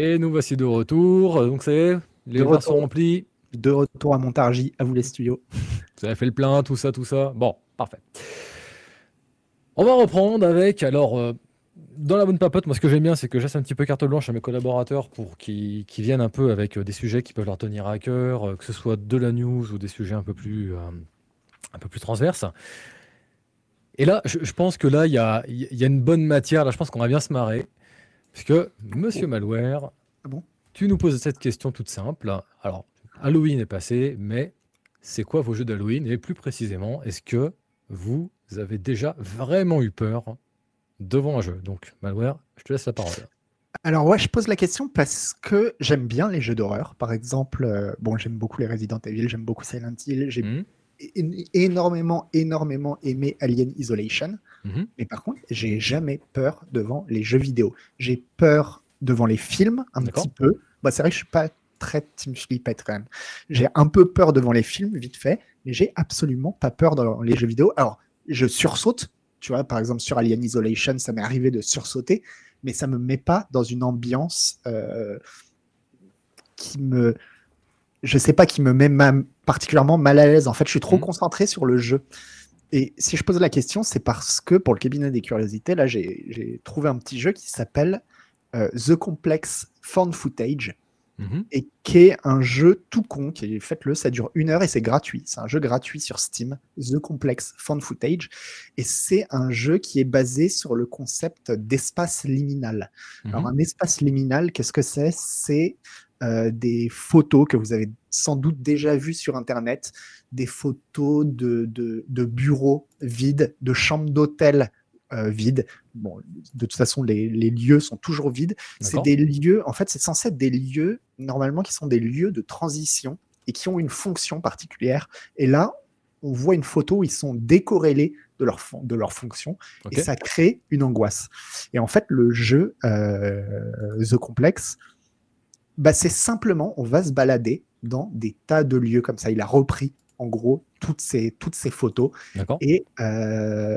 Et nous voici de retour. Donc, c'est les verres sont remplis. De retour à Montargis, à vous les studios. Vous avez fait le plein, tout ça, tout ça. Bon, parfait. On va reprendre avec, alors, euh, dans la bonne papote, moi ce que j'aime bien, c'est que je laisse un petit peu carte blanche à mes collaborateurs pour qu'ils viennent un peu avec euh, des sujets qui peuvent leur tenir à cœur, euh, que ce soit de la news ou des sujets un peu plus, euh, un peu plus transverses. Et là, je, je pense que là, il y a, il y a une bonne matière. Là, je pense qu'on va bien se marrer. Puisque, monsieur Malware, Ah bon? tu nous poses cette question toute simple. Alors, Halloween est passé, mais c'est quoi vos jeux d'Halloween? Et plus précisément, est-ce que vous avez déjà vraiment eu peur devant un jeu? Donc, Malware, je te laisse la parole. Alors ouais, je pose la question parce que j'aime bien les jeux d'horreur. Par exemple, euh, bon, j'aime beaucoup les Resident Evil, j'aime beaucoup Silent Hill, j'ai é- énormément, énormément aimé Alien Isolation. Mhm. Mais par contre, j'ai jamais peur devant les jeux vidéo. J'ai peur devant les films, un petit peu. Bah, c'est vrai que je suis pas très Team Flippette quand même. J'ai un peu peur devant les films, vite fait, mais j'ai absolument pas peur dans les jeux vidéo. Alors, je sursaute, tu vois, par exemple sur Alien Isolation, ça m'est arrivé de sursauter, mais ça me met pas dans une ambiance euh, qui me, je sais pas, qui me met ma- particulièrement mal à l'aise. En fait, je suis trop Mhm. concentré sur le jeu. Et si je pose la question, c'est parce que pour le cabinet des curiosités, là, j'ai trouvé un petit jeu qui s'appelle euh, The Complex Found Footage Mhm. et qui est un jeu tout con. Qui faites-le, ça dure une heure et c'est gratuit. C'est un jeu gratuit sur Steam, The Complex Found Footage, et c'est un jeu qui est basé sur le concept d'espace liminal. Alors, Mhm. un espace liminal, qu'est-ce que c'est? C'est euh, des photos que vous avez sans doute déjà vues sur Internet, des photos de, de, de bureaux vides, de chambres d'hôtel euh, vides. Bon, de toute façon, les, les lieux sont toujours vides. C'est des lieux, en fait, c'est censé être des lieux, normalement, qui sont des lieux de transition et qui ont une fonction particulière. Et là, on voit une photo où ils sont décorrélés de leur, de leur fonction et ça crée une angoisse. Et en fait, le jeu euh, The Complex, bah, c'est simplement, on va se balader dans des tas de lieux comme ça. Il a repris, en gros, toutes ces, toutes ces photos et, euh,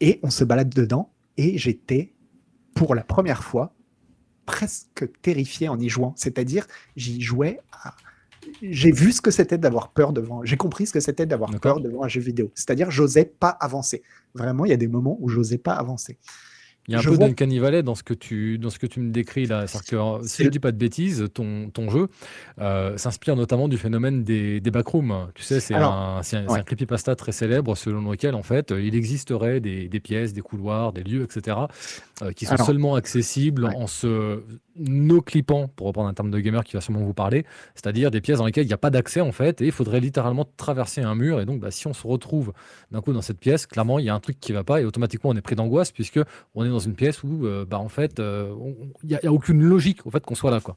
et on se balade dedans. Et j'étais, pour la première fois, presque terrifié en y jouant. C'est-à-dire, j'y jouais à... J'ai vu ce que c'était d'avoir peur devant. J'ai compris ce que c'était d'avoir peur devant un jeu vidéo. C'est-à-dire, j'osais pas avancer. Vraiment, il y a des moments où j'osais pas avancer. Il y a un Je peu vois- d'Uncanny dans ce que tu, dans ce que tu me décris là. Que, euh, si je dis pas de bêtises, ton, ton jeu euh, s'inspire notamment du phénomène des, des backrooms. Tu sais, c'est un, c'est un, c'est ouais. un creepypasta très célèbre selon lequel, en fait, euh, il existerait des, des pièces, des couloirs, des lieux, etc., euh, qui sont Alors, seulement accessibles ouais. en se no-clippant, pour reprendre un terme de gamer qui va sûrement vous parler, c'est-à-dire des pièces dans lesquelles il n'y a pas d'accès, en fait, et il faudrait littéralement traverser un mur. Et donc, bah, si on se retrouve d'un coup dans cette pièce, clairement, il y a un truc qui va pas, et automatiquement, on est pris d'angoisse, puisque on est dans une pièce où, euh, bah, en fait, euh, il n'y a, aucune logique au fait qu'on soit là. Quoi.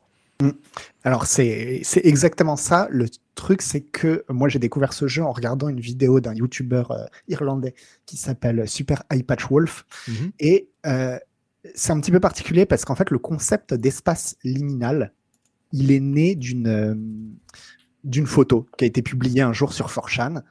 Alors, c'est exactement ça. Le truc, c'est que moi, j'ai découvert ce jeu en regardant une vidéo d'un YouTuber euh, irlandais qui s'appelle Super Eye Patch Wolf. Mhm. Et euh, c'est un petit peu particulier parce qu'en fait, le concept d'espace liminal, il est né d'une euh, d'une photo qui a été publiée un jour sur 4chan.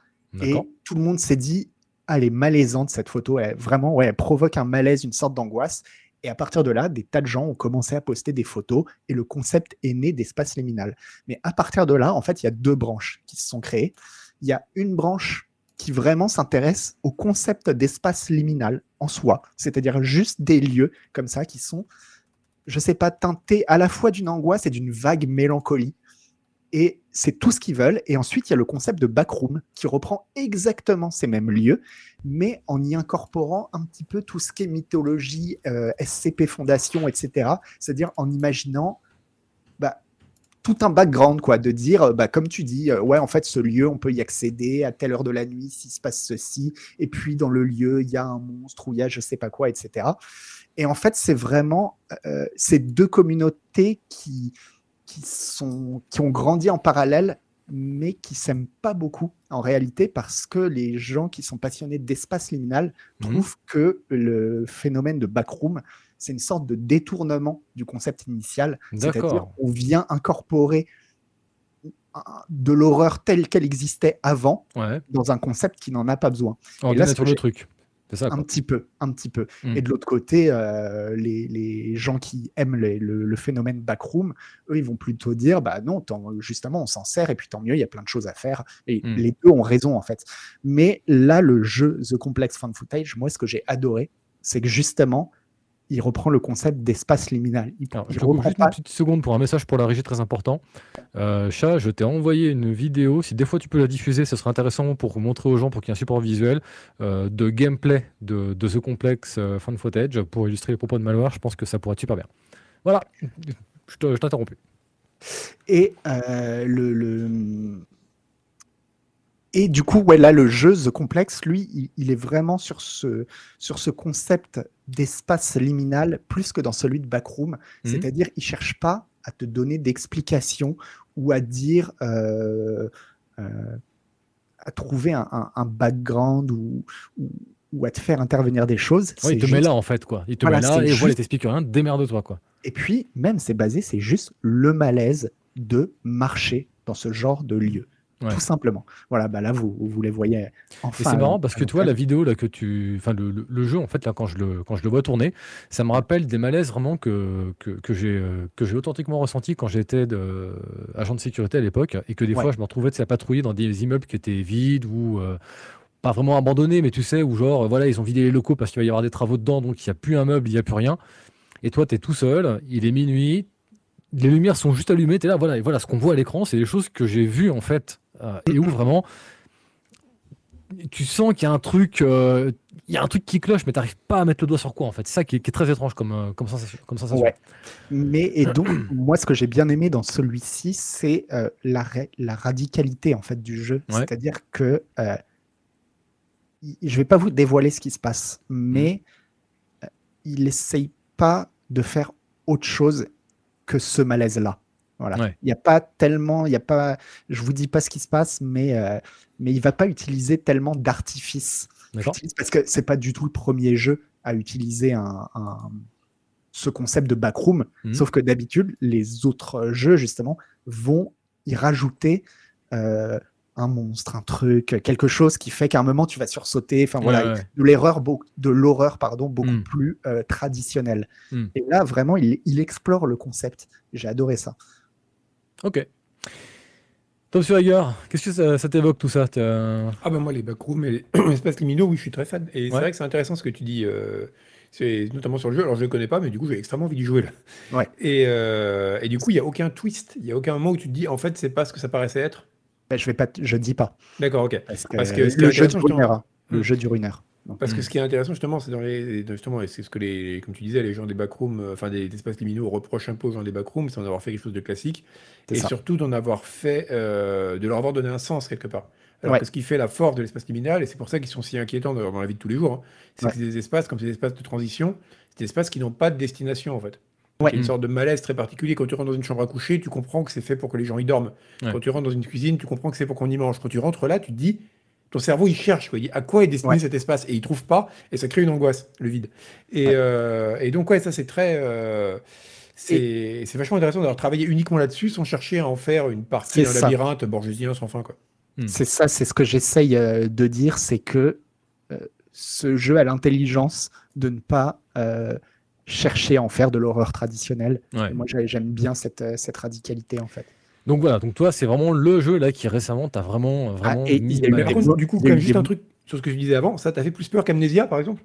Et tout le monde s'est dit, elle est malaisante cette photo. Elle, vraiment, ouais, elle provoque un malaise, une sorte d'angoisse. Et à partir de là, des tas de gens ont commencé à poster des photos et le concept est né d'espace liminal. Mais à partir de là, en fait, il y a deux branches qui se sont créées. Il y a une branche qui vraiment s'intéresse au concept d'espace liminal en soi, c'est-à-dire juste des lieux comme ça qui sont, je sais pas, teintés à la fois d'une angoisse et d'une vague mélancolie. Et c'est tout ce qu'ils veulent. Et ensuite, il y a le concept de backroom qui reprend exactement ces mêmes lieux, mais en y incorporant un petit peu tout ce qui est mythologie, euh, SCP Fondation, etc. C'est-à-dire en imaginant bah, tout un background, quoi, de dire, euh, bah, comme tu dis, euh, ouais, en fait, ce lieu, on peut y accéder à telle heure de la nuit s'il se passe ceci, et puis dans le lieu, il y a un monstre ou il y a je sais pas quoi, etc. Et en fait, c'est vraiment ces deux communautés qui, qui, sont, qui ont grandi en parallèle, mais qui s'aiment pas beaucoup en réalité, parce que les gens qui sont passionnés d'espace liminal Mhm. trouvent que le phénomène de backroom, c'est une sorte de détournement du concept initial. C'est-à-dire on vient incorporer de l'horreur telle qu'elle existait avant Ouais. dans un concept qui n'en a pas besoin. On Et là, ce sur que le truc. Ça. Un petit peu, un petit peu. Mm. Et de l'autre côté, euh, les, les gens qui aiment les- le, le phénomène backroom, eux, ils vont plutôt dire, bah non, tant- justement, on s'en sert et puis tant mieux, il y a plein de choses à faire. Et Mm. les deux ont raison, en fait. Mais là, le jeu The Complex Fan Footage, moi, ce que j'ai adoré, c'est que justement, il reprend le concept d'espace liminal. Il, Alors, il je reprend juste pas- une petite seconde pour un message pour la régie très important. Euh, Chat, je t'ai envoyé une vidéo. Si des fois tu peux la diffuser, ce serait intéressant pour montrer aux gens, pour qu'il y ait un support visuel, euh, de gameplay de, de The Complex euh, Fan Footage pour illustrer les propos de Malware. Je pense que ça pourrait être super bien. Voilà, je te- je t'ai interrompu. Et euh, le, le- et du coup, ouais, là, le jeu The Complex, lui, il, il est vraiment sur ce, sur ce concept d'espace liminal plus que dans celui de Backroom. Mhm. C'est-à-dire, il cherche pas à te donner d'explications ou à dire, euh, euh, à trouver un, un- un background ou, ou, ou à te faire intervenir des choses. Ouais, il te met là en fait quoi. Il te Voilà, met là et voilà, il juste- t'explique rien, démerde-toi quoi. Et puis, même, c'est basé, c'est juste le malaise de marcher dans ce genre de lieu. Ouais. Tout simplement. Voilà, bah là, vous, vous les voyez enfin. c'est marrant parce que tu vois la vidéo là que tu, enfin le, le- le jeu en fait là quand je le quand je le vois tourner, ça me rappelle des malaises vraiment que que, que j'ai euh, que j'ai authentiquement ressenti quand j'étais de- agent de sécurité à l'époque et que des Ouais. fois je me retrouvais sais, à patrouiller dans des immeubles qui étaient vides ou euh, pas vraiment abandonnés mais tu sais où genre euh, voilà ils ont vidé les locaux parce qu'il va y avoir des travaux dedans donc il n'y a plus un meuble il n'y a plus rien et toi tu es tout seul il est minuit les lumières sont juste allumées tu es là voilà et voilà ce qu'on voit à l'écran c'est des choses que j'ai vues en fait et où vraiment tu sens qu'il y a un truc, euh, il y a un truc qui cloche, mais tu n'arrives pas à mettre le doigt sur quoi en fait. C'est ça qui est, qui est très étrange comme, euh, comme sensation. Comme sensation. Ouais. Mais et donc, moi, ce que j'ai bien aimé dans celui-ci, c'est euh, la, ra- la radicalité en fait du jeu. Ouais. C'est-à-dire que euh, je vais pas vous dévoiler ce qui se passe, mais euh, il essaye pas de faire autre chose que ce malaise-là. Voilà. Ouais. Il n'y a pas tellement, il y a pas, je vous dis pas ce qui se passe, mais euh, mais il va pas utiliser tellement d'artifices parce que c'est pas du tout le premier jeu à utiliser un, un- ce concept de backroom. Mhm. Sauf que d'habitude, les autres jeux, justement, vont y rajouter euh, un monstre, un truc, quelque chose qui fait qu'à un moment, tu vas sursauter. Enfin voilà, Ouais, de l'erreur, de l'horreur, pardon, beaucoup Mhm. plus euh, traditionnelle. Mhm. Et là, vraiment, il, il explore le concept. J'ai adoré ça. Ok. Tom Schweiger, qu'est-ce que ça, ça t'évoque tout ça? Ah ben moi les backrooms et les espaces liminaux, oui, je suis très fan. Et c'est vrai que c'est intéressant ce que tu dis, euh, c'est notamment sur le jeu. Alors je le connais pas, mais du coup j'ai extrêmement envie d'y jouer là. Ouais. Et, euh, et du coup il y a aucun twist, il y a aucun moment où tu te dis en fait c'est pas ce que ça paraissait être. Ben, je vais pas, t- je dis pas. D'accord, ok. Parce que, Parce que le jeu intéressant, dure une justement- heure. hein. Le Mhm. jeu une Donc, Parce que Mm. ce qui est intéressant justement, c'est dans les justement, et c'est ce que les, comme tu disais, les gens des backrooms, euh, enfin des, des espaces liminaux reprochent un peu aux gens des backrooms, c'est d'en avoir fait quelque chose de classique, c'est et ça. surtout d'en avoir fait, euh, de leur avoir donné un sens quelque part. Alors Ouais. ce qui fait la force de l'espace liminal, et c'est pour ça qu'ils sont si inquiétants dans, dans la vie de tous les jours, hein, c'est Ouais. que c'est des espaces comme c'est des espaces de transition, c'est des espaces qui n'ont pas de destination en fait. Ouais. Il y a une Mm. sorte de malaise très particulier. Quand tu rentres dans une chambre à coucher, tu comprends que c'est fait pour que les gens y dorment. Quand tu rentres dans une cuisine, tu comprends que c'est pour qu'on y mange. Quand tu rentres là, tu te dis, ton cerveau il cherche, quoi. il dit à quoi est destiné Ouais. cet espace? Et il trouve pas et ça crée une angoisse, le vide. Et, Ouais. euh, et donc ouais, ça c'est très, euh, c'est c'est vachement intéressant d'avoir travaillé uniquement là-dessus sans chercher à en faire une partie d'un ça. labyrinthe borgésien sans fin quoi. C'est ça, c'est ce que j'essaye euh, de dire, c'est que euh, ce jeu a l'intelligence de ne pas euh, chercher à en faire de l'horreur traditionnelle. Ouais. Moi, j'ai- j'aime bien cette, cette radicalité, en fait. Donc voilà, donc toi, c'est vraiment le jeu là qui récemment t'a vraiment, euh, vraiment Ah, et mis Mais par contre, du coup, même, juste un truc sur ce que je disais avant, ça t'a fait plus peur qu'Amnesia par exemple?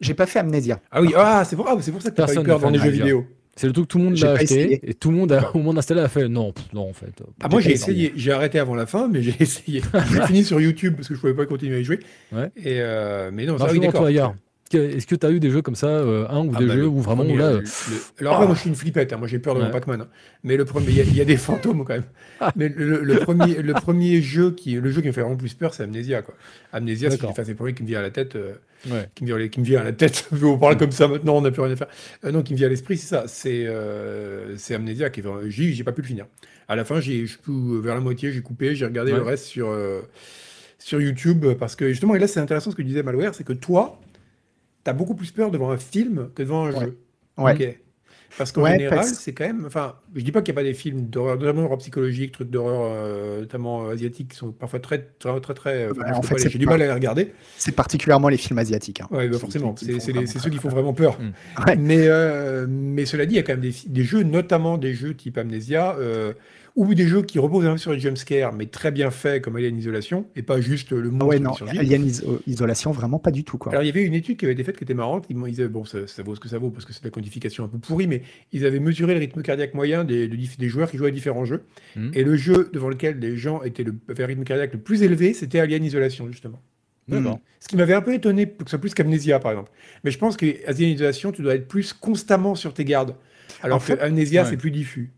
J'ai pas fait Amnesia. Ah oui, ah, c'est pour, ah, c'est pour ça que t'as pas eu peur dans les jeux vidéo. C'est le truc que tout le monde l'a acheté essayé. et tout le monde a, au moment d'installer a fait non, pff, non en fait. Ah, moi j'ai essayé, j'ai arrêté avant la fin, mais j'ai essayé. j'ai fini sur YouTube parce que je pouvais pas continuer à y jouer. Ouais. Et euh, mais non, ça, Alors, oui, d'accord. Est-ce que tu as eu des jeux comme ça, euh, un ou Ah des bah, jeux le où vraiment premier, là, le- euh, Alors après, moi je suis une flippette, hein. moi j'ai peur devant Ouais. Pac-Man. hein. Mais le premier, il y, a- il y a des fantômes quand même. Mais le, le premier, le premier jeu qui, le jeu qui me fait vraiment plus peur, c'est Amnesia quoi. Amnesia, c'est enfin, le premier qui me vient à la tête. euh, ouais. qui me vient, qui me vient à la tête. on parle comme ça maintenant, on n'a plus rien à faire. Euh, non, qui me vient à l'esprit, c'est ça. C'est c'est Amnesia qui est vraiment. J'ai pas pu le finir. À la fin, j'ai vers la moitié, j'ai coupé, j'ai regardé Ouais. le reste sur sur YouTube parce que justement, et là c'est intéressant ce que disait Malware, c'est que toi, t'as beaucoup plus peur devant un film que devant un Ouais. jeu. Ouais. Parce qu'en Ouais, général, parce- c'est quand même. Enfin, je dis pas qu'il n'y a pas des films d'horreur, notamment d'horreur psychologique, trucs d'horreur, euh, notamment euh, asiatiques, qui sont parfois très, très, très, très. je en fait, j'ai du mal à les regarder. C'est particulièrement les films asiatiques. hein. Ouais, bah forcément, c'est ceux qui font vraiment peur. Ouais. Mais, euh, mais cela dit, il y a quand même des, jeux, notamment des jeux type Amnesia, euh, ou des jeux qui reposent un peu sur les jumpscares, mais très bien faits, comme Alien Isolation, et pas juste le Ah monstre ouais, qui non. Alien Iso- Isolation, vraiment pas du tout. Quoi. Alors, il y avait une étude qui avait été faite qui était marrante. Ils, ils avaient- bon, ça, ça vaut ce que ça vaut parce que c'est de la quantification un peu pourrie, mais ils avaient mesuré le rythme cardiaque moyen des, joueurs qui jouaient à différents jeux. Mhm. Et le jeu devant lequel les gens étaient le avaient un rythme cardiaque le plus élevé, c'était Alien Isolation, justement. D'accord. Ce qui m'avait un peu étonné, que ce soit plus qu'Amnesia, par exemple. Mais je pense que Alien Isolation, tu dois être plus constamment sur tes gardes. Alors En que fait, Amnesia, ouais. c'est plus diffus.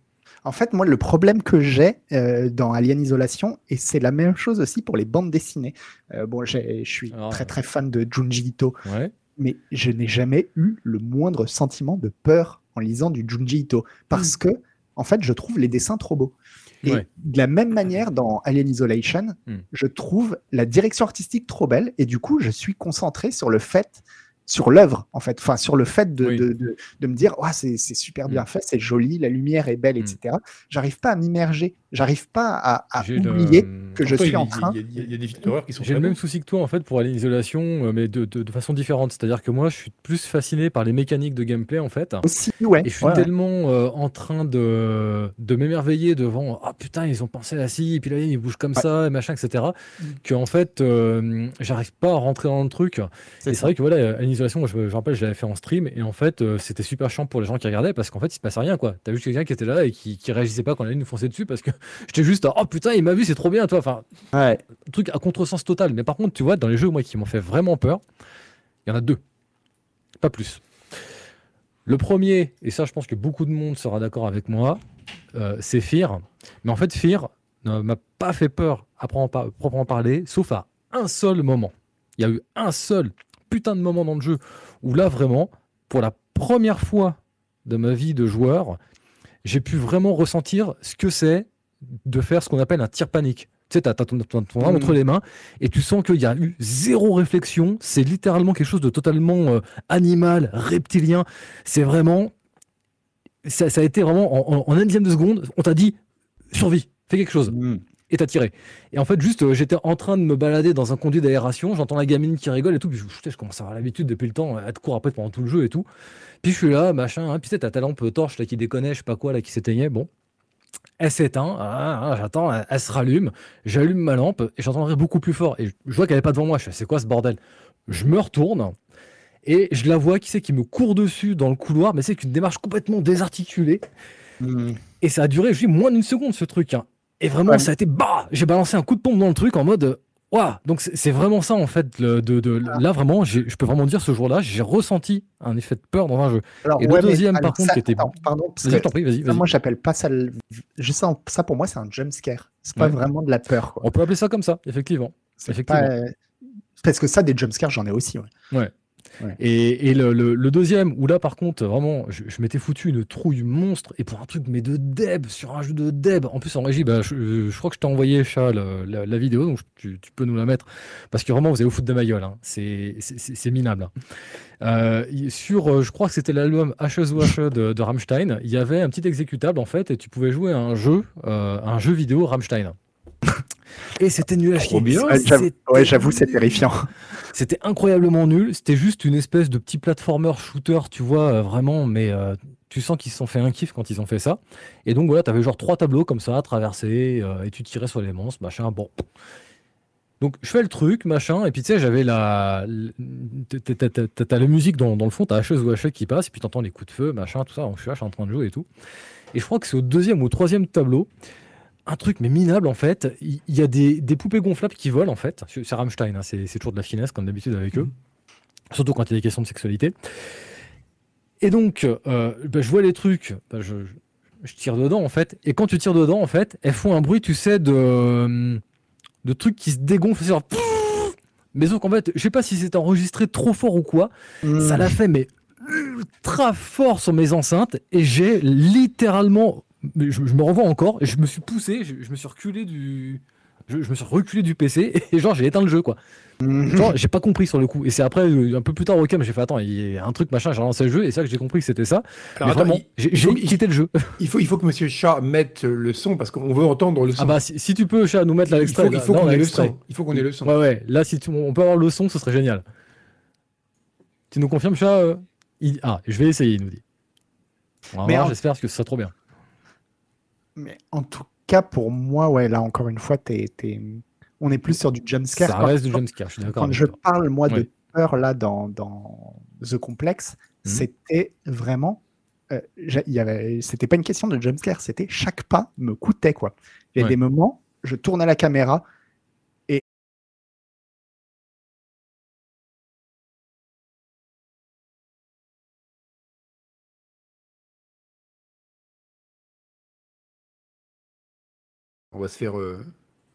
En fait, moi, le problème que j'ai euh, dans Alien Isolation, et c'est la même chose aussi pour les bandes dessinées. Euh, bon, je suis Alors, très très fan de Junji Ito, Ouais. mais je n'ai jamais eu le moindre sentiment de peur en lisant du Junji Ito parce que, en fait, je trouve les dessins trop beaux. Et Ouais. de la même manière, dans Alien Isolation, Hmm. je trouve la direction artistique trop belle et du coup, je suis concentré sur le fait, sur l'œuvre, en fait, enfin, sur le fait de, Oui. de, de- de me dire, ouais, c'est c'est super bien Hmm. fait, c'est joli, la lumière est belle, Hmm. etc. J'arrive pas à m'immerger, j'arrive pas à, à J'ai le- oublier que je suis y en train. Il y, a- il y a des films d'horreur qui sont J'ai le même bons. souci que toi en fait pour aller en isolation, euh, mais de, de- de façon différente. C'est-à-dire que moi, je suis plus fasciné par les mécaniques de gameplay en fait. Aussi, ouais. Et je suis ouais. tellement euh, en train de, de m'émerveiller devant Ah putain, ils ont pensé à ci, et puis là, ils bougent comme Ouais. ça, et machin, etc. Mm. Que en fait, euh, j'arrive pas à rentrer dans le truc. Et c'est vrai que voilà, à l'isolation, moi, je, je rappelle, je l'avais fait en stream, et en fait, euh, c'était super chiant pour les gens qui regardaient parce qu'en fait, il se passait rien quoi. T'as juste quelqu'un qui était là et qui, qui réagissait pas quand la ligne nous fonçait dessus parce que j'étais juste Oh putain, il m'a vu, c'est trop bien, toi. Enfin, Ouais. un truc à contresens total. Mais par contre, tu vois, dans les jeux moi, qui m'ont fait vraiment peur, il y en a deux. Pas plus. Le premier, et ça je pense que beaucoup de monde sera d'accord avec moi, euh, c'est Fear. Mais en fait, Fear ne m'a pas fait peur à proprement parler, sauf à un seul moment. Il y a eu un seul putain de moment dans le jeu où là vraiment, pour la première fois de ma vie de joueur, j'ai pu vraiment ressentir ce que c'est de faire ce qu'on appelle un tir panique. Tu sais, t'as ton, arme Mhm. entre les mains et tu sens qu'il y a eu zéro réflexion. C'est littéralement quelque chose de totalement euh, animal, reptilien. C'est vraiment. Ça, ça a été vraiment en, en, en un dixième de seconde. On t'a dit survie, fais quelque chose Hmm. Et t'as tiré. Et en fait, juste, euh, j'étais en train de me balader dans un conduit d'aération, j'entends la gamine qui rigole et tout, puis je, je commence à avoir l'habitude depuis le temps, à te courir après pendant tout le jeu et tout. Puis je suis là, machin, hein, puis tu sais, t'as ta lampe torche là qui déconnait, je sais pas quoi, là qui s'éteignait, bon. Elle s'éteint, ah, ah, j'attends, elle, elle se rallume, j'allume ma lampe et j'entendrai beaucoup plus fort. Et je, je vois qu'elle est pas devant moi, je fais, c'est quoi ce bordel? Je me retourne et je la vois, qui c'est qui me court dessus dans le couloir, mais c'est qu'une démarche complètement désarticulée. Hmm. Et ça a duré, je dis, moins d'une seconde ce truc. hein. Et vraiment, Ouais. ça a été bah J'ai balancé un coup de pompe dans le truc en mode. Waouh Donc c'est vraiment ça en fait. le- de, de- Ah. Là vraiment, je peux vraiment dire ce jour-là, j'ai ressenti un effet de peur dans un jeu. Alors, Et le mais deuxième, par alors contre, ça- qui était- attends, pardon, parce que prie, vas-y. ça, vas-y. moi, j'appelle pas ça. le- Je sens ça pour moi, c'est un jump scare. C'est pas Ouais. vraiment de la peur. Quoi. On peut appeler ça comme ça, effectivement. C'est effectivement. pas, Parce que ça, des jump scares, j'en ai aussi. ouais. Et, le, deuxième, où là par contre, vraiment, je, m'étais foutu une trouille monstre, et pour un truc, mais de Deb, sur un jeu de Deb, en plus en régie, bah, je, crois que je t'ai envoyé, Chat, la, vidéo, donc tu, peux nous la mettre, parce que vraiment, vous allez au foot de ma gueule, hein. c'est minable. hein. Euh, sur, euh, je crois que c'était l'album Ashes Ashes de, de Rammstein, il y avait un petit exécutable en fait, et tu pouvais jouer à un jeu, euh, un jeu vidéo Rammstein. Et c'était nul à chier. bien. Ouais, j'avoue- C'était ouais, j'avoue, c'est terrifiant. c'était incroyablement nul. C'était juste une espèce de petit platformer shooter, tu vois, euh, vraiment, mais euh, tu sens qu'ils se sont fait un kiff quand ils ont fait ça. Et donc voilà, t'avais genre trois tableaux comme ça à traverser, euh, et tu tirais sur les monstres, machin, bon. Donc je fais le truc, machin, et puis tu sais, j'avais la. t'as- la musique dans, dans le fond, t'as H ou H qui passe, et puis t'entends les coups de feu, machin, tout ça. Donc je suis là, je suis en train de jouer et tout. Et je crois que c'est au deuxième ou au troisième tableau, un truc mais minable en fait. Il y, a des, des poupées gonflables qui volent en fait. C'est Rammstein, hein, c'est toujours de la finesse comme d'habitude avec eux. Surtout quand il y a des questions de sexualité. Et donc, euh, bah, je vois les trucs, bah, je, je- tire dedans en fait. Et quand tu tires dedans en fait, elles font un bruit, tu sais, de, de trucs qui se dégonflent. c'est genre, mais donc en fait, je sais pas si c'est enregistré trop fort ou quoi. Ça l'a fait, mais ultra fort sur mes enceintes. Et j'ai littéralement. Mais Je, je me revois encore. Et je me suis poussé. Je, je me suis reculé du. Je, je me suis reculé du PC. Et genre, j'ai éteint le jeu, quoi. Mhm. Genre, j'ai pas compris sur le coup. Et c'est après, euh, un peu plus tard, au cam, j'ai fait Attends, il y a un truc machin. J'ai relancé le jeu. Et c'est là que j'ai compris que c'était ça. Alors, Mais attends, vraiment, j'ai quitté le jeu. il faut, il faut que Monsieur Chat mette le son parce qu'on veut entendre le son. Ah bah, si, si tu peux, chat, nous mettre là l'extrait. faut, il faut qu'on ait le son. Il faut qu'on ait le son. Ouais, ouais. Là, si tu- on peut avoir le son, ce serait génial. Tu nous confirmes, chat euh, il- Ah, je vais essayer, il nous dit. On va Mais voir, en- J'espère que ce sera trop bien. Mais en tout cas, pour moi, ouais, là, encore une fois, t'es, t'es- on est plus sur du jump scare. Ça Quand- reste du jumpscare, je suis d'accord. Quand je toi. parle, moi, Ouais. de peur, là, dans, dans The Complex, Mhm. c'était vraiment. euh, y avait, c'était pas une question de jump scare, c'était chaque pas me coûtait, quoi. Il y a Ouais. des moments, je tourne à la caméra, on va se faire, euh,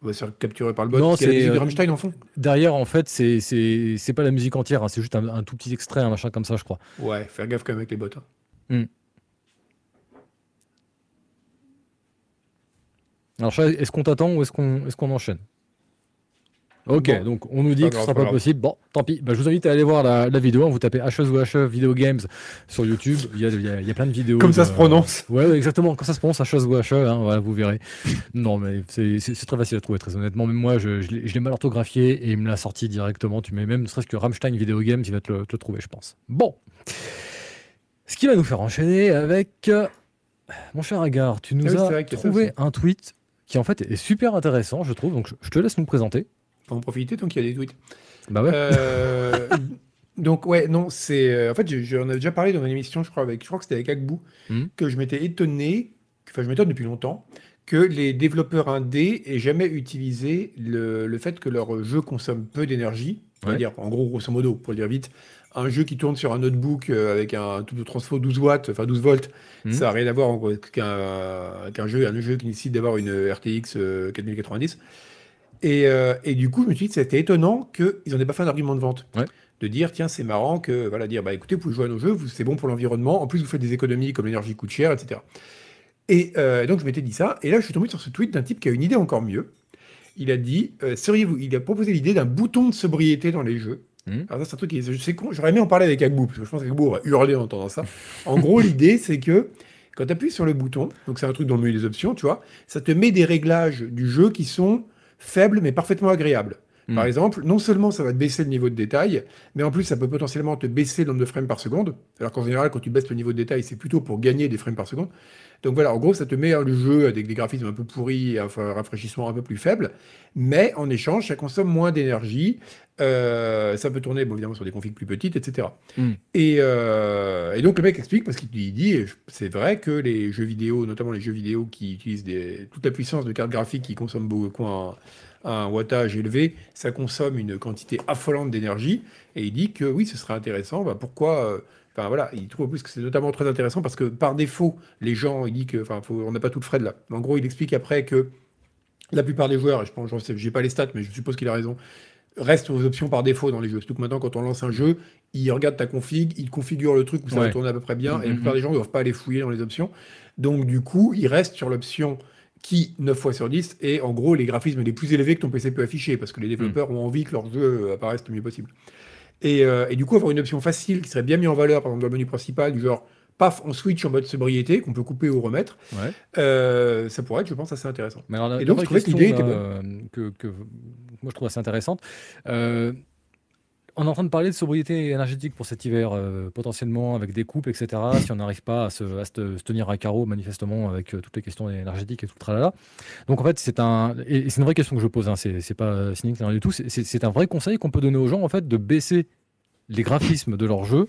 on va se faire capturer par le bot. Non, la c'est, musique de euh, Rammstein en fond. Derrière, en fait, c'est pas la musique entière, hein, c'est juste un, un tout petit extrait, un machin comme ça, je crois. Ouais, faire gaffe quand même avec les bots. hein. Alors, Chad, est-ce qu'on t'attend ou est-ce qu'on est qu'on enchaîne? Ok, Bon. donc on nous dit que ce sera pas possible. Bon, tant pis. Bah, je vous invite à aller voir la, la vidéo. hein. Vous tapez HES ou HE Video Games sur YouTube. Il y a, il y a- il y a plein de vidéos. Comme ça se prononce. Ouais, ouais, exactement. Comme ça se prononce HES ou HE. Hein, voilà, vous verrez. non, mais c'est très facile à trouver, très honnêtement. Même moi, je, je l'ai je l'ai mal orthographié et il me l'a sorti directement. Tu mets même, ne serait-ce que Rammstein Video Games, il va te le, te le trouver, je pense. Bon. Ce qui va nous faire enchaîner avec. euh, Mon cher Agar, tu nous Ah oui, as trouvé un tweet qui en fait est super intéressant, je trouve. Donc je, je te laisse nous présenter. En profiter tant qu'il y a des tweets. Bah ouais. Euh, donc ouais, non, c'est euh, en fait, je- j'en avais déjà parlé dans une émission, je crois, avec, je crois que c'était avec Agbou, Mhm. que je m'étais étonné, enfin, je m'étonne depuis longtemps, que les développeurs indés aient jamais utilisé le, le fait que leur jeu consomme peu d'énergie. Ouais. dire, en gros, grosso modo, pour le dire vite, un jeu qui tourne sur un notebook euh, avec un taux de transfo 12 watts, enfin 12 volts, Mhm. ça n'a rien à voir qu'un qu'un jeu, un jeu qui nécessite d'avoir une RTX euh, 4090. Et, euh, et du coup, je me suis dit que c'était étonnant qu'ils n'en aient pas fait un argument de vente. Ouais. De dire, tiens, c'est marrant que, voilà, dire, bah écoutez, vous pouvez jouer à nos jeux, c'est bon pour l'environnement, en plus vous faites des économies comme l'énergie coûte cher, etc. Et euh, donc je m'étais dit ça, et là je suis tombé sur ce tweet d'un type qui a une idée encore mieux. Il a dit, euh, seriez-vous, il a proposé l'idée d'un bouton de sobriété dans les jeux. Mhm. Alors ça, c'est un truc qui je sais j'aurais aimé en parler avec Agbou, parce que je pense qu'Agbou va hurler en entendant ça. En gros, l'idée, c'est que quand tu appuies sur le bouton, donc c'est un truc dans le menu des options, tu vois, ça te met des réglages du jeu qui sont faibles mais parfaitement agréables. Par Mm. exemple, non seulement ça va te baisser le niveau de détail, mais en plus ça peut potentiellement te baisser le nombre de frames par seconde. Alors qu'en général, quand tu baisses le niveau de détail, c'est plutôt pour gagner des frames par seconde. Donc voilà, en gros, ça te met le jeu avec des graphismes un peu pourris, enfin, un rafraîchissement un peu plus faible, mais en échange, ça consomme moins d'énergie. Euh, ça peut tourner, bon, évidemment, sur des configs plus petites, etc. Mm. Et, euh, et donc le mec explique, parce qu'il il dit, c'est vrai que les jeux vidéo, notamment les jeux vidéo qui utilisent des, toute la puissance de cartes graphiques qui consomment beaucoup un, un wattage élevé, ça consomme une quantité affolante d'énergie. Et il dit que oui, ce serait intéressant. Bah, pourquoi euh, Enfin voilà, il trouve en plus que c'est notamment très intéressant parce que par défaut, les gens, il dit que, enfin, faut- on n'a pas tout le frais de là. En gros, il explique après que la plupart des joueurs, et je pense, je sais, j'ai pas les stats, mais je suppose qu'il a raison, restent aux options par défaut dans les jeux. Surtout que maintenant, quand on lance un jeu, il regarde ta config, il configure le truc où ça va tourner à peu près bien, et la Mhm. plupart des gens ne doivent pas aller fouiller dans les options. Donc du coup, il reste sur l'option qui, 9 fois sur 10, est en gros les graphismes les plus élevés que ton PC peut afficher, parce que les développeurs ont envie que leur jeu apparaisse le mieux possible. Et, euh, et du coup, avoir une option facile qui serait bien mise en valeur, par exemple dans le menu principal, du genre, paf, on switch en mode sobriété, qu'on peut couper ou remettre, Ouais. euh, ça pourrait être, je pense, assez intéressant. Mais alors, la, Et donc, je trouvais que l'idée était là, euh, que, que moi je trouve assez intéressante. euh, on est en train de parler de sobriété énergétique pour cet hiver, euh, potentiellement avec des coupes, etc. si on n'arrive pas à, se, à se- se tenir à carreau, manifestement, avec euh, toutes les questions énergétiques et tout le tralala. Donc en fait, c'est un, et c'est une vraie question que je pose. Hein, c'est c'est pas cynique ni rien du tout. C'est- C'est c'est un vrai conseil qu'on peut donner aux gens en fait de baisser les graphismes de leur jeu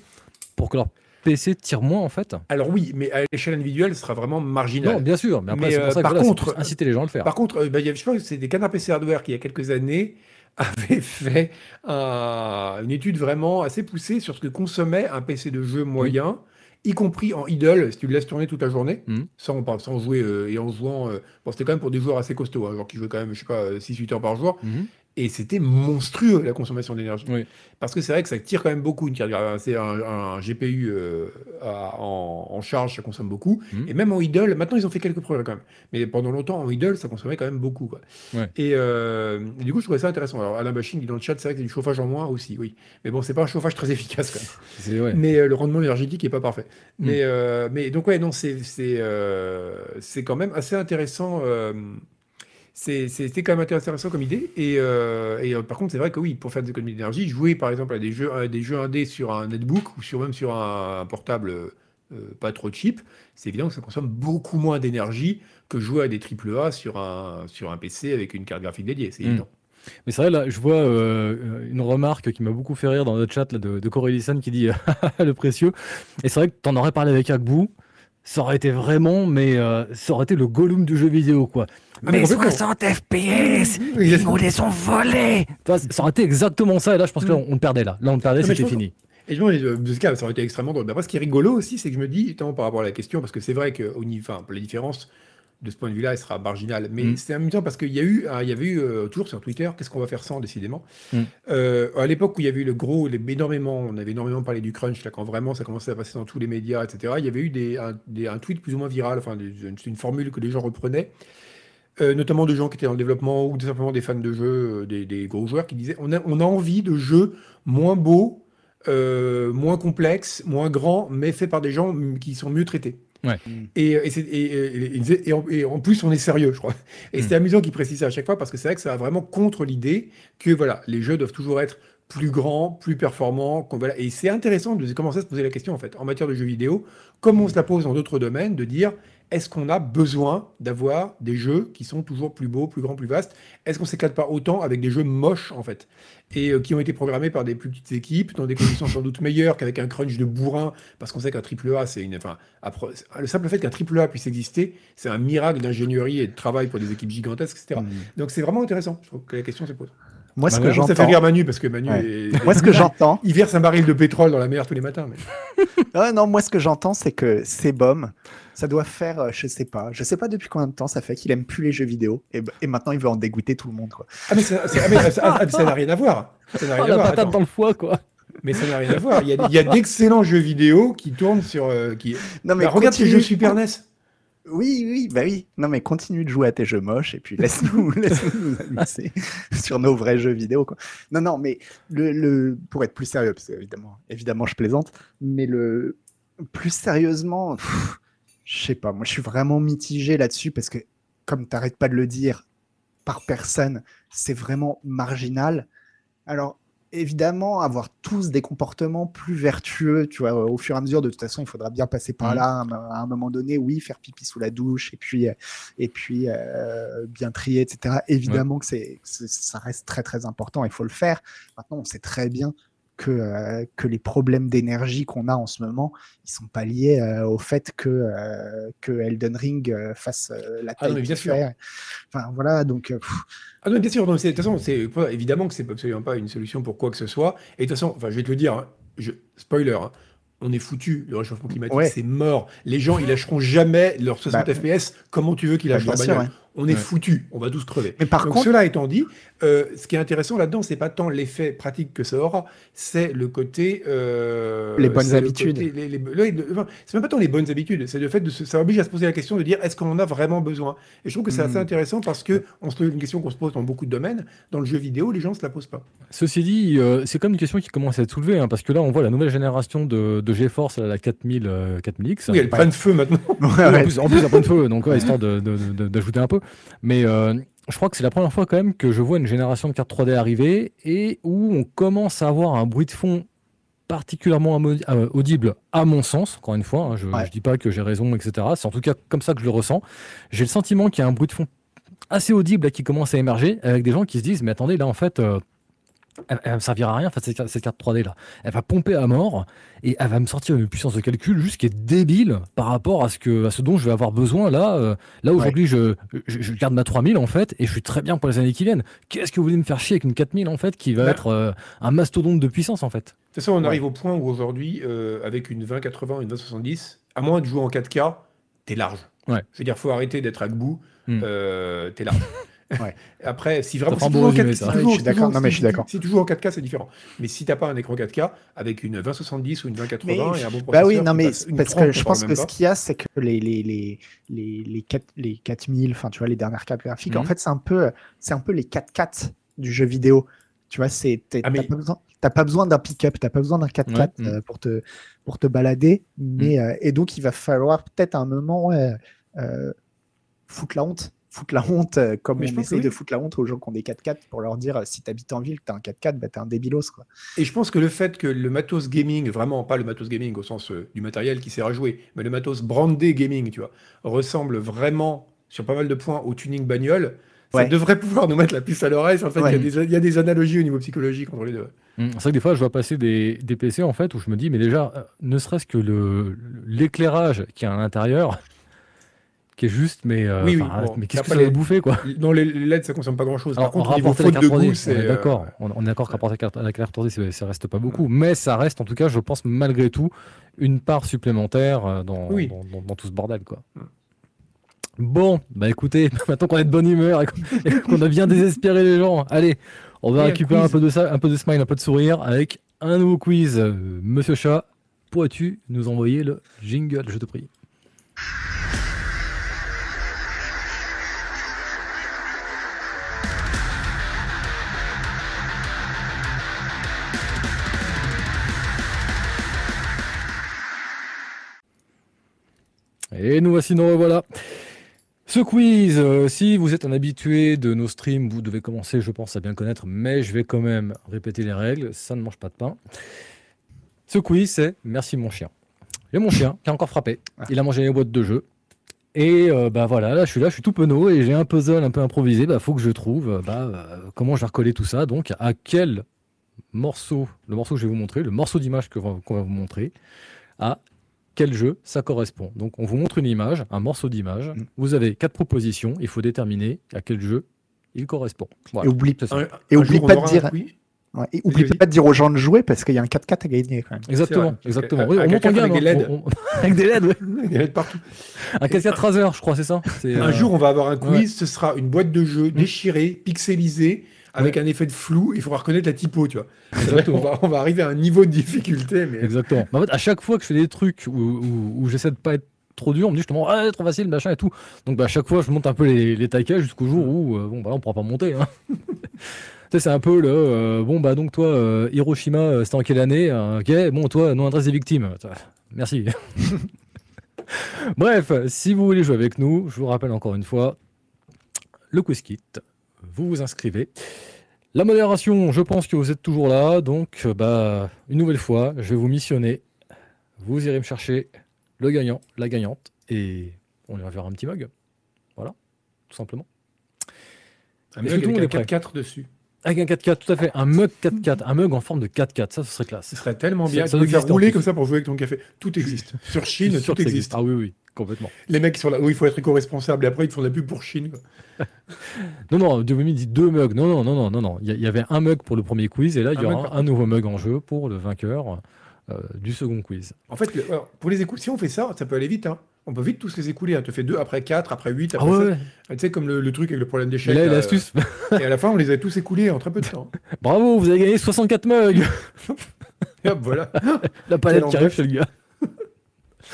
pour que leur PC tire moins en fait. Alors oui, mais à l'échelle individuelle, ce sera vraiment marginal. Non, bien sûr, mais après Mais, c'est pour euh, ça que par voilà, c'est contre, inciter les gens à le faire. Par contre, euh, bah, je pense que c'est des canards PC Hardware qui, il y a quelques années, avaient fait un- une étude vraiment assez poussée sur ce que consommait un PC de jeu moyen, y compris en idle, si tu le laisses tourner toute la journée, Mhm. sans, jouer euh, et en jouant. euh, bon, c'était quand même pour des joueurs assez costauds, hein, genre qui jouaient quand même, je sais pas, 6-8 heures par jour. Mhm. Et c'était monstrueux la consommation d'énergie. Oui. Parce que c'est vrai que ça tire quand même beaucoup une carte C'est un, un GPU euh, à- en, en charge, ça consomme beaucoup. Mhm. Et même en idle, maintenant ils ont fait quelques progrès quand même. Mais pendant longtemps, en idle, ça consommait quand même beaucoup. Quoi. Ouais. Et, euh, et du coup, je trouvais ça intéressant. Alors, Alain Bachine dit dans le chat, c'est vrai que c'est du chauffage en moins aussi, oui. Mais bon, c'est pas un chauffage très efficace quand même. Ouais. Mais euh, le rendement énergétique est pas parfait. Mm. Mais, mais donc, ouais, non, c'est quand même assez intéressant. Euh, c'est- C'était quand même intéressant comme idée. Et, euh, et, euh, par contre, c'est vrai que oui, pour faire des économies d'énergie, jouer par exemple à des jeux, à des jeux indés sur un netbook ou sur, même sur un, un portable euh, pas trop cheap, c'est évident que ça consomme beaucoup moins d'énergie que jouer à des AAA sur un, sur un PC avec une carte graphique dédiée. C'est Mm. évident. Mais c'est vrai, là, je vois euh, une remarque qui m'a beaucoup fait rire dans notre chat là, de, de Corélison qui dit le précieux. Et c'est vrai que tu en aurais parlé avec Agbou. Ça aurait été vraiment, mais euh, ça aurait été le Gollum du jeu vidéo, quoi. Mais complètement. 60 FPS, les mots sont volés. Ça aurait été exactement ça, et là, je pense que là, on, on le perdait, là. Là, on le perdait, c'était fini. Et je me dis, euh, cas, ça aurait été extrêmement drôle. Mais après, ce qui est rigolo aussi, c'est que je me dis, notamment par rapport à la question, parce que c'est vrai que au niveau, enfin, la différence de ce point de vue-là, elle sera marginale. Mais Mm. c'est amusant parce qu'il y a eu, il y avait eu euh, toujours sur Twitter, qu'est-ce qu'on va faire sans, décidément. Mm. Euh, à l'époque où il y avait eu le gros, les, énormément, on avait énormément parlé du crunch, là, quand vraiment ça commençait à passer dans tous les médias, etc. Il y avait eu des, un, des- un tweet plus ou moins viral, enfin, une formule que les gens reprenaient. euh, notamment de gens qui étaient dans le développement ou simplement des fans de jeux, des, des gros joueurs qui disaient on a, on a envie de jeux moins beaux, moins complexes, moins grands, mais faits par des gens mm, qui sont mieux traités. Ouais. Et, et, en, et en plus, on est sérieux, je crois. Et Mm. c'est amusant qu'ils précisent ça à chaque fois parce que c'est vrai que ça va vraiment contre l'idée que voilà, les jeux doivent toujours être plus grands, plus performants. Voilà. Et c'est intéressant de commencer à se poser la question en fait, en matière de jeux vidéo, comme on se la pose dans d'autres domaines, de dire est-ce qu'on a besoin d'avoir des jeux qui sont toujours plus beaux, plus grands, plus vastes? Est-ce qu'on s'éclate pas autant avec des jeux moches en fait? Et euh, qui ont été programmés par des plus petites équipes dans des conditions sans doute meilleures qu'avec un crunch de bourrin? Parce qu'on sait qu'un triple A c'est une enfin le simple fait qu'un triple A puisse exister c'est un miracle d'ingénierie et de travail pour des équipes gigantesques etc Mm. donc c'est vraiment intéressant. Je trouve que la question se pose. Moi, ce Bah, que ouais, ça fait j'entends, rire Manu parce que Manu Ouais. est- moi, ce que j'entends, il verse un baril de pétrole dans la mer tous les matins mais... Non, moi, ce que j'entends, c'est que Sebum, ça doit faire, euh, je sais pas, je sais pas depuis combien de temps ça fait qu'il aime plus les jeux vidéo et, et maintenant il veut en dégoûter tout le monde. Quoi. ah mais ça ah, mais ça- ah, ça n'a rien à voir ça n'a rien Oh, à la voir patate attends. dans le foie, quoi. mais ça n'a rien à voir il y a, a d'excellents jeux vidéo qui tournent sur euh, qui Non Bah, regarde ces jeux Super NES Oui, oui, bah oui. Non mais continue de jouer à tes jeux moches et puis laisse-nous laisse nous amuser sur nos vrais jeux vidéo. Quoi. Non, non, mais le, le pour être plus sérieux, parce que évidemment, évidemment, je plaisante, mais le plus sérieusement, pff, je sais pas. Moi, je suis vraiment mitigé là-dessus parce que, comme t'arrêtes pas de le dire, par personne, c'est vraiment marginal. Alors, évidemment, avoir tous des comportements plus vertueux, tu vois, au fur et à mesure, de toute façon, il faudra bien passer par Mhm. là à un- moment donné, oui, faire pipi sous la douche, et puis, euh, et puis euh, bien trier, etc. Évidemment que c'est, que c'est- ça reste très, très important, il faut le faire. Maintenant, on sait très bien que, euh, que les problèmes d'énergie qu'on a en ce moment, ils sont pas liés euh, au fait que, euh, que Elden Ring fasse la Ah non, taille mais bien sûr. fait. Enfin, voilà, donc... pff, Ah non, bien sûr, de toute façon, c'est évidemment que c'est absolument pas une solution pour quoi que ce soit. Et de toute façon, enfin, je vais te le dire, hein, je, spoiler, hein, on est foutu, le réchauffement climatique, Ouais. c'est mort. Les gens, ils lâcheront jamais leurs 60 Bah, FPS. Comment tu veux qu'ils bah, lâchent leur bagnole ouais. On est Ouais. foutu, on va tous crever. Mais par Donc, contre, cela étant dit, euh, ce qui est intéressant là-dedans, c'est pas tant l'effet pratique que ça aura, c'est le côté. euh, Les bonnes habitudes. enfin, c'est même pas tant les bonnes habitudes, c'est le fait de se, ça oblige à se poser la question de dire est-ce qu'on en a vraiment besoin? Et je trouve que c'est assez Mhm. intéressant parce que on se, une question qu'on se pose dans beaucoup de domaines. Dans le jeu vidéo, les gens se la posent pas. Ceci dit, euh, c'est comme une question qui commence à être soulevée, hein, parce que là, on voit la nouvelle génération de, de GeForce, la 4000, euh, 4000X. Oui, elle prend de feu maintenant. Ouais, en plus, en plus, un peu de feu, donc ouais, histoire de- de- de- d'ajouter un peu. Mais euh, je crois que c'est la première fois quand même que je vois une génération de cartes 3D arriver et où on commence à avoir un bruit de fond particulièrement euh, audible à mon sens, encore une fois, hein, je Ouais. ne dis pas que j'ai raison, etc. C'est en tout cas comme ça que je le ressens. J'ai le sentiment qu'il y a un bruit de fond assez audible là, qui commence à émerger avec des gens qui se disent mais attendez là en fait euh, elle, elle me servir à rien cette, carte- cette carte 3D là elle va pomper à mort et elle va me sortir une puissance de calcul juste qui est débile par rapport à ce que à ce dont je vais avoir besoin là euh, là aujourd'hui je, je, je garde ma 3000 en fait et je suis très bien pour les années qui viennent qu'est-ce que vous voulez me faire chier avec une 4000 en fait qui va Bah. être euh, un mastodonte de puissance en fait? De toute façon, on Ouais. arrive au point où aujourd'hui, euh, avec une 2080, une 2070, à moins de jouer en 4K, t'es large. Ouais. Je veux dire, faut arrêter d'être à Gbou, Hmm. t'es large. Ouais. Après, si vraiment beau joues en résumé, 4K, ça. si tu Ouais, joues- je suis si tu d'accord. joues- Non, mais si- je suis d'accord. Si tu joues en 4K, c'est différent. Mais si t'as pas un écran 4K, avec une 2070 ou une 2080 Mais- et un bon Bah oui, non, mais parce 30, que je pense que ce qu'il y a, c'est que les, les, les, les, les, 4, les 4000, enfin, tu vois, les dernières cartes graphiques, en Mhm. fait, c'est un peu, c'est un peu les 4x4 du jeu vidéo. Tu vois, c'est, Ah, mais- t'as pas besoin, t'as pas besoin d'un pick-up, t'as pas besoin d'un 4x4 Ouais, euh, pour, te, pour te balader. Mais, euh, et donc, il va falloir peut-être à un moment euh, foutre la honte. Foutre la honte, euh, comme Mais je on pense que essaye de oui. foutre la honte aux gens qui ont des 4x4 pour leur dire euh, si t'habites en ville, que t'as un 4x4, bah, t'es un débilos. Quoi. Et je pense que le fait que le matos gaming, vraiment pas le matos gaming au sens euh, du matériel qui sert à jouer, mais le matos brandé gaming, tu vois, ressemble vraiment sur pas mal de points au tuning bagnole, ça Ouais. devrait pouvoir nous mettre la puce à l'oreille. sur le fait Ouais. qu'il y, a des- il y a des analogies au niveau psychologique entre les deux. Mm. C'est vrai que des fois, je vois passer des, des PC en fait où je me dis, mais déjà, ne serait-ce que le l'éclairage qui est à l'intérieur, qui est juste, mais, euh, Oui, oui, enfin, bon, mais qu'est-ce que ça va les- bouffer quoi? Dans les LED, ça consomme pas grand-chose. Par Alors, contre, au niveau faute de carte 3D, goût, c'est... est euh, d'accord. On, on est d'accord que rapporter la carte, la carte 3D, c'est- ça reste pas beaucoup, mais ça reste en tout cas, je pense malgré tout, une part supplémentaire euh, dans, Oui. dans, dans- dans tout ce bordel quoi. Bon, bah écoutez, maintenant qu'on est de bonne humeur et qu'on- a bien désespéré les gens, allez, on va Et un récupérer un quiz. peu de ça, un peu de smile, un peu de sourire avec un nouveau quiz. Monsieur Chat, pourrais-tu nous envoyer le jingle, je te prie Et nous voici, nous revoilà. Ce quiz, euh, si vous êtes un habitué de nos streams, vous devez commencer, je pense, à bien connaître, mais je vais quand même répéter les règles, ça ne mange pas de pain. Ce quiz, c'est Merci mon chien. J'ai mon chien qui a encore frappé, il a mangé les boîtes de jeu. Et euh, bah voilà, là je suis là, je suis tout penaud et j'ai un puzzle un peu improvisé. Bah faut que je trouve euh, bah, euh, comment je vais recoller tout ça. Donc à quel morceau, le morceau que je vais vous montrer, le morceau d'image que va- qu'on va vous montrer, à quel jeu ça correspond. Donc on vous montre une image, un morceau d'image. Mm. Vous avez quatre propositions. Il faut déterminer à quel jeu il correspond. Voilà. Et oublie. Un- Et un oublie pas de dire- ouais, et oublie pas de dire aux gens de jouer parce qu'il y a un 4-4 à gagner quand même. Exactement, vrai, parce que- exactement. Oui, on monte en K4 gamme. avec des hein. LED. On- on- avec des LED, ouais. Partout. Un 4 Razer, je crois, c'est ça? Un euh, jour, on va avoir un quiz, ouais. ce sera une boîte de jeu déchirée, pixelisée, avec un effet de flou. Il faudra reconnaître la typo, tu vois. On va, on va arriver à un niveau de difficulté, mais Exactement. Mais en fait, à chaque fois que je fais des trucs où, où- où j'essaie de pas être trop dur, on me dit justement, ah, trop facile, machin et tout. Donc, bah, à chaque fois, je monte un peu les, les taquets jusqu'au jour où, euh, bon, bah, là, on pourra pas monter. Hein. c'est un peu le, euh, bon, bah, donc toi, euh, Hiroshima, euh, c'était en quelle année Ok, bon, toi, non adresse des victimes. Merci. Bref, si vous voulez jouer avec nous, je vous rappelle encore une fois, le quiz kit, vous vous inscrivez. La modération, je pense que vous êtes toujours là, donc euh, bah, une nouvelle fois, je vais vous missionner. Vous irez me chercher le gagnant, la gagnante, et on ira faire un petit mug. Voilà, tout simplement. un mug avec un est prêt 4-4 dessus. Avec un 4x4, tout à fait, un mug 4x4, un mug en forme de 4x4, ça ce serait classe. Ce serait tellement Ça- bien. ça faire existe en rouler comme ça pour jouer avec ton café. Tout existe. Sur Chine, tout ça existe. Ah oui, oui, complètement. Les mecs qui sont là, où il faut être éco-responsable et après ils font de la pub pour Chine. quoi. Non, non, Diomi dit deux mugs. Non, non, non, non, non, non. Il y, avait un mug pour le premier quiz, et là, il y aura un nouveau mug en jeu pour le vainqueur euh, du second quiz. En fait, le- alors, pour les écouler, si on fait ça, ça peut aller vite. Hein. On peut vite tous les écouler. hein. Tu fais deux, après 4, après 8, Ah après ouais. Ah, Tu sais, comme le, le truc avec le problème d'échec. là, là, l'astuce. euh, Et à la fin, on les a tous écoulés en très peu de temps. Bravo, vous avez gagné 64 mugs. Et hop, voilà. La palette qui arrive chez le gars.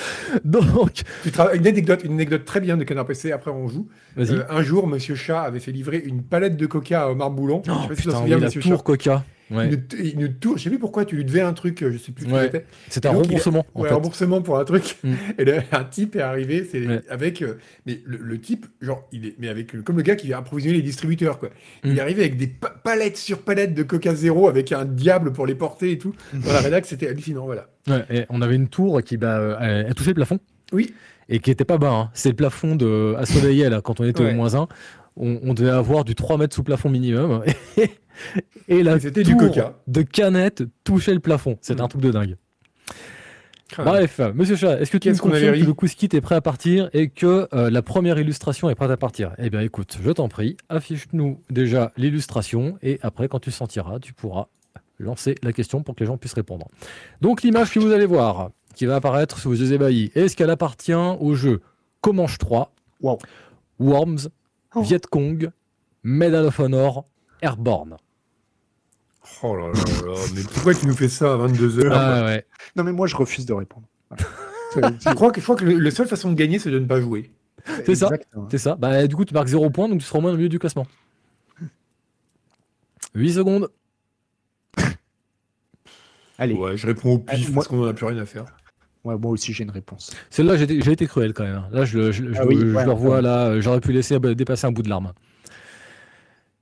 Donc, une, anecdote, une anecdote très bien de Canard PC, après on joue. Euh, un jour, Monsieur Chat avait fait livrer une palette de coca à Omar Boulon. Oh, je sais pas si tu putain, souviens, oui, la Monsieur tour Chat. Coca. Ouais. T- une tour, je sais plus pourquoi tu lui devais un truc, je sais plus Ouais. c'était. C'est un donc, il a- remboursement. en Ouais, fait. remboursement pour un truc. Mm. Et là, un type est arrivé, c'est Ouais. avec, euh, mais le, le type, genre, il est, mais avec euh, comme le gars qui vient approvisionner les distributeurs, quoi. Il Mm. est arrivé avec des pa- palettes sur palettes de Coca Zéro avec un diable pour les porter et tout. Dans la rédac, c'était hallucinant, voilà. Ouais, et on avait une tour qui bah, euh, elle touchait le plafond Oui, et qui était pas bas. hein. C'est le plafond de assoleillé là, quand on était au moins 1. On, on devait avoir du 3 mètres sous plafond minimum. et la Et c'était du tour Coca. de canettes touchait le plafond. C'était Mm. un truc de dingue. Ah, Bref, monsieur Chat, est-ce que tu me avait confirmes que le quiz kit est prêt à partir et que euh, la première illustration est prête à partir? Eh bien, écoute, je t'en prie, affiche-nous déjà l'illustration et après, quand tu sentiras, tu pourras lancer la question pour que les gens puissent répondre. Donc, l'image que vous allez voir, qui va apparaître sous vos yeux ébahis, est-ce qu'elle appartient au jeu Comanche 3, Wow. Worms, Oh. Viet Cong, Medal of Honor, Airborne? Oh là là là, mais pourquoi tu nous fais ça à 22h Ah ouais. Non, mais moi, je refuse de répondre. je, crois que, je crois que le- la seule façon de gagner, c'est de ne pas jouer. C'est ça. C'est ça. Bah, du coup, tu marques 0 points, donc tu seras au moins au milieu du classement. 8 secondes. Allez, Ouais, je réponds au Ah, pif moi- parce qu'on n'en a plus rien à faire. ouais, moi aussi, j'ai une réponse. Celle-là, j'ai été, j'ai cruel quand même. Là, je, le- je, je Ah le- oui, je ouais, le revois ouais. là. J'aurais pu laisser bah, dépasser un bout de larme.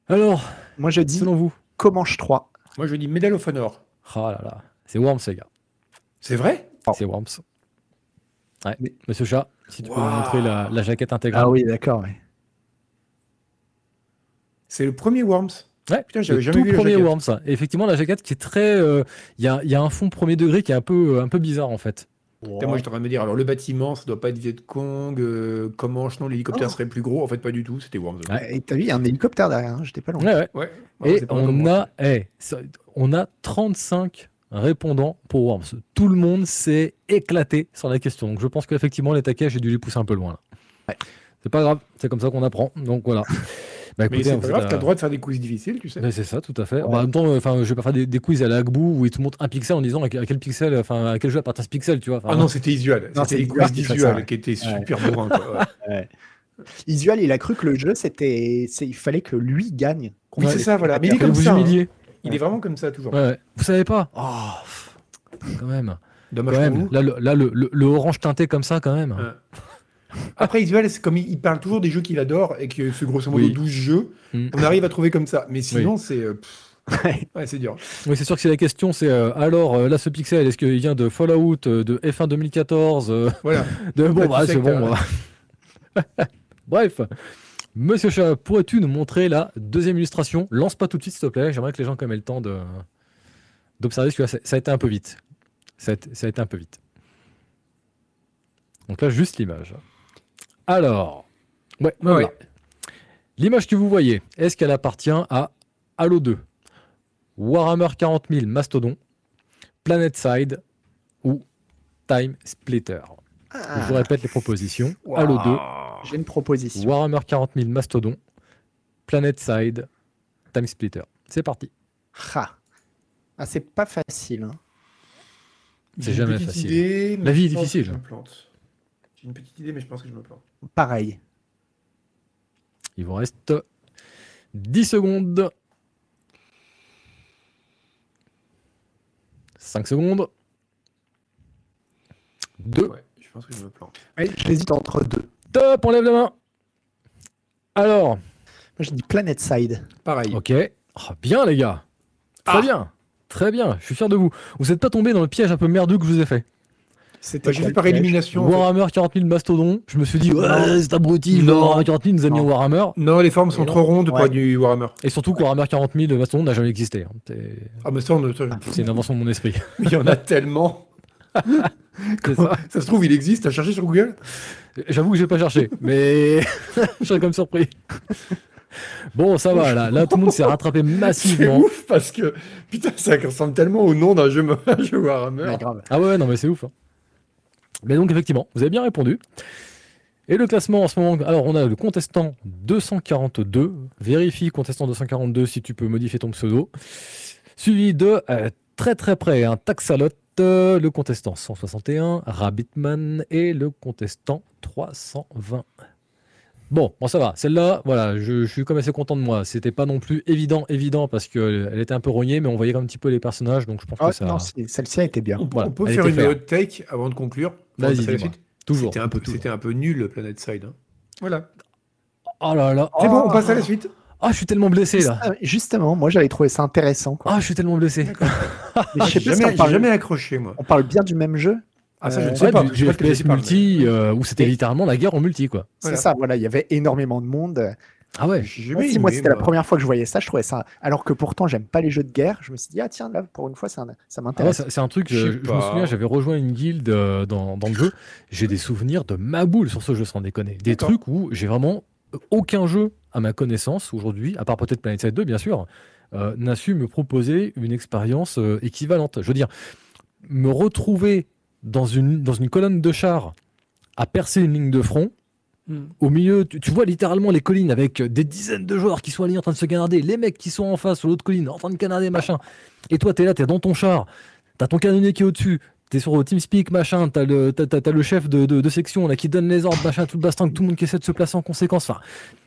Alors, Moi, je dis selon vous Comanche 3. Moi, je dis Medal of Honor. Ah là là. C'est Worms, les gars. C'est vrai? C'est Worms. Ouais. Mais- Monsieur Chat, si tu peux nous Waouh. montrer la, la jaquette intégrale. Ah oui, d'accord. ouais. C'est le premier Worms. Ouais, Putain, j'avais le jamais tout vu la premier jaquette. Worms. Et effectivement, la jaquette qui est très. euh, Il y, a, il y a un fond premier degré qui est un peu, un peu bizarre en fait. Putain, moi, j'étais en train de me dire, alors le bâtiment, ça doit pas être Viet Cong, euh, Comanche, non, l'hélicoptère Oh. serait plus gros? En fait, pas du tout, c'était Worms. Ouais. Et t'as vu, il y a un hélicoptère derrière, hein, j'étais pas loin. Ouais, ouais. Et pas on a, eh, ça- on a 35 répondants pour Worms. Tout le monde s'est éclaté sur la question. Donc je pense qu'effectivement, les taquets, j'ai dû les pousser un peu loin. là. C'est pas grave, c'est comme ça qu'on apprend. Donc voilà. Bah, Mais c'est pas grave, t'as le droit de faire des quiz difficiles, tu sais. Ouais, c'est ça, tout à fait. Ouais. Bah, en même temps, euh, enfin, je vais pas faire des, des quiz à la Agbou où ils te montrent un pixel en disant à quel pixel, enfin, à quel jeu appartient ce pixel, tu vois. Ah non, c'était Isual. Non, C'était c'est les quiz d'Isual qui étaient super bourrins. quoi, ouais. Isual, il a cru que le jeu, c'était, il fallait que lui gagne. Oui, c'est ça, voilà. Mais il est comme vous ça. hein. Il est vraiment comme ça, toujours. Vous savez pas Oh, quand même. Dommage Quand même. Là, le, là, le, le- le orange teinté comme ça, quand même. Ouais. Après, Isual, c'est comme il, il parle toujours des jeux qu'il adore et que ce grosso modo Oui. 12 jeux, Mm. on arrive à trouver comme ça. Mais sinon, c'est. euh, Ouais. c'est dur. Oui, c'est sûr que si la question c'est euh, alors euh, là ce pixel est-ce qu'il vient de Fallout, euh, de F1 2014, euh, Voilà. de bon Bah, c'est bon. bah. Bref, Monsieur Chat, pourrais-tu nous montrer la deuxième illustration? Lance pas tout de suite s'il te plaît. J'aimerais que les gens quand même aient le temps de d'observer parce que là, ça, ça a été un peu vite. Ça a, été- ça a été un peu vite. Donc là juste l'image. Alors, ouais, Ouais, voilà. ouais. L'image que vous voyez, est-ce qu'elle appartient à Halo 2, Warhammer 40 000 Mastodon, Planet Side ou Time Splitter? Ah, Je vous répète les propositions. Wow. Halo 2, J'ai une proposition. Warhammer 40 000 Mastodon, Planet Side, Time Splitter. C'est parti. Ah, Ah, c'est pas facile. hein. C'est jamais facile. La vie est difficile. J'ai une petite idée, mais je pense que je me plante. Pareil. Il vous reste 10 secondes. 5 secondes. 2. Ouais, je pense que je me plante. Ouais, J'hésite entre deux. Top, on lève la main. Alors, Moi, je dis Planet Side. Pareil. ok. Ah, bien les gars. Très Ah. bien. Très bien. Je suis fier de vous. Vous n'êtes pas tombé dans le piège un peu merdeux que je vous ai fait. C'était J'ai quoi fait le par élimination. Warhammer 40 000 Mastodon. Je me suis dit, ouais, c'est abruti. Non. Warhammer 40 000 nous a mis en. Warhammer. Non, les formes sont trop rondes pour du Warhammer. Et surtout que Warhammer 40 000 Mastodon n'a jamais existé. hein. C'est Ah, mais ça, on- ça, c'est une invention de mon esprit. il y en a tellement. C'est ça. Ça se trouve, il existe? T'as cherché sur Google? J'avoue que j'ai pas cherché, mais je serais quand même surpris. Bon, ça va, là, là tout le monde s'est rattrapé C'est massivement. ouf parce que putain, ça ressemble tellement au nom d'un jeu, Warhammer. Ah ouais, non, mais c'est ouf. hein. Mais donc, effectivement, vous avez bien répondu. Et le classement en ce moment, alors on a le contestant 242. Vérifie contestant 242 si tu peux modifier ton pseudo. Suivi de euh, très très près, un Taxalot, euh, le contestant 161, Rabbitman et le contestant 320. Bon, bon ça va. Celle-là, voilà, je, je suis comme assez content de moi. C'était pas non plus évident, évident parce qu'elle était un peu rognée, mais on voyait quand même un petit peu les personnages, donc je pense Ah, que ça. non, c'est- celle-ci a été bien. On, Voilà, on peut faire une hot take avant de conclure. Vas-y, Toujours. C'était un, peu- toujours. un peu nul le Planet Side. hein. Voilà. Oh là là. C'est bon, on passe à la suite. Ah, je suis tellement blessé là. Juste- Justement, moi j'avais trouvé ça intéressant. Quoi. Ah, je suis tellement blessé. Mais je sais J'ai pas si jamais, on j'ai parle, jamais accroché, moi. on parle bien du même jeu. Ah, ça, je Euh, ne sais Ouais, pas. du, je du FPS tu parles, multi euh, où c'était littéralement la guerre en multi quoi. Voilà. C'est ça, voilà, il y avait énormément de monde. Ah ouais. mais J'ai si moi c'était la moi. première fois que je voyais ça, je trouvais ça. Alors que pourtant j'aime pas les jeux de guerre, je me suis dit ah tiens là pour une fois ça, ça Ah ouais, m'intéresse. c'est un truc, Je sais euh, je, me souviens, j'avais rejoint une guilde euh, dans, dans le jeu. J'ai des souvenirs de ma boule sur ce jeu sans déconner. Des trucs où j'ai vraiment aucun jeu à ma connaissance aujourd'hui, à part peut-être Planet Side 2 bien sûr, euh, n'a su me proposer une expérience euh, équivalente. Je veux dire, me retrouver dans une, dans une colonne de chars à percer une ligne de front, Hmm. au milieu, tu, tu vois littéralement les collines avec des dizaines de joueurs qui sont alignés en train de se canarder, les mecs qui sont en face sur l'autre colline en train de canarder, machin. Et toi, t'es là, t'es dans ton char, t'as ton canonnier qui est au-dessus, t'es sur TeamSpeak, machin, t'as le, t'as, t'as- t'as le chef de, de- de section là, qui donne les ordres, machin, tout le bastin, tout le monde qui essaie de se placer en conséquence. Enfin,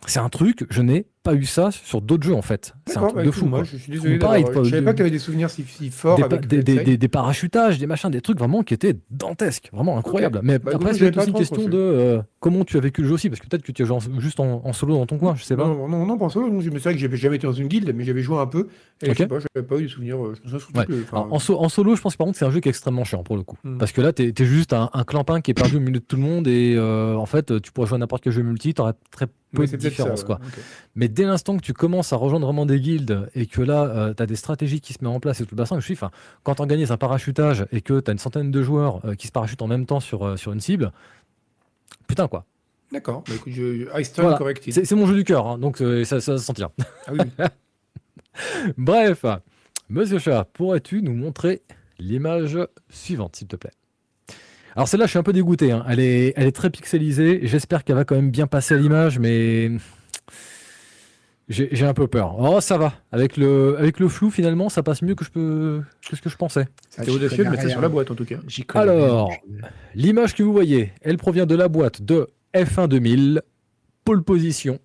c'est un truc, je n'ai pas eu ça sur d'autres jeux en fait. C'est un truc bah, de fou. Moi, quoi. je suis désolé. Pareil, Je savais pas que tu avais des souvenirs si, si forts Des, avec des, parachutages, des machins, des trucs vraiment qui étaient dantesques, vraiment incroyables. Mais Bah, après, écoute, c'est aussi une question de euh, comment tu as vécu le jeu aussi, parce que peut-être que tu as joué en- juste en, en solo dans ton coin, je sais pas. Non, non, non, pas en solo. non, je me souviens que j'avais jamais été dans une guilde, mais j'avais joué un peu. Et Ok. je sais pas, j'avais pas eu de souvenirs. euh, Ouais. que. Alors, en, so- en solo, je pense par contre que c'est un jeu qui est extrêmement chiant pour le coup. Hmm. Parce que là, t'es es juste un, un clampin qui est perdu au milieu de tout le monde et euh, en fait, tu pourrais jouer à n'importe quel jeu multi, t'aurais très peu de ça, différence. ouais, quoi. Mais dès l'instant que tu commences à rejoindre vraiment des guildes et que là, tu as des stratégies qui se mettent en place et tout le bassin, je suis, enfin, quand tu organises un parachutage et que tu as une centaine de joueurs euh, qui se parachutent en même temps sur, euh, sur une cible, putain quoi. D'accord. Bah, je... Voilà. corrected. C'est mon jeu du cœur, hein, donc euh, ça, ça se sentira. Ah oui. Bref, monsieur Chat, pourrais-tu nous montrer l'image suivante, s'il te plaît? Alors celle-là, je suis un peu dégoûté. hein. Elle, est, elle est très pixelisée. J'espère qu'elle va quand même bien passer à l'image, mais j'ai un peu peur. Oh, ça va. Avec le, avec le flou, finalement, ça passe mieux que, je peux, que ce que je pensais. C'était audacieux de mettre ça sur la boîte en tout cas. Alors, L'image que vous voyez, elle provient de la boîte de F1 2000, pole position.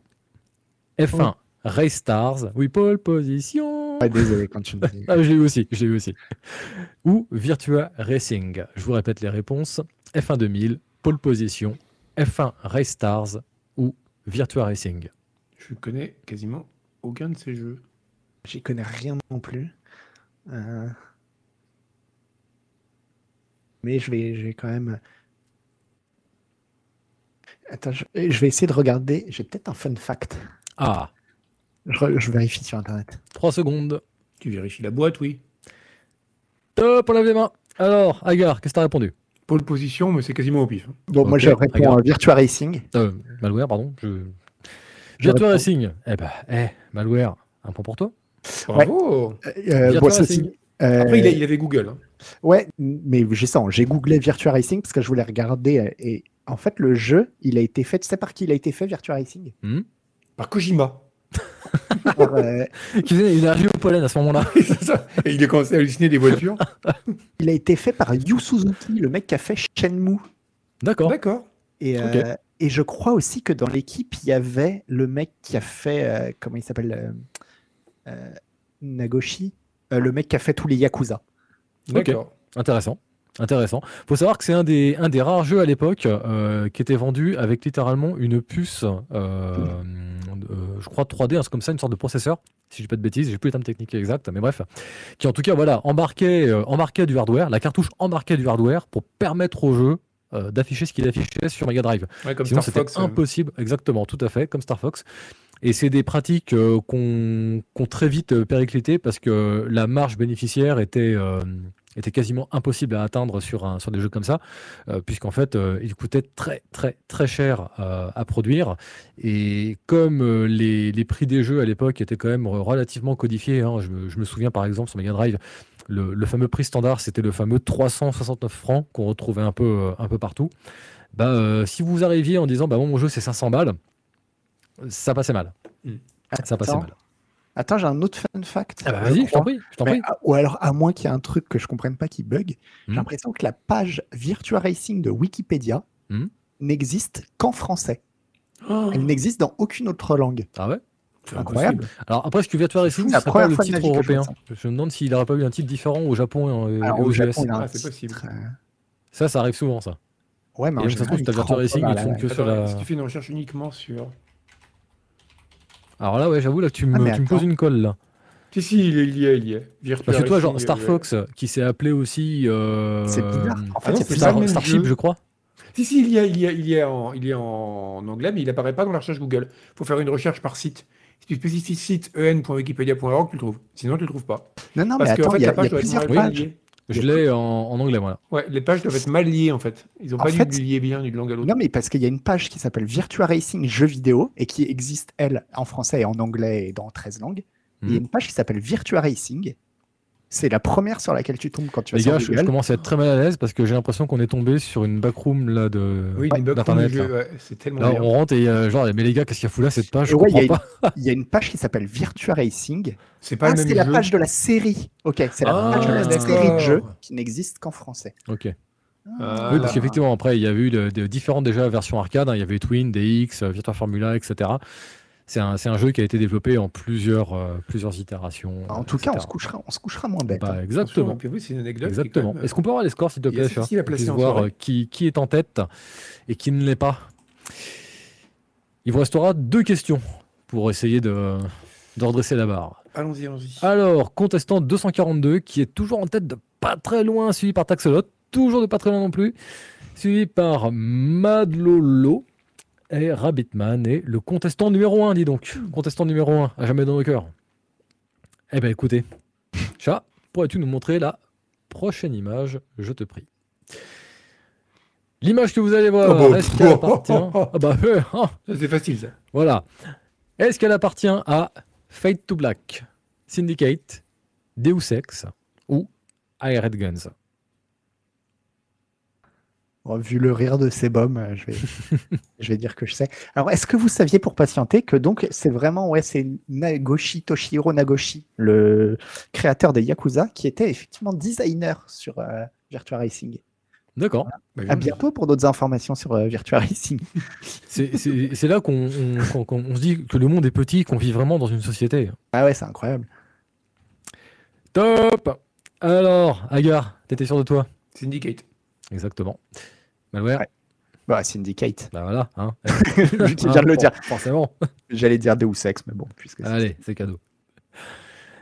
F1 Race Stars. Oui, pole position. Désolé quand tu me dis. Ah, je l'ai eu aussi, je eu aussi. Ou Virtua Racing. Je vous répète les réponses. F1 2000, pole position, F1 Race Stars ou Virtua Racing. Je connais quasiment aucun de ces jeux. J'y connais rien non plus. Euh, Mais je vais, je vais quand même. Attends, je, je vais essayer de regarder. J'ai peut-être un fun fact. Ah, Je, vérifie sur internet. 3 secondes. Tu vérifies la boîte, oui. Top, on lève les mains. Alors, Agar, qu'est-ce que t'as répondu? Pole position, mais c'est quasiment au pif. hein. Bon, moi je réponds à Virtua Racing. euh, Malware, pardon. Je... Je Virtua réponds. Racing. Eh ben, eh, Malware, un point pour toi. Bravo Euh, euh, Virtua bon, ceci- Racing. euh, Après, il, a- il avait Google. hein. Ouais, mais j'ai ça. J'ai googlé Virtua Racing parce que je voulais regarder. Et en fait, le jeu, il a été fait. Tu sais par qui il a été fait, Virtua Racing Par Kojima. Euh, Qui faisait une allergie au pollen à ce moment-là. Et il a commencé à halluciner des voitures. Il a été fait par Yu Suzuki, le mec qui a fait Shenmue. D'accord. D'accord. Et, euh, et je crois aussi que dans l'équipe, il y avait le mec qui a fait. euh, comment il s'appelle euh, euh, Nagoshi Euh, Le mec qui a fait tous les Yakuza. Ok. D'accord. Intéressant. Intéressant. Faut savoir que c'est un des, un des rares jeux à l'époque euh, qui était vendu avec littéralement une puce, euh, euh, je crois 3D, un comme ça, une sorte de processeur, si je dis pas de bêtises, j'ai plus les termes techniques exacts, mais bref, qui en tout cas voilà embarquait, euh, embarquait du hardware, la cartouche embarquait du hardware pour permettre au jeu d'afficher ce qu'il affichait sur Mega Drive. Ouais, comme Sinon, c'était impossible, exactement, tout à fait, comme Star Fox. Et c'est des pratiques qu'on qu'on très vite périclité parce que la marge bénéficiaire était, était quasiment impossible à atteindre sur, un, sur des jeux comme ça, euh, puisqu'en fait, euh, il coûtait très, très, très cher euh, à produire. Et comme euh, les, les prix des jeux à l'époque étaient quand même relativement codifiés, hein, je, me, je me souviens par exemple sur Mega Drive, le, le fameux prix standard, c'était le fameux 369 francs qu'on retrouvait un peu, un peu partout. Bah, si vous arriviez en disant bah, bon, mon jeu c'est 500 balles, ça passait mal. Ça passait mal. Attends, j'ai un autre fun fact. Ah bah, vas-y, je t'en prie. Je t'en Mais, prie. à- ou alors, à moins qu'il y ait un truc que je comprenne pas qui bug, Hmm. j'ai l'impression que la page Virtua Racing de Wikipédia Hmm. n'existe qu'en français. oh, Elle n'existe dans aucune autre langue. Ah ouais? C'est incroyable. Alors après, ce que Virtua Racing, C'est pas le titre je européen. Je me demande s'il n'aurait pas eu un titre différent au Japon et, Alors, aux au. Japon, un Ah, c'est possible. euh, Ça, ça arrive souvent, ça. Ouais, mais Et en ça se trouve, général, Virtua Racing, font que sur la. Si tu fais une recherche uniquement sur. Alors là, ouais, j'avoue, là, tu me, Ah, mais tu me poses une colle, là. Si, si, il, est- est, il y est. Virtua Parce que toi, genre Star euh, Fox, qui s'est appelé aussi. euh, C'est bizarre. En fait, Ah c'est Star- Starship, jeu. je crois. Si, si, il y, a, il, y a, il, y a en, il y a en anglais, mais il apparaît pas dans la recherche Google. Il faut faire une recherche par site. Si tu spécifies site en.wikipedia.org, tu le trouves. Sinon, tu le trouves pas. Non, non, mais Parce qu'en attends, fait, il y a, la y a page doit être plusieurs pages. liée. Je l'ai en, en anglais, voilà. Ouais, les pages doivent être mal liées, en fait. Ils ont En pas fait- dû lier bien d'une langue à l'autre. Non, mais parce qu'il y a une page qui s'appelle Virtua Racing Jeux vidéo et qui existe, elle, en français et en anglais et dans 13 langues. Et Il y a Mhm. une page qui s'appelle Virtua Racing. C'est la première sur laquelle tu tombes quand tu vas Les gars, je, commence à être très mal à l'aise parce que j'ai l'impression qu'on est tombé sur une backroom là de Oui, une du jeu, ouais, c'est tellement Là, on rentre et euh, genre, mais les gars, qu'est-ce qu'il y a fou là cette page? Ouais, il y a comprends pas. Il y a une page qui s'appelle Virtua Racing. C'est pas Ah, le même c'est la page de la série. Ok, c'est la Ah, page de la d'accord. série de jeux qui n'existe qu'en français. Ok. Ah, Oui, là. parce qu'effectivement, après, il y avait eu de, de différentes déjà versions arcade. hein. Il y avait Twin, DX, euh, Virtua Formula, etc. C'est un, c'est un jeu qui a été développé en plusieurs, euh, plusieurs itérations. En tout cas, on se couchera, on se couchera moins bête. Bah, hein. exactement. Puis oui, c'est une anecdote. qui est quand Exactement. Est-ce qu'on peut avoir les scores, s'il te plaît, Cher voir euh, qui, qui est en tête et qui ne l'est pas. Il vous restera deux questions pour essayer de, de redresser la barre. Allons-y, allons-y. Alors, contestant 242, qui est toujours en tête de pas très loin, suivi par Taxolot, toujours de pas très loin non plus, suivi par Madlolo et Rabbitman, et le contestant numéro 1, dis donc. Contestant numéro 1, à jamais dans nos cœurs. Eh ben écoutez, chat, pourrais-tu nous montrer la prochaine image, je te prie L'image que vous allez voir, Oh bah, est-ce qu'elle appartient? Ah bah, euh, ah, Ça, C'est facile, ça. voilà. Est-ce qu'elle appartient à Fate to Black, Syndicate, Deus Ex ou Hired Guns? Bon, vu le rire de Sebum, euh, je vais, je vais dire que je sais. Alors, est-ce que vous saviez pour patienter que donc c'est vraiment ouais, c'est Nagoshi Toshihiro Nagoshi, le créateur des Yakuza, qui était effectivement designer sur euh, Virtua Racing. D'accord. Bah, À bientôt pour d'autres informations sur euh, Virtua Racing. C'est- là qu'on on- qu'on- qu'on- on se dit que le monde est petit, qu'on vit vraiment dans une société. Ah ouais, c'est incroyable. Top Alors, Agar, t'étais sûr de toi? Syndicate. Exactement. Malware Ouais. Bah, Syndicate. Bah voilà. Hein. Je viens de le dire. Forcément. J'allais dire Deus Ex, mais bon, puisque c'est- Allez, c'est cadeau.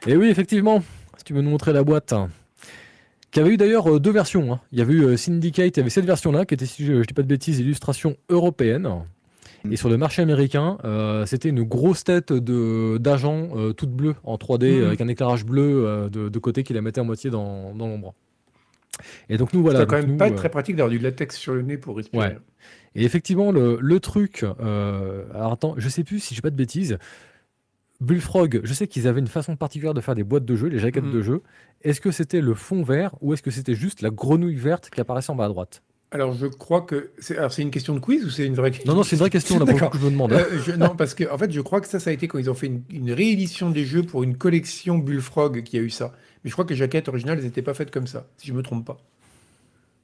Et oui, effectivement, si tu veux nous montrer la boîte, hein, qui avait eu d'ailleurs euh, deux versions. hein. Il y avait eu euh, Syndicate, il y avait cette version-là, qui était, si je ne dis pas de bêtises, illustration européenne. Mm. Et sur le marché américain, euh, c'était une grosse tête de- d'agent euh, toute bleue en 3D, Mhm. avec un éclairage bleu euh, de, de côté qui la mettait à moitié dans, dans l'ombre. Et donc nous, voilà. c'est quand même nous, pas euh, très pratique d'avoir du latex sur le nez pour respirer. Ouais. Et effectivement, le, le truc. euh, alors attends, je sais plus si je pas de bêtises. Bullfrog, je sais qu'ils avaient une façon particulière de faire des boîtes de jeu, les jaquettes Mhm. de jeu. Est-ce que c'était le fond vert ou est-ce que c'était juste la grenouille verte qui apparaissait en bas à droite? Alors je crois que c'est alors c'est une question de quiz ou c'est une vraie question? Non, non, c'est une vraie question là pour que je me demande. hein. Euh, je- non, parce que en fait, je crois que ça, ça a été quand ils ont fait une, une réédition des jeux pour une collection Bullfrog qui a eu ça. Mais je crois que les jaquettes originales, elles n'étaient pas faites comme ça, si je me trompe pas.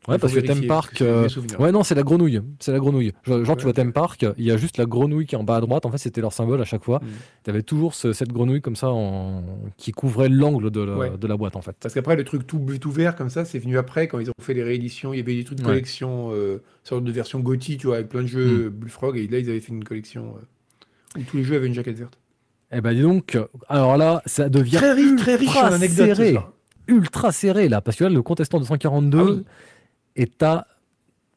ouais, parce que Theme Park. euh. Ouais, non, c'est la grenouille. C'est la grenouille. Genre, tu vois. Theme Park, il y a juste la grenouille qui est en bas à droite. En fait, c'était leur symbole à chaque fois. Mhm. Tu avais toujours ce- cette grenouille comme ça en... qui couvrait l'angle de, la- Ouais. de la boîte en fait. Parce qu'après, le truc tout tout vert comme ça, c'est venu après quand ils ont fait les rééditions. Il y avait des trucs de collection, euh, sorte de version GOTY, tu vois, avec plein de jeux Bullfrog. Et là, ils avaient fait une collection euh, où tous les jeux avaient une jaquette verte. Eh ben dis donc, alors là, ça devient Très riche, très riche en anecdotes. serré. ultra serré là, parce que là, le contestant de 142 Ah oui. est à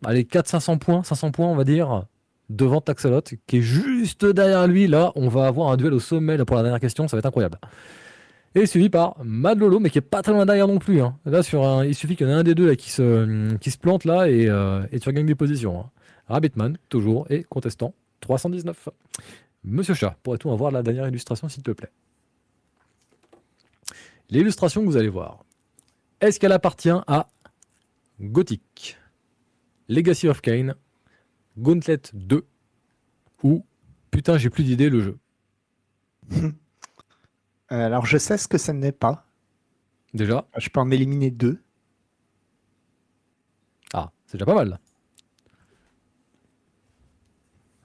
allez, 400-500 points, 500 points, on va dire, devant Taxolot, qui est juste derrière lui. Là, on va avoir un duel au sommet là, pour la dernière question, ça va être incroyable. Et suivi par Madlolo, mais qui est pas très loin derrière non plus. hein. Là, sur un, il suffit qu'il y en ait un des deux là, qui, se, qui se plante là et, euh, et tu regagnes des positions. hein. Rabbitman, toujours, et contestant, 319. Monsieur Chat, pourrais-tu avoir la dernière illustration, s'il te plaît? L'illustration que vous allez voir, est-ce qu'elle appartient à Gothic, Legacy of Kain, Gauntlet 2 ou putain j'ai plus d'idées le jeu? Euh, alors, je sais ce que ça n'est pas. Déjà, Je peux en éliminer deux. ah c'est déjà pas mal.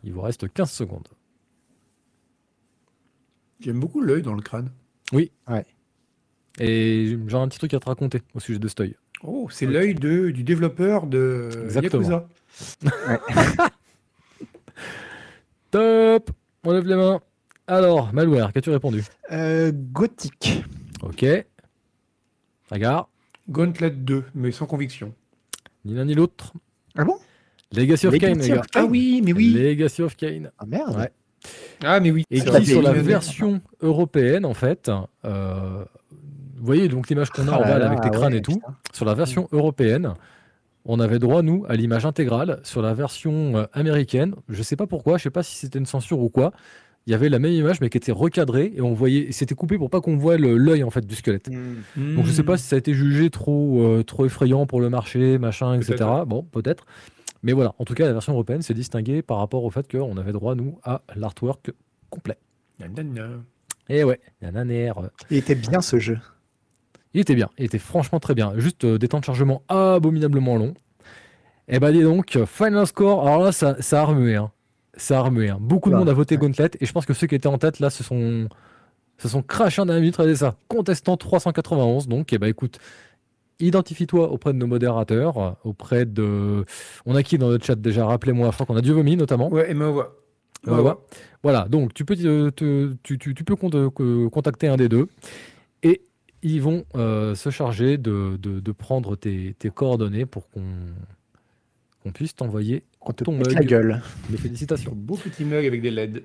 Il vous reste 15 secondes. J'aime beaucoup l'œil dans le crâne. Et j'ai un petit truc à te raconter au sujet de Stoy. Oh, c'est l'œil de, du développeur de Exactement. Yakuza. Top On lève les mains. Alors, Malware, qu'as-tu répondu? Euh, gothique. Ok. Regarde, Gauntlet 2, mais sans conviction. ni l'un ni l'autre. Ah bon? Legacy of Kain, Legacy les of gars. Kain. Ah oui, mais oui. Legacy of Kain. Ah merde. Ouais. Ah, mais oui. Et qui, sur la version européenne, en fait, euh, vous voyez donc l'image qu'on a Ah en bas là, avec les crânes ouais, et tout. putain. Sur la version européenne, on avait droit, nous, à l'image intégrale. Sur la version euh, américaine, je sais pas pourquoi, je sais pas si c'était une censure ou quoi, il y avait la même image mais qui était recadrée et on voyait, c'était coupé pour pas qu'on voit le- l'œil en fait du squelette. Hmm. Donc je sais Hmm. pas si ça a été jugé trop, euh, trop effrayant pour le marché, machin, etc. Bon, peut-être. Mais voilà, en tout cas, la version européenne s'est distinguée par rapport au fait qu'on avait droit, nous, à l'artwork complet. Nanana. Et ouais, il y en a un air. euh, Il était bien ce jeu. Il était bien, il était franchement très bien. Juste euh, des temps de chargement abominablement longs. Et bah dis donc, final score, alors là, ça, ça a remué. Hein. Ça a remué. hein. Beaucoup de Ouais, monde a voté ouais. Gauntlet, et je pense que ceux qui étaient en tête, là, se sont, se sont crachés en dernière minute. Regardez ça. Contestant 391, donc, et bah écoute, identifie-toi auprès de nos modérateurs, euh, auprès de... On a qui dans le chat déjà? Rappelez-moi, crois qu'on a du vomi notamment. Ouais, et. Ouais, ouais. Voilà, donc tu peux, te- te- tu, tu- tu peux que- contacter un des deux et ils vont euh, se charger de, de- de prendre tes, tes coordonnées pour qu'on puisse t'envoyer On te Ton mug. la gueule. des félicitations. Beau petit mug avec des LED.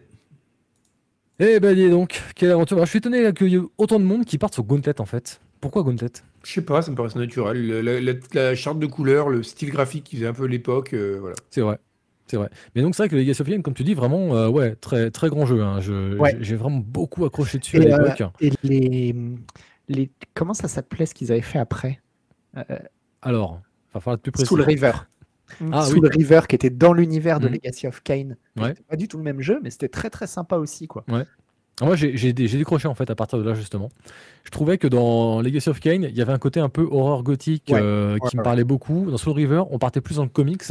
Eh ben dis donc, quelle aventure. Alors, je suis étonné qu'il y ait autant de monde qui partent sur Gauntlet en fait. Pourquoi Gauntlet? Je sais pas, ça me paraissait naturel. Le- la, la- la charte de couleurs, le style graphique qui faisait un peu l'époque, euh, voilà. C'est vrai. C'est vrai. Mais donc c'est vrai que le Legacy of Kain, comme tu dis, vraiment, euh, ouais, très, très grand jeu. hein. Je- Ouais. j'ai- vraiment beaucoup accroché dessus Et, à euh, l'époque. Et les, les. Comment ça s'appelait ce qu'ils avaient fait après? Euh, Alors, va falloir être plus précis. Soul River. Ah Soul oui. River qui était dans l'univers de Mhm. Legacy of Kain. Ouais. C'était Pas du tout le même jeu, mais c'était très très sympa aussi quoi. Ah, Moi, j'ai j'ai dé- j'ai décroché en fait à partir de là justement. Je trouvais que dans Legacy of Kain, il y avait un côté un peu horreur gothique Ouais, euh, ouais, qui me parlait beaucoup. Dans Soul River, on partait plus dans le comics.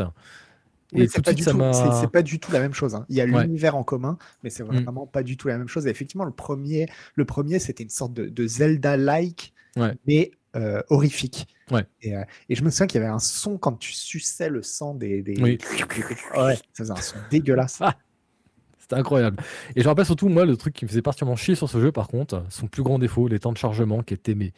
Et c'est pas, du tout- pas du la même chose. hein. Il y a l'univers en commun, mais c'est Mm. vraiment pas du tout la même chose. Et effectivement, le premier, le premier c'était une sorte de, de Zelda-like, mais euh, horrifique. Ouais. Et, euh, et je me souviens qu'il y avait un son quand tu suçais le sang des. des- Oui. Ouais, ça faisait un son dégueulasse. Ah. C'était incroyable. Et je rappelle surtout, moi, le truc qui me faisait particulièrement chier sur ce jeu, par contre, son plus grand défaut, les temps de chargement qui étaient mais,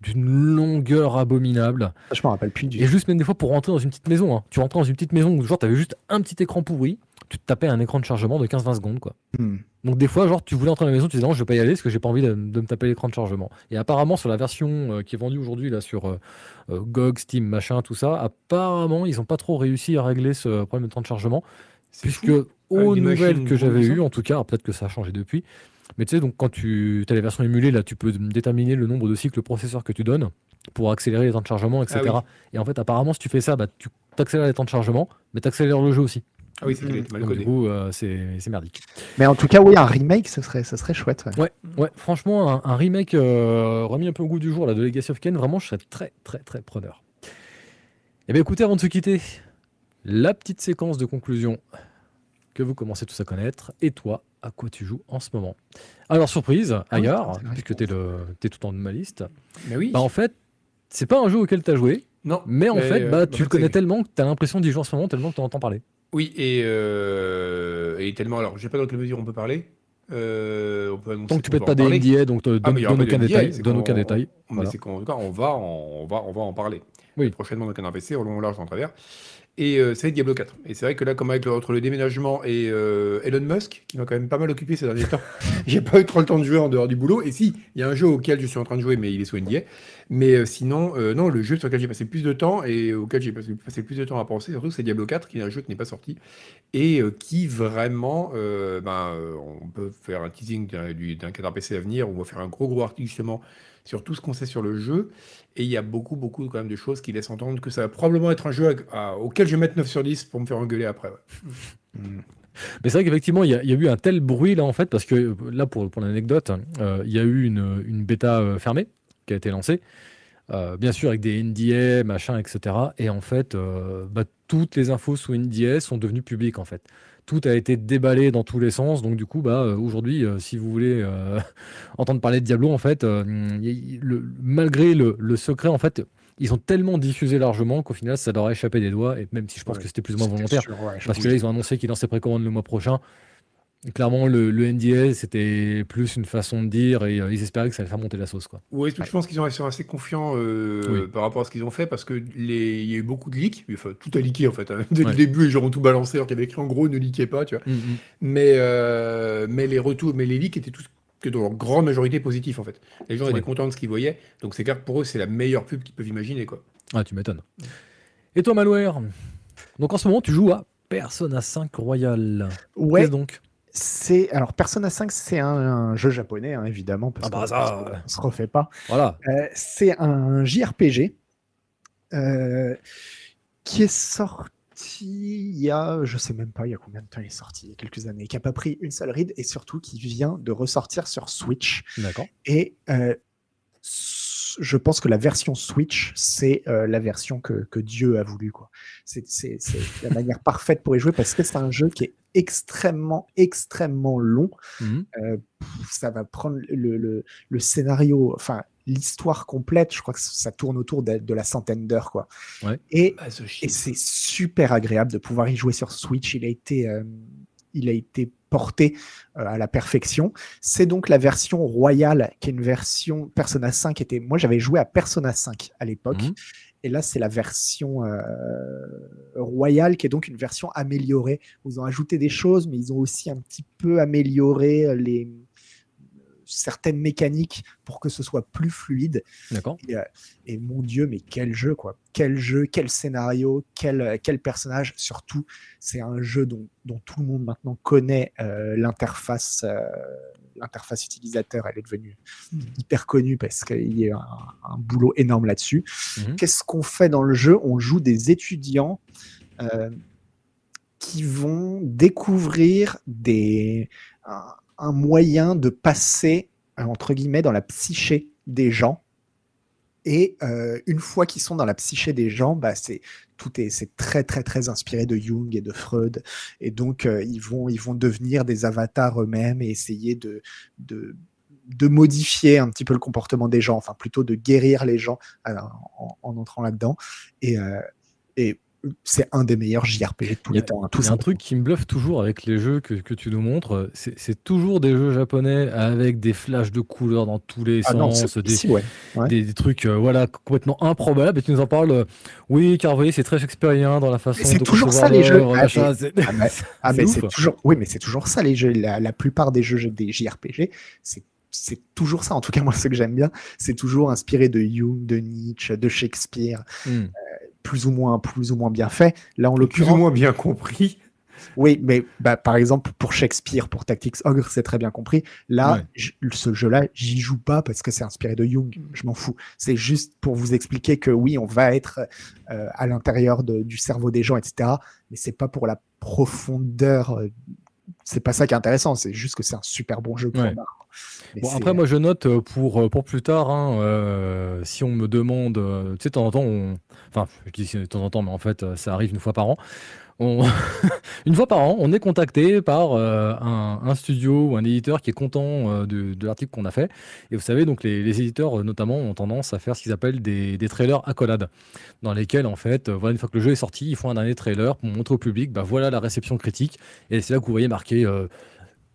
d'une longueur abominable. Je me rappelle plus du Et juste même des fois pour rentrer dans une petite maison, hein. tu rentrais dans une petite maison où genre t'avais juste un petit écran pourri, tu te tapais un écran de chargement de 15-20 secondes quoi. Hmm. Donc des fois genre tu voulais entrer dans la maison, tu disais non je vais pas y aller parce que j'ai pas envie de, de me taper l'écran de chargement. Et apparemment sur la version euh, qui est vendue aujourd'hui là sur euh, euh, GOG, Steam, machin, tout ça, apparemment ils ont pas trop réussi à régler ce problème de temps de chargement puisque fou. Aux nouvelles que j'avais ça. eues en tout cas, peut-être que ça a changé depuis, mais tu sais donc quand tu as les versions émulées là tu peux déterminer le nombre de cycles processeur que tu donnes pour accélérer les temps de chargement, etc. Ah Et en fait, apparemment, si tu fais ça, bah, tu accélères les temps de chargement, mais tu accélères le jeu aussi. Ah oui, c'est mal Donc, du coup, euh, c'est c'est merdique. Mais en tout cas, oui, un remake, ce serait, ce serait chouette. ouais. Ouais, franchement, un, un remake euh, remis un peu au goût du jour là, de Legacy of Kain, vraiment, je serais très, très, très preneur. Eh bien, écoutez, avant de se quitter, la petite séquence de conclusion que vous commencez tous à connaître. Et toi, à quoi tu joues en ce moment Alors, surprise, Ah ailleurs, puisque tu es, es tout en de ma liste, Mais oui. bah, en fait, c'est pas un jeu auquel tu as joué, non. mais en fait, euh, bah, en tu le connais tellement que tu as l'impression d'y jouer en ce moment, tellement que tu en entends parler. Oui, et, euh, et tellement. Alors, je sais pas dans quelle mesure on peut parler. Euh, on peut Tant que tu pètes pas des. NDA, donc te Ah, donne, aucun détail. Donne aucun détail. Mais Voilà. on va, en, on va, on va en parler. Oui. Prochainement dans Canard PC, au long au large en travers. Et euh, c'est Diablo 4. Et c'est vrai que là, comme avec le, entre le déménagement et euh, Elon Musk, qui m'a quand même pas mal occupé ces derniers temps, j'ai pas eu trop le temps de jouer en dehors du boulot. Et si, il y a un jeu auquel je suis en train de jouer, mais il est sous NDA. Mais euh, sinon, non, le jeu sur lequel j'ai passé plus de temps et auquel j'ai passé, plus de temps à penser, surtout, c'est Diablo 4, qui est un jeu qui n'est pas sorti et qui vraiment, ben, on peut faire un teasing d'un du- d'un cadre PC à venir, on va faire un gros gros article justement sur tout ce qu'on sait sur le jeu, et il y a beaucoup beaucoup quand même de choses qui laissent entendre que ça va probablement être un jeu auquel je vais mettre 9 sur 10 pour me faire engueuler après. ouais. Mais c'est vrai qu'effectivement, il y, a- eu un tel bruit là en fait, parce que là, pour, l'anecdote, euh, il y a eu une, bêta euh, fermée qui a été lancée, euh, bien sûr avec des NDA, machin, etc. Et en fait, bah, toutes les infos sous NDA sont devenues publiques en fait. Tout a été déballé dans tous les sens, donc du coup, bah, euh, aujourd'hui, euh, si vous voulez euh, entendre parler de Diablo, en fait, euh, le- malgré le, le secret, en fait, ils ont tellement diffusé largement qu'au final, ça leur a échappé des doigts, et même si je pense Ouais. que c'était plus ou moins volontaire, sûr, ouais, je parce que là, ils ont annoncé qu'ils lançaient précommande le mois prochain. Clairement, le, le NDA, c'était plus une façon de dire et euh, ils espéraient que ça allait faire monter la sauce. Quoi. Ouais, je pense qu'ils ont- ils sont assez confiants euh, Oui. par rapport à ce qu'ils ont fait parce que les... il y a eu beaucoup de leaks, enfin, tout a leaké en fait. hein. Dès Ouais. le début, les gens ont tout balancé alors qu'il y avait écrit en gros ne leakez pas, tu vois. Mais, euh, mais les retours, mais les leaks étaient tous que dans leur grande majorité positifs en fait. Les gens étaient contents de ce qu'ils voyaient, donc c'est clair que pour eux c'est la meilleure pub qu'ils peuvent imaginer quoi. Ah, tu m'étonnes. Et toi, Malware? Donc en ce moment, tu joues à Persona 5 Royal. Ouais, Qu'est-ce donc? C'est alors Persona 5, c'est un, un jeu japonais hein, évidemment parce Ah bah ça, on se refait pas. Voilà. Euh, c'est un JRPG euh, qui est sorti il y a, je sais même pas, il y a combien de temps il est sorti, il y a quelques années, qui a pas pris une seule ride et surtout qui vient de ressortir sur Switch. D'accord. Et euh, je pense que la version Switch, c'est euh, la version que, que Dieu a voulu. quoi. C'est la manière parfaite pour y jouer parce que c'est un jeu qui est extrêmement, extrêmement long. Mhm. Euh, ça va prendre le, le- le scénario, enfin l'histoire complète, je crois que ça tourne autour de, de la centaine d'heures. quoi. Ouais. Et Ah, et c'est super agréable de pouvoir y jouer sur Switch. Il a été, euh, il a été porté euh, à la perfection. C'est donc la version royale, qui est une version Persona 5. Était, moi, j'avais joué à Persona 5 à l'époque. Mhm. Et là, c'est la version euh, royale, qui est donc une version améliorée. Ils ont ajouté des choses, mais ils ont aussi un petit peu amélioré euh, les certaines mécaniques pour que ce soit plus fluide. D'accord. Et, euh, et mon Dieu, mais quel jeu, quoi. Quel jeu, quel scénario, quel, euh, quel personnage. Surtout, c'est un jeu dont, dont tout le monde maintenant connaît euh, l'interface. euh, L'interface utilisateur, elle est devenue hyper connue parce qu'il y a un, un boulot énorme là-dessus. Mhm. Qu'est-ce qu'on fait dans le jeu? On joue des étudiants euh, qui vont découvrir des, un, un moyen de passer, euh, entre guillemets, dans la psyché des gens. Et euh, une fois qu'ils sont dans la psyché des gens, bah, c'est tout est c'est très très très inspiré de Jung et de Freud. Et donc euh, ils vont ils vont devenir des avatars eux-mêmes et essayer de, de de modifier un petit peu le comportement des gens, enfin plutôt de guérir les gens en, en entrant là-dedans. Et, et c'est un des meilleurs JRPG de tous les temps. hein, tout Il y a un truc qui me bluffe toujours avec les jeux que, que tu nous montres, c'est toujours des jeux japonais avec des flashs de couleurs dans tous les Ah sens, des, si, ouais. ouais. des, des trucs euh, voilà, complètement improbables, et tu nous en parles, euh, oui, car vous voyez, c'est très shakespearien dans la façon c'est toujours ça, les jeux. Ah, machin, mais- c'est- Ah, mais, ah, mais ouf. toujours, oui, mais c'est toujours ça les jeux. La, la plupart des jeux des JRPG, c'est c'est toujours ça. En tout cas, moi, ce que j'aime bien, c'est toujours inspiré de Jung, de Nietzsche, de Shakespeare, Hmm. Plus ou moins, plus ou moins bien fait. Là, en Plus ou l'occurrence, moins bien compris. oui, mais bah, par exemple pour Shakespeare, pour Tactics Ogre, c'est très bien compris. Là, Ouais. ce jeu-là, j'y joue pas parce que c'est inspiré de Jung. Je m'en fous. C'est juste pour vous expliquer que oui, on va être euh, à l'intérieur du cerveau des gens, etc. Mais c'est pas pour la profondeur. euh, c'est pas ça qui est intéressant. C'est juste que c'est un super bon jeu. Ouais. Mais Bon, après, moi, je note euh, pour, euh, pour plus tard, hein, euh, si on me demande, euh, tu sais, de temps en temps, on... enfin, je dis de temps en temps, mais en fait, euh, ça arrive une fois par an. On... une fois par an, on est contacté par euh, un, un studio ou un éditeur qui est content euh, de, de l'article qu'on a fait. Et vous savez, donc, les, les éditeurs, euh, notamment, ont tendance à faire ce qu'ils appellent des, des trailers accolades, dans lesquels, en fait, euh, voilà, une fois que le jeu est sorti, ils font un dernier trailer pour montrer au public, bah, voilà la réception critique. Et c'est là que vous voyez marqué.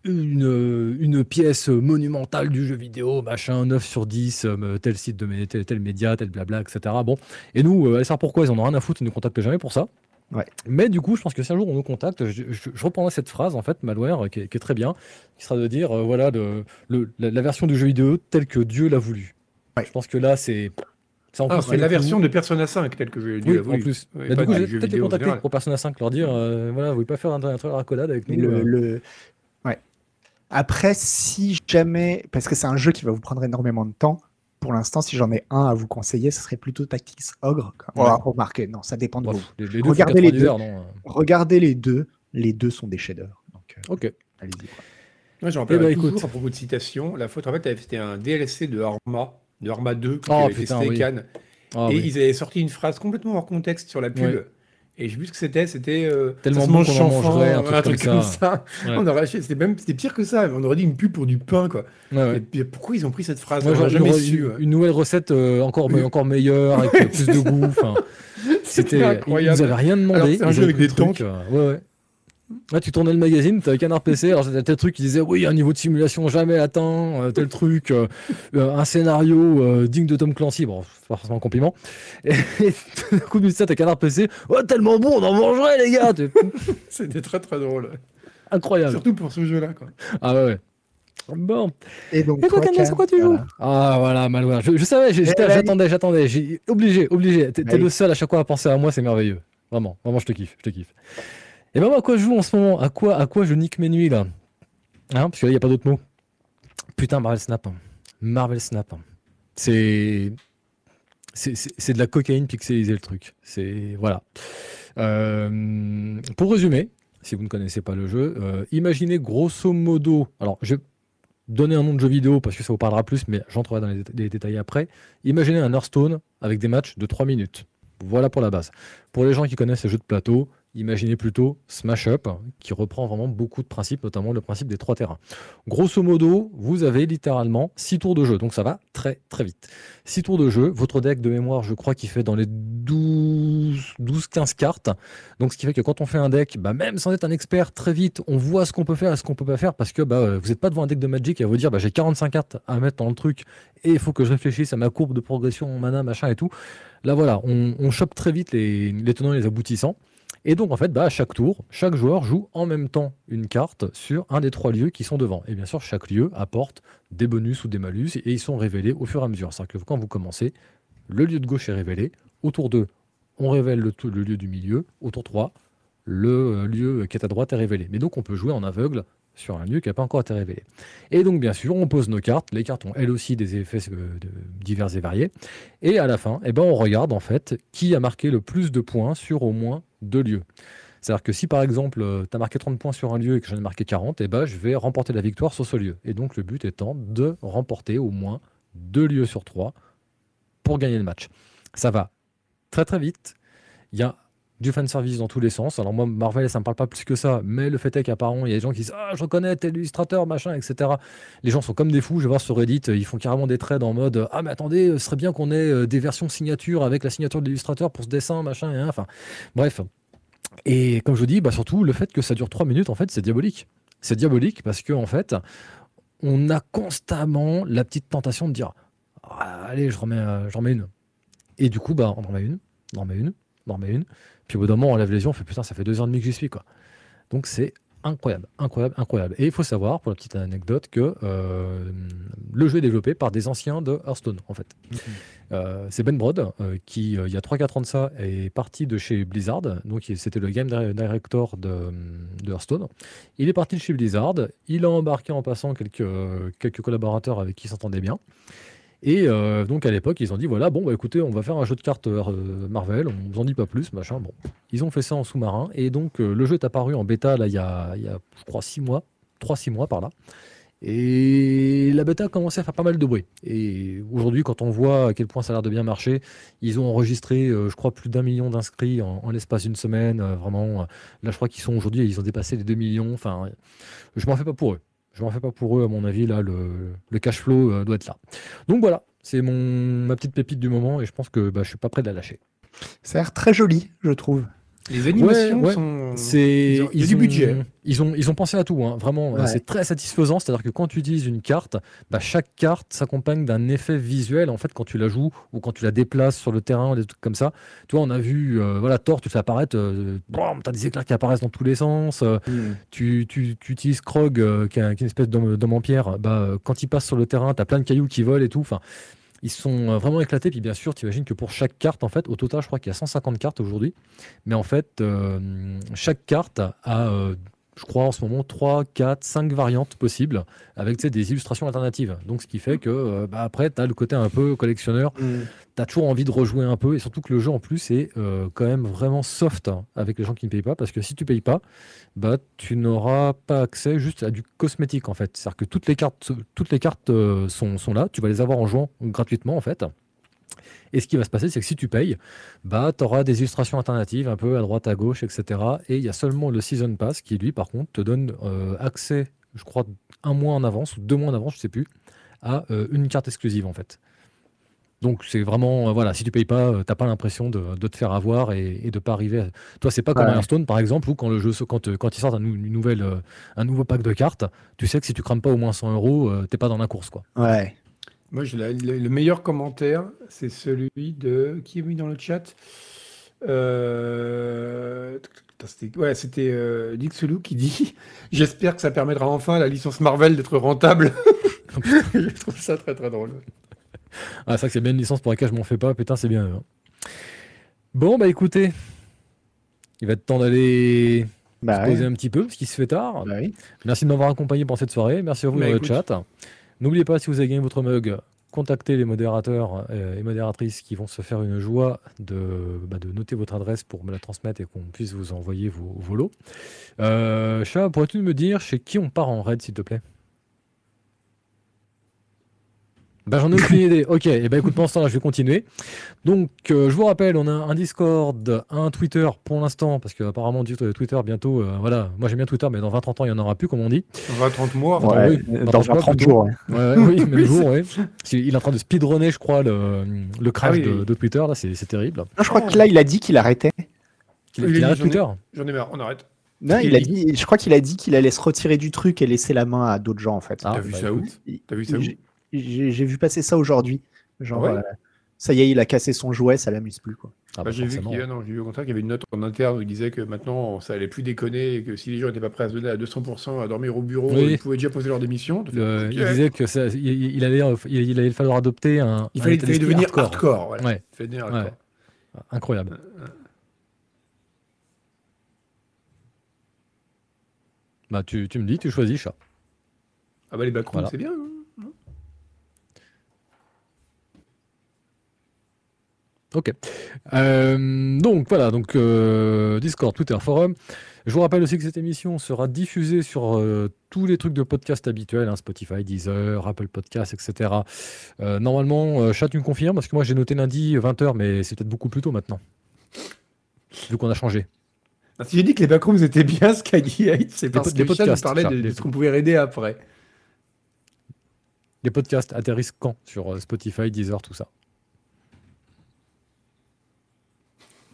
Euh, une, une pièce monumentale du jeu vidéo, machin, 9 sur 10, euh, tel site de tel, tel média, tel blabla, etc. Bon. Et nous, euh, allez savoir pourquoi, ils en ont rien à foutre, ils ne nous contactent jamais pour ça? Ouais. Mais du coup, je pense que si un jour on nous contacte, je, je- je reprendrai cette phrase, en fait, malware, euh, qui est, qui est très bien, qui sera de dire, euh, voilà, le, le- la, la version du jeu vidéo telle que Dieu l'a voulu. Ouais. Je pense que là, c'est. ça Ah, c'est la version de Persona 5 telle que je Oui, en voulu. plus. Du coup, j'ai peut-être les contacter pour Persona 5, leur dire, euh, voilà, vous voulez pas faire un, un trailer accolade avec Mais nous le, euh. Après, si jamais, parce que c'est un jeu qui va vous prendre énormément de temps, pour l'instant, si j'en ai un à vous conseiller, ce serait plutôt Tactics Ogre. Ouais. Oh, remarquez, non, ça dépend de vous. les, les deux font Regardez les 90 deux. heures, non euh. Regardez les deux, les deux sont des chefs-d'œuvre. Euh, Ok. allez-y. Moi, je me rappelle Eh ben, toujours écoute. à propos de citation. La faute, en fait, c'était un DLC de Arma, de Arma 2, qui Oh, avait putain, testé oui. Cannes. Ah et oui. ils avaient sorti une phrase complètement hors contexte sur la pub. Ouais. Et je sais plus ce que c'était. C'était. euh, Tellement bon qu'on en un truc comme ça. ça. Ouais. On aurait acheté- C'était même, c'était pire que ça. On aurait dit une pub pour du pain, quoi. Ouais, ouais. Pourquoi ils ont pris cette phrase? On jamais une, su. une- nouvelle recette euh, encore, encore meilleure, avec plus de goût. enfin, C'était incroyable. Ils n'avaient rien demandé. Alors, c'est un jeu avec des tanks. euh, ouais, ouais. Là, tu tournais le magazine, tu avais Canard PC, alors c'était tel truc qui disait oui, un niveau de simulation jamais atteint, euh, tel truc, euh, euh, un scénario euh, digne de Tom Clancy, bon, c'est pas forcément un compliment. Et, et tout d'un coup, du ça, t'as Canard PC, oh, tellement bon, on en mangerait, les gars C'était très très drôle. Incroyable. Surtout pour ce jeu-là, quoi. Ah ouais, ouais. Bon. Et donc, Et toi, Ken, sur quoi tu joues. Ah voilà, Malware. Je, je savais, Eh ben, j'attendais, j'attendais. Obligé, obligé. T'es Bah le seul à chaque fois à penser à moi, c'est merveilleux. Vraiment, vraiment, je te kiffe, je te kiffe. Et ben moi, à quoi je joue en ce moment? À quoi, à quoi je nique mes nuits là? Hein? Parce que là, il n'y a pas d'autre mot. Putain, Marvel Snap. Marvel Snap. C'est. C'est de la cocaïne pixelisée le truc. C'est. Voilà. Euh, pour résumer, si vous ne connaissez pas le jeu, euh, imaginez grosso modo. Alors, je vais donner un nom de jeu vidéo parce que ça vous parlera plus, mais j'entrerai dans les détails après. Imaginez un Hearthstone avec des matchs de 3 minutes. Voilà pour la base. Pour les gens qui connaissent les jeux de plateau, imaginez plutôt Smash Up, qui reprend vraiment beaucoup de principes, notamment le principe des trois terrains. Grosso modo, vous avez littéralement 6 tours de jeu, donc ça va très très vite. 6 tours de jeu, votre deck de mémoire, je crois qu'il fait dans les 12-15 cartes. Donc ce qui fait que quand on fait un deck, bah, même sans être un expert, très vite, on voit ce qu'on peut faire et ce qu'on peut pas faire, parce que bah, euh, vous n'êtes pas devant un deck de Magic et à vous dire bah, j'ai 45 cartes à mettre dans le truc, et il faut que je réfléchisse à ma courbe de progression, mon mana, machin et tout. Là voilà, on, chope très vite les, les tenants et les aboutissants. Et donc en fait, bah, à chaque tour, chaque joueur joue en même temps une carte sur un des trois lieux qui sont devant. Et bien sûr, chaque lieu apporte des bonus ou des malus et ils sont révélés au fur et à mesure. C'est-à-dire que quand vous commencez, le lieu de gauche est révélé. Au tour 2, on révèle le, lieu du milieu. Au tour 3, le euh, lieu qui est à droite est révélé. Mais donc on peut jouer en aveugle sur un lieu qui n'a pas encore été révélé. Et donc bien sûr, on pose nos cartes. Les cartes ont elles aussi des effets euh, divers et variés. Et à la fin, eh ben, on regarde en fait qui a marqué le plus de points sur au moins de lieux. C'est-à-dire que si par exemple tu as marqué 30 points sur un lieu et que j'en ai marqué 40, eh ben, je vais remporter la victoire sur ce lieu. Et donc le but étant de remporter au moins deux lieux sur trois pour gagner le match. Ça va très très vite. Il y a du fanservice dans tous les sens. Alors moi, Marvel, ça me parle pas plus que ça, mais le fait est qu'apparemment, il y a des gens qui disent « Ah, je reconnais tel illustrateur, machin, etc. » Les gens sont comme des fous. Je vais voir sur Reddit, ils font carrément des trades en mode « Ah, mais attendez, ce serait bien qu'on ait euh, des versions signature avec la signature de l'illustrateur pour ce dessin, machin, et. Enfin, bref. Et comme je vous dis, bah, surtout, le fait que ça dure 3 minutes, en fait, c'est diabolique. C'est diabolique parce que en fait, on a constamment la petite tentation de dire ah, Allez, je remets, euh, une. Et du coup, bah, on en met une, on en met une, on en une. Puis au bout d'un moment, on lève les yeux, on fait putain, ça fait deux heures et demie que j'y suis. Quoi. Donc c'est incroyable, incroyable, incroyable. Et il faut savoir, pour la petite anecdote, que euh, le jeu est développé par des anciens de Hearthstone, en fait. Mhm. Euh, c'est Ben Brod, euh, qui, il y a 3-4 ans de ça, est parti de chez Blizzard. Donc, c'était le game di- director de, de Hearthstone. Il est parti de chez Blizzard. Il a embarqué en passant quelques, quelques collaborateurs avec qui il s'entendait bien. Et euh, donc, à l'époque, ils ont dit voilà, bon, bah écoutez, on va faire un jeu de cartes euh, Marvel, on vous en dit pas plus, machin. Bon, ils ont fait ça en sous-marin. Et donc, euh, le jeu est apparu en bêta, là, il y a, y a je crois, 6 mois, 3-6 mois par là. Et la bêta a commencé à faire pas mal de bruit. Et aujourd'hui, quand on voit à quel point ça a l'air de bien marcher, ils ont enregistré, je crois, plus d'un million d'inscrits en, l'espace d'une semaine. vraiment, là, je crois qu'ils sont aujourd'hui, ils ont dépassé les 2 millions. Enfin, je m'en fais pas pour eux. Je m'en fais pas pour eux, à mon avis, là, le, cash flow euh, doit être là. Donc voilà, c'est ma petite pépite du moment et je pense que bah, je suis pas prêt de la lâcher. Ça a l'air très joli, je trouve. Les animations Ouais, ouais. sont. C'est Ils ont- il y a du budget. Ils ont ils ont pensé à tout, hein, vraiment. Ouais. C'est très satisfaisant. C'est-à-dire que quand tu utilises une carte, bah, chaque carte s'accompagne d'un effet visuel. En fait, quand tu la joues ou quand tu la déplaces sur le terrain, des trucs comme ça. Tu vois, on a vu, euh, voilà, Thor, tu fais apparaître, euh, t'as des éclairs qui apparaissent dans tous les sens. euh, tu, tu- tu utilises Krog, euh, qui, est, une espèce d'homme en pierre, bah, euh, quand il passe sur le terrain, tu as plein de cailloux qui volent et tout. Enfin, ils sont euh, vraiment éclatés. Puis bien sûr, tu imagines que pour chaque carte, en fait, au total, je crois qu'il y a 150 cartes aujourd'hui. Mais en fait, euh, chaque carte a, euh, je crois, en ce moment, 3, 4, 5 variantes possibles avec des illustrations alternatives. Donc, ce qui fait que euh, bah, après, tu as le côté un peu collectionneur. Tu as toujours envie de rejouer un peu et surtout que le jeu en plus est euh, quand même vraiment soft hein, avec les gens qui ne payent pas. Parce que si tu payes pas bah tu n'auras pas accès juste à du cosmétique en fait. C'est à dire que toutes les cartes toutes les cartes euh, sont, sont là. Tu vas les avoir en jouant gratuitement en fait et ce qui va se passer c'est que si tu payes bah tu auras des illustrations alternatives un peu à droite à gauche etc et il y a seulement le season pass qui lui par contre te donne euh, accès je crois un mois en avance ou deux mois en avance je sais plus à euh, une carte exclusive en fait donc c'est vraiment, euh, voilà, si tu payes pas, euh, t'as pas l'impression de, de te faire avoir et, et de pas arriver. à- Toi, c'est pas comme Ouais. Hearthstone par exemple, où quand le jeu, quand, euh, quand ils sortent un, nou- une nouvelle, un nouveau pack de cartes, tu sais que si tu crames pas au moins 100 euros, t'es pas dans la course, quoi. Ouais. Moi, le, le meilleur commentaire, c'est celui de. Qui est mis dans le chat? Euh, C'était ouais, c'était, euh, qui dit J'espère que ça permettra enfin à la licence Marvel d'être rentable. Je trouve ça très très drôle. Ah, c'est vrai que c'est bien une licence pour laquelle je m'en fais pas, putain, c'est bien. eux, hein. Bon, bah écoutez, il va être temps d'aller Bah, se poser ouais. un petit peu, parce qu'il se fait tard. Bah oui. Merci de m'avoir accompagné pour cette soirée. Merci à vous Bah, dans le chat. N'oubliez pas, si vous avez gagné votre mug, contactez les modérateurs euh, et modératrices qui vont se faire une joie de, bah, de noter votre adresse pour me la transmettre et qu'on puisse vous envoyer vos, vos lots. Euh, Chat, pourrais-tu me dire chez qui on part en raid, s'il te plaît? Bah, j'en ai aucune idée. Ok, et ben écoute, pendant ce temps-là, je vais continuer. Donc, euh, je vous rappelle, on a un Discord, un Twitter pour l'instant, parce qu'apparemment, Twitter, bientôt, euh, voilà, moi j'aime bien Twitter, mais dans 20-30 ans, il n'y en aura plus, comme on dit. 20-30 mois. Ouais, oui, dans Martin 30 plutôt. jours. ouais. Ouais, oui, même Oui, jour. Parce qu'il est en train de speedrunner, je crois, le, le crash Ah oui, de, oui. de Twitter, là, c'est c'est terrible. Non, je crois que là, il a dit qu'il arrêtait. Qu'il Oui, qu'il il arrête Twitter. J'en ai marre, on arrête. Non, Il il a dit- je crois qu'il a dit qu'il allait se retirer du truc et laisser la main à d'autres gens, en fait. Ah, T'as vu bah, ça où écoute. T'as vu ça où J'ai- vu passer ça aujourd'hui. Genre, Ah ouais euh, ça y est, il a cassé son jouet, ça l'amuse plus, quoi. Ah, Bah, bah, j'ai vu qu'il y a- non, j'ai vu au contraire qu'il y avait une note en interne où il disait que maintenant ça allait plus déconner et que si les gens n'étaient pas prêts à se donner à 200% à dormir au bureau, Oui. ils pouvaient déjà poser leur démission. Le- il disait que ça, il, il allait, il, il allait falloir adopter un. Il un fallait, devenir hardcore. hardcore. voilà. Ouais. Il fallait devenir Ouais. hardcore. Incroyable. Bah, tu, tu me dis, tu choisis, chat. Ah bah les backrooms, Voilà. c'est bien. hein. Ok. Euh, donc voilà, donc euh, Discord, Twitter, forum. Je vous rappelle aussi que cette émission sera diffusée sur euh, tous les trucs de podcast habituels, hein, Spotify, Deezer, Apple Podcasts, etc. Normalement, chat, tu me confirmes Parce que moi j'ai noté lundi 20h, mais c'est peut-être beaucoup plus tôt maintenant. Vu qu'on a changé. Ah, Si j'ai dit que les backrooms étaient bien, 8, c'est parce que podcasts, parlait de, de ce qu'on pouvait aider après. Les podcasts atterrissent quand sur Spotify, Deezer, tout ça?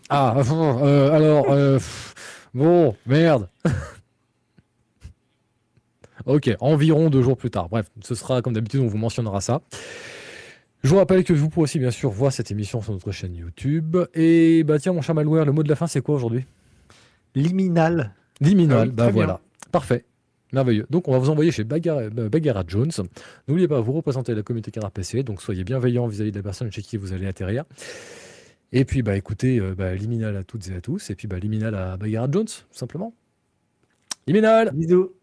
Ah, euh, alors, euh, bon, merde. ok, environ deux jours plus tard. Bref, ce sera comme d'habitude, on vous mentionnera ça. Je vous rappelle que vous pouvez aussi bien sûr voir cette émission sur notre chaîne YouTube. Et bah tiens, mon cher Malware, le mot de la fin, c'est quoi aujourd'hui? Liminal. Liminal, Ah oui, bah bien. voilà. Parfait. Merveilleux. Donc, on va vous envoyer chez Bagar- euh, Jones. N'oubliez pas, vous représentez la communauté Canard PC, donc soyez bienveillants vis-à-vis de la personne chez qui vous allez atterrir. Et puis, bah écoutez, euh, bah, Liminal à toutes et à tous, et puis bah, Liminal à Bagheera Jones, tout simplement. Liminal Bisous.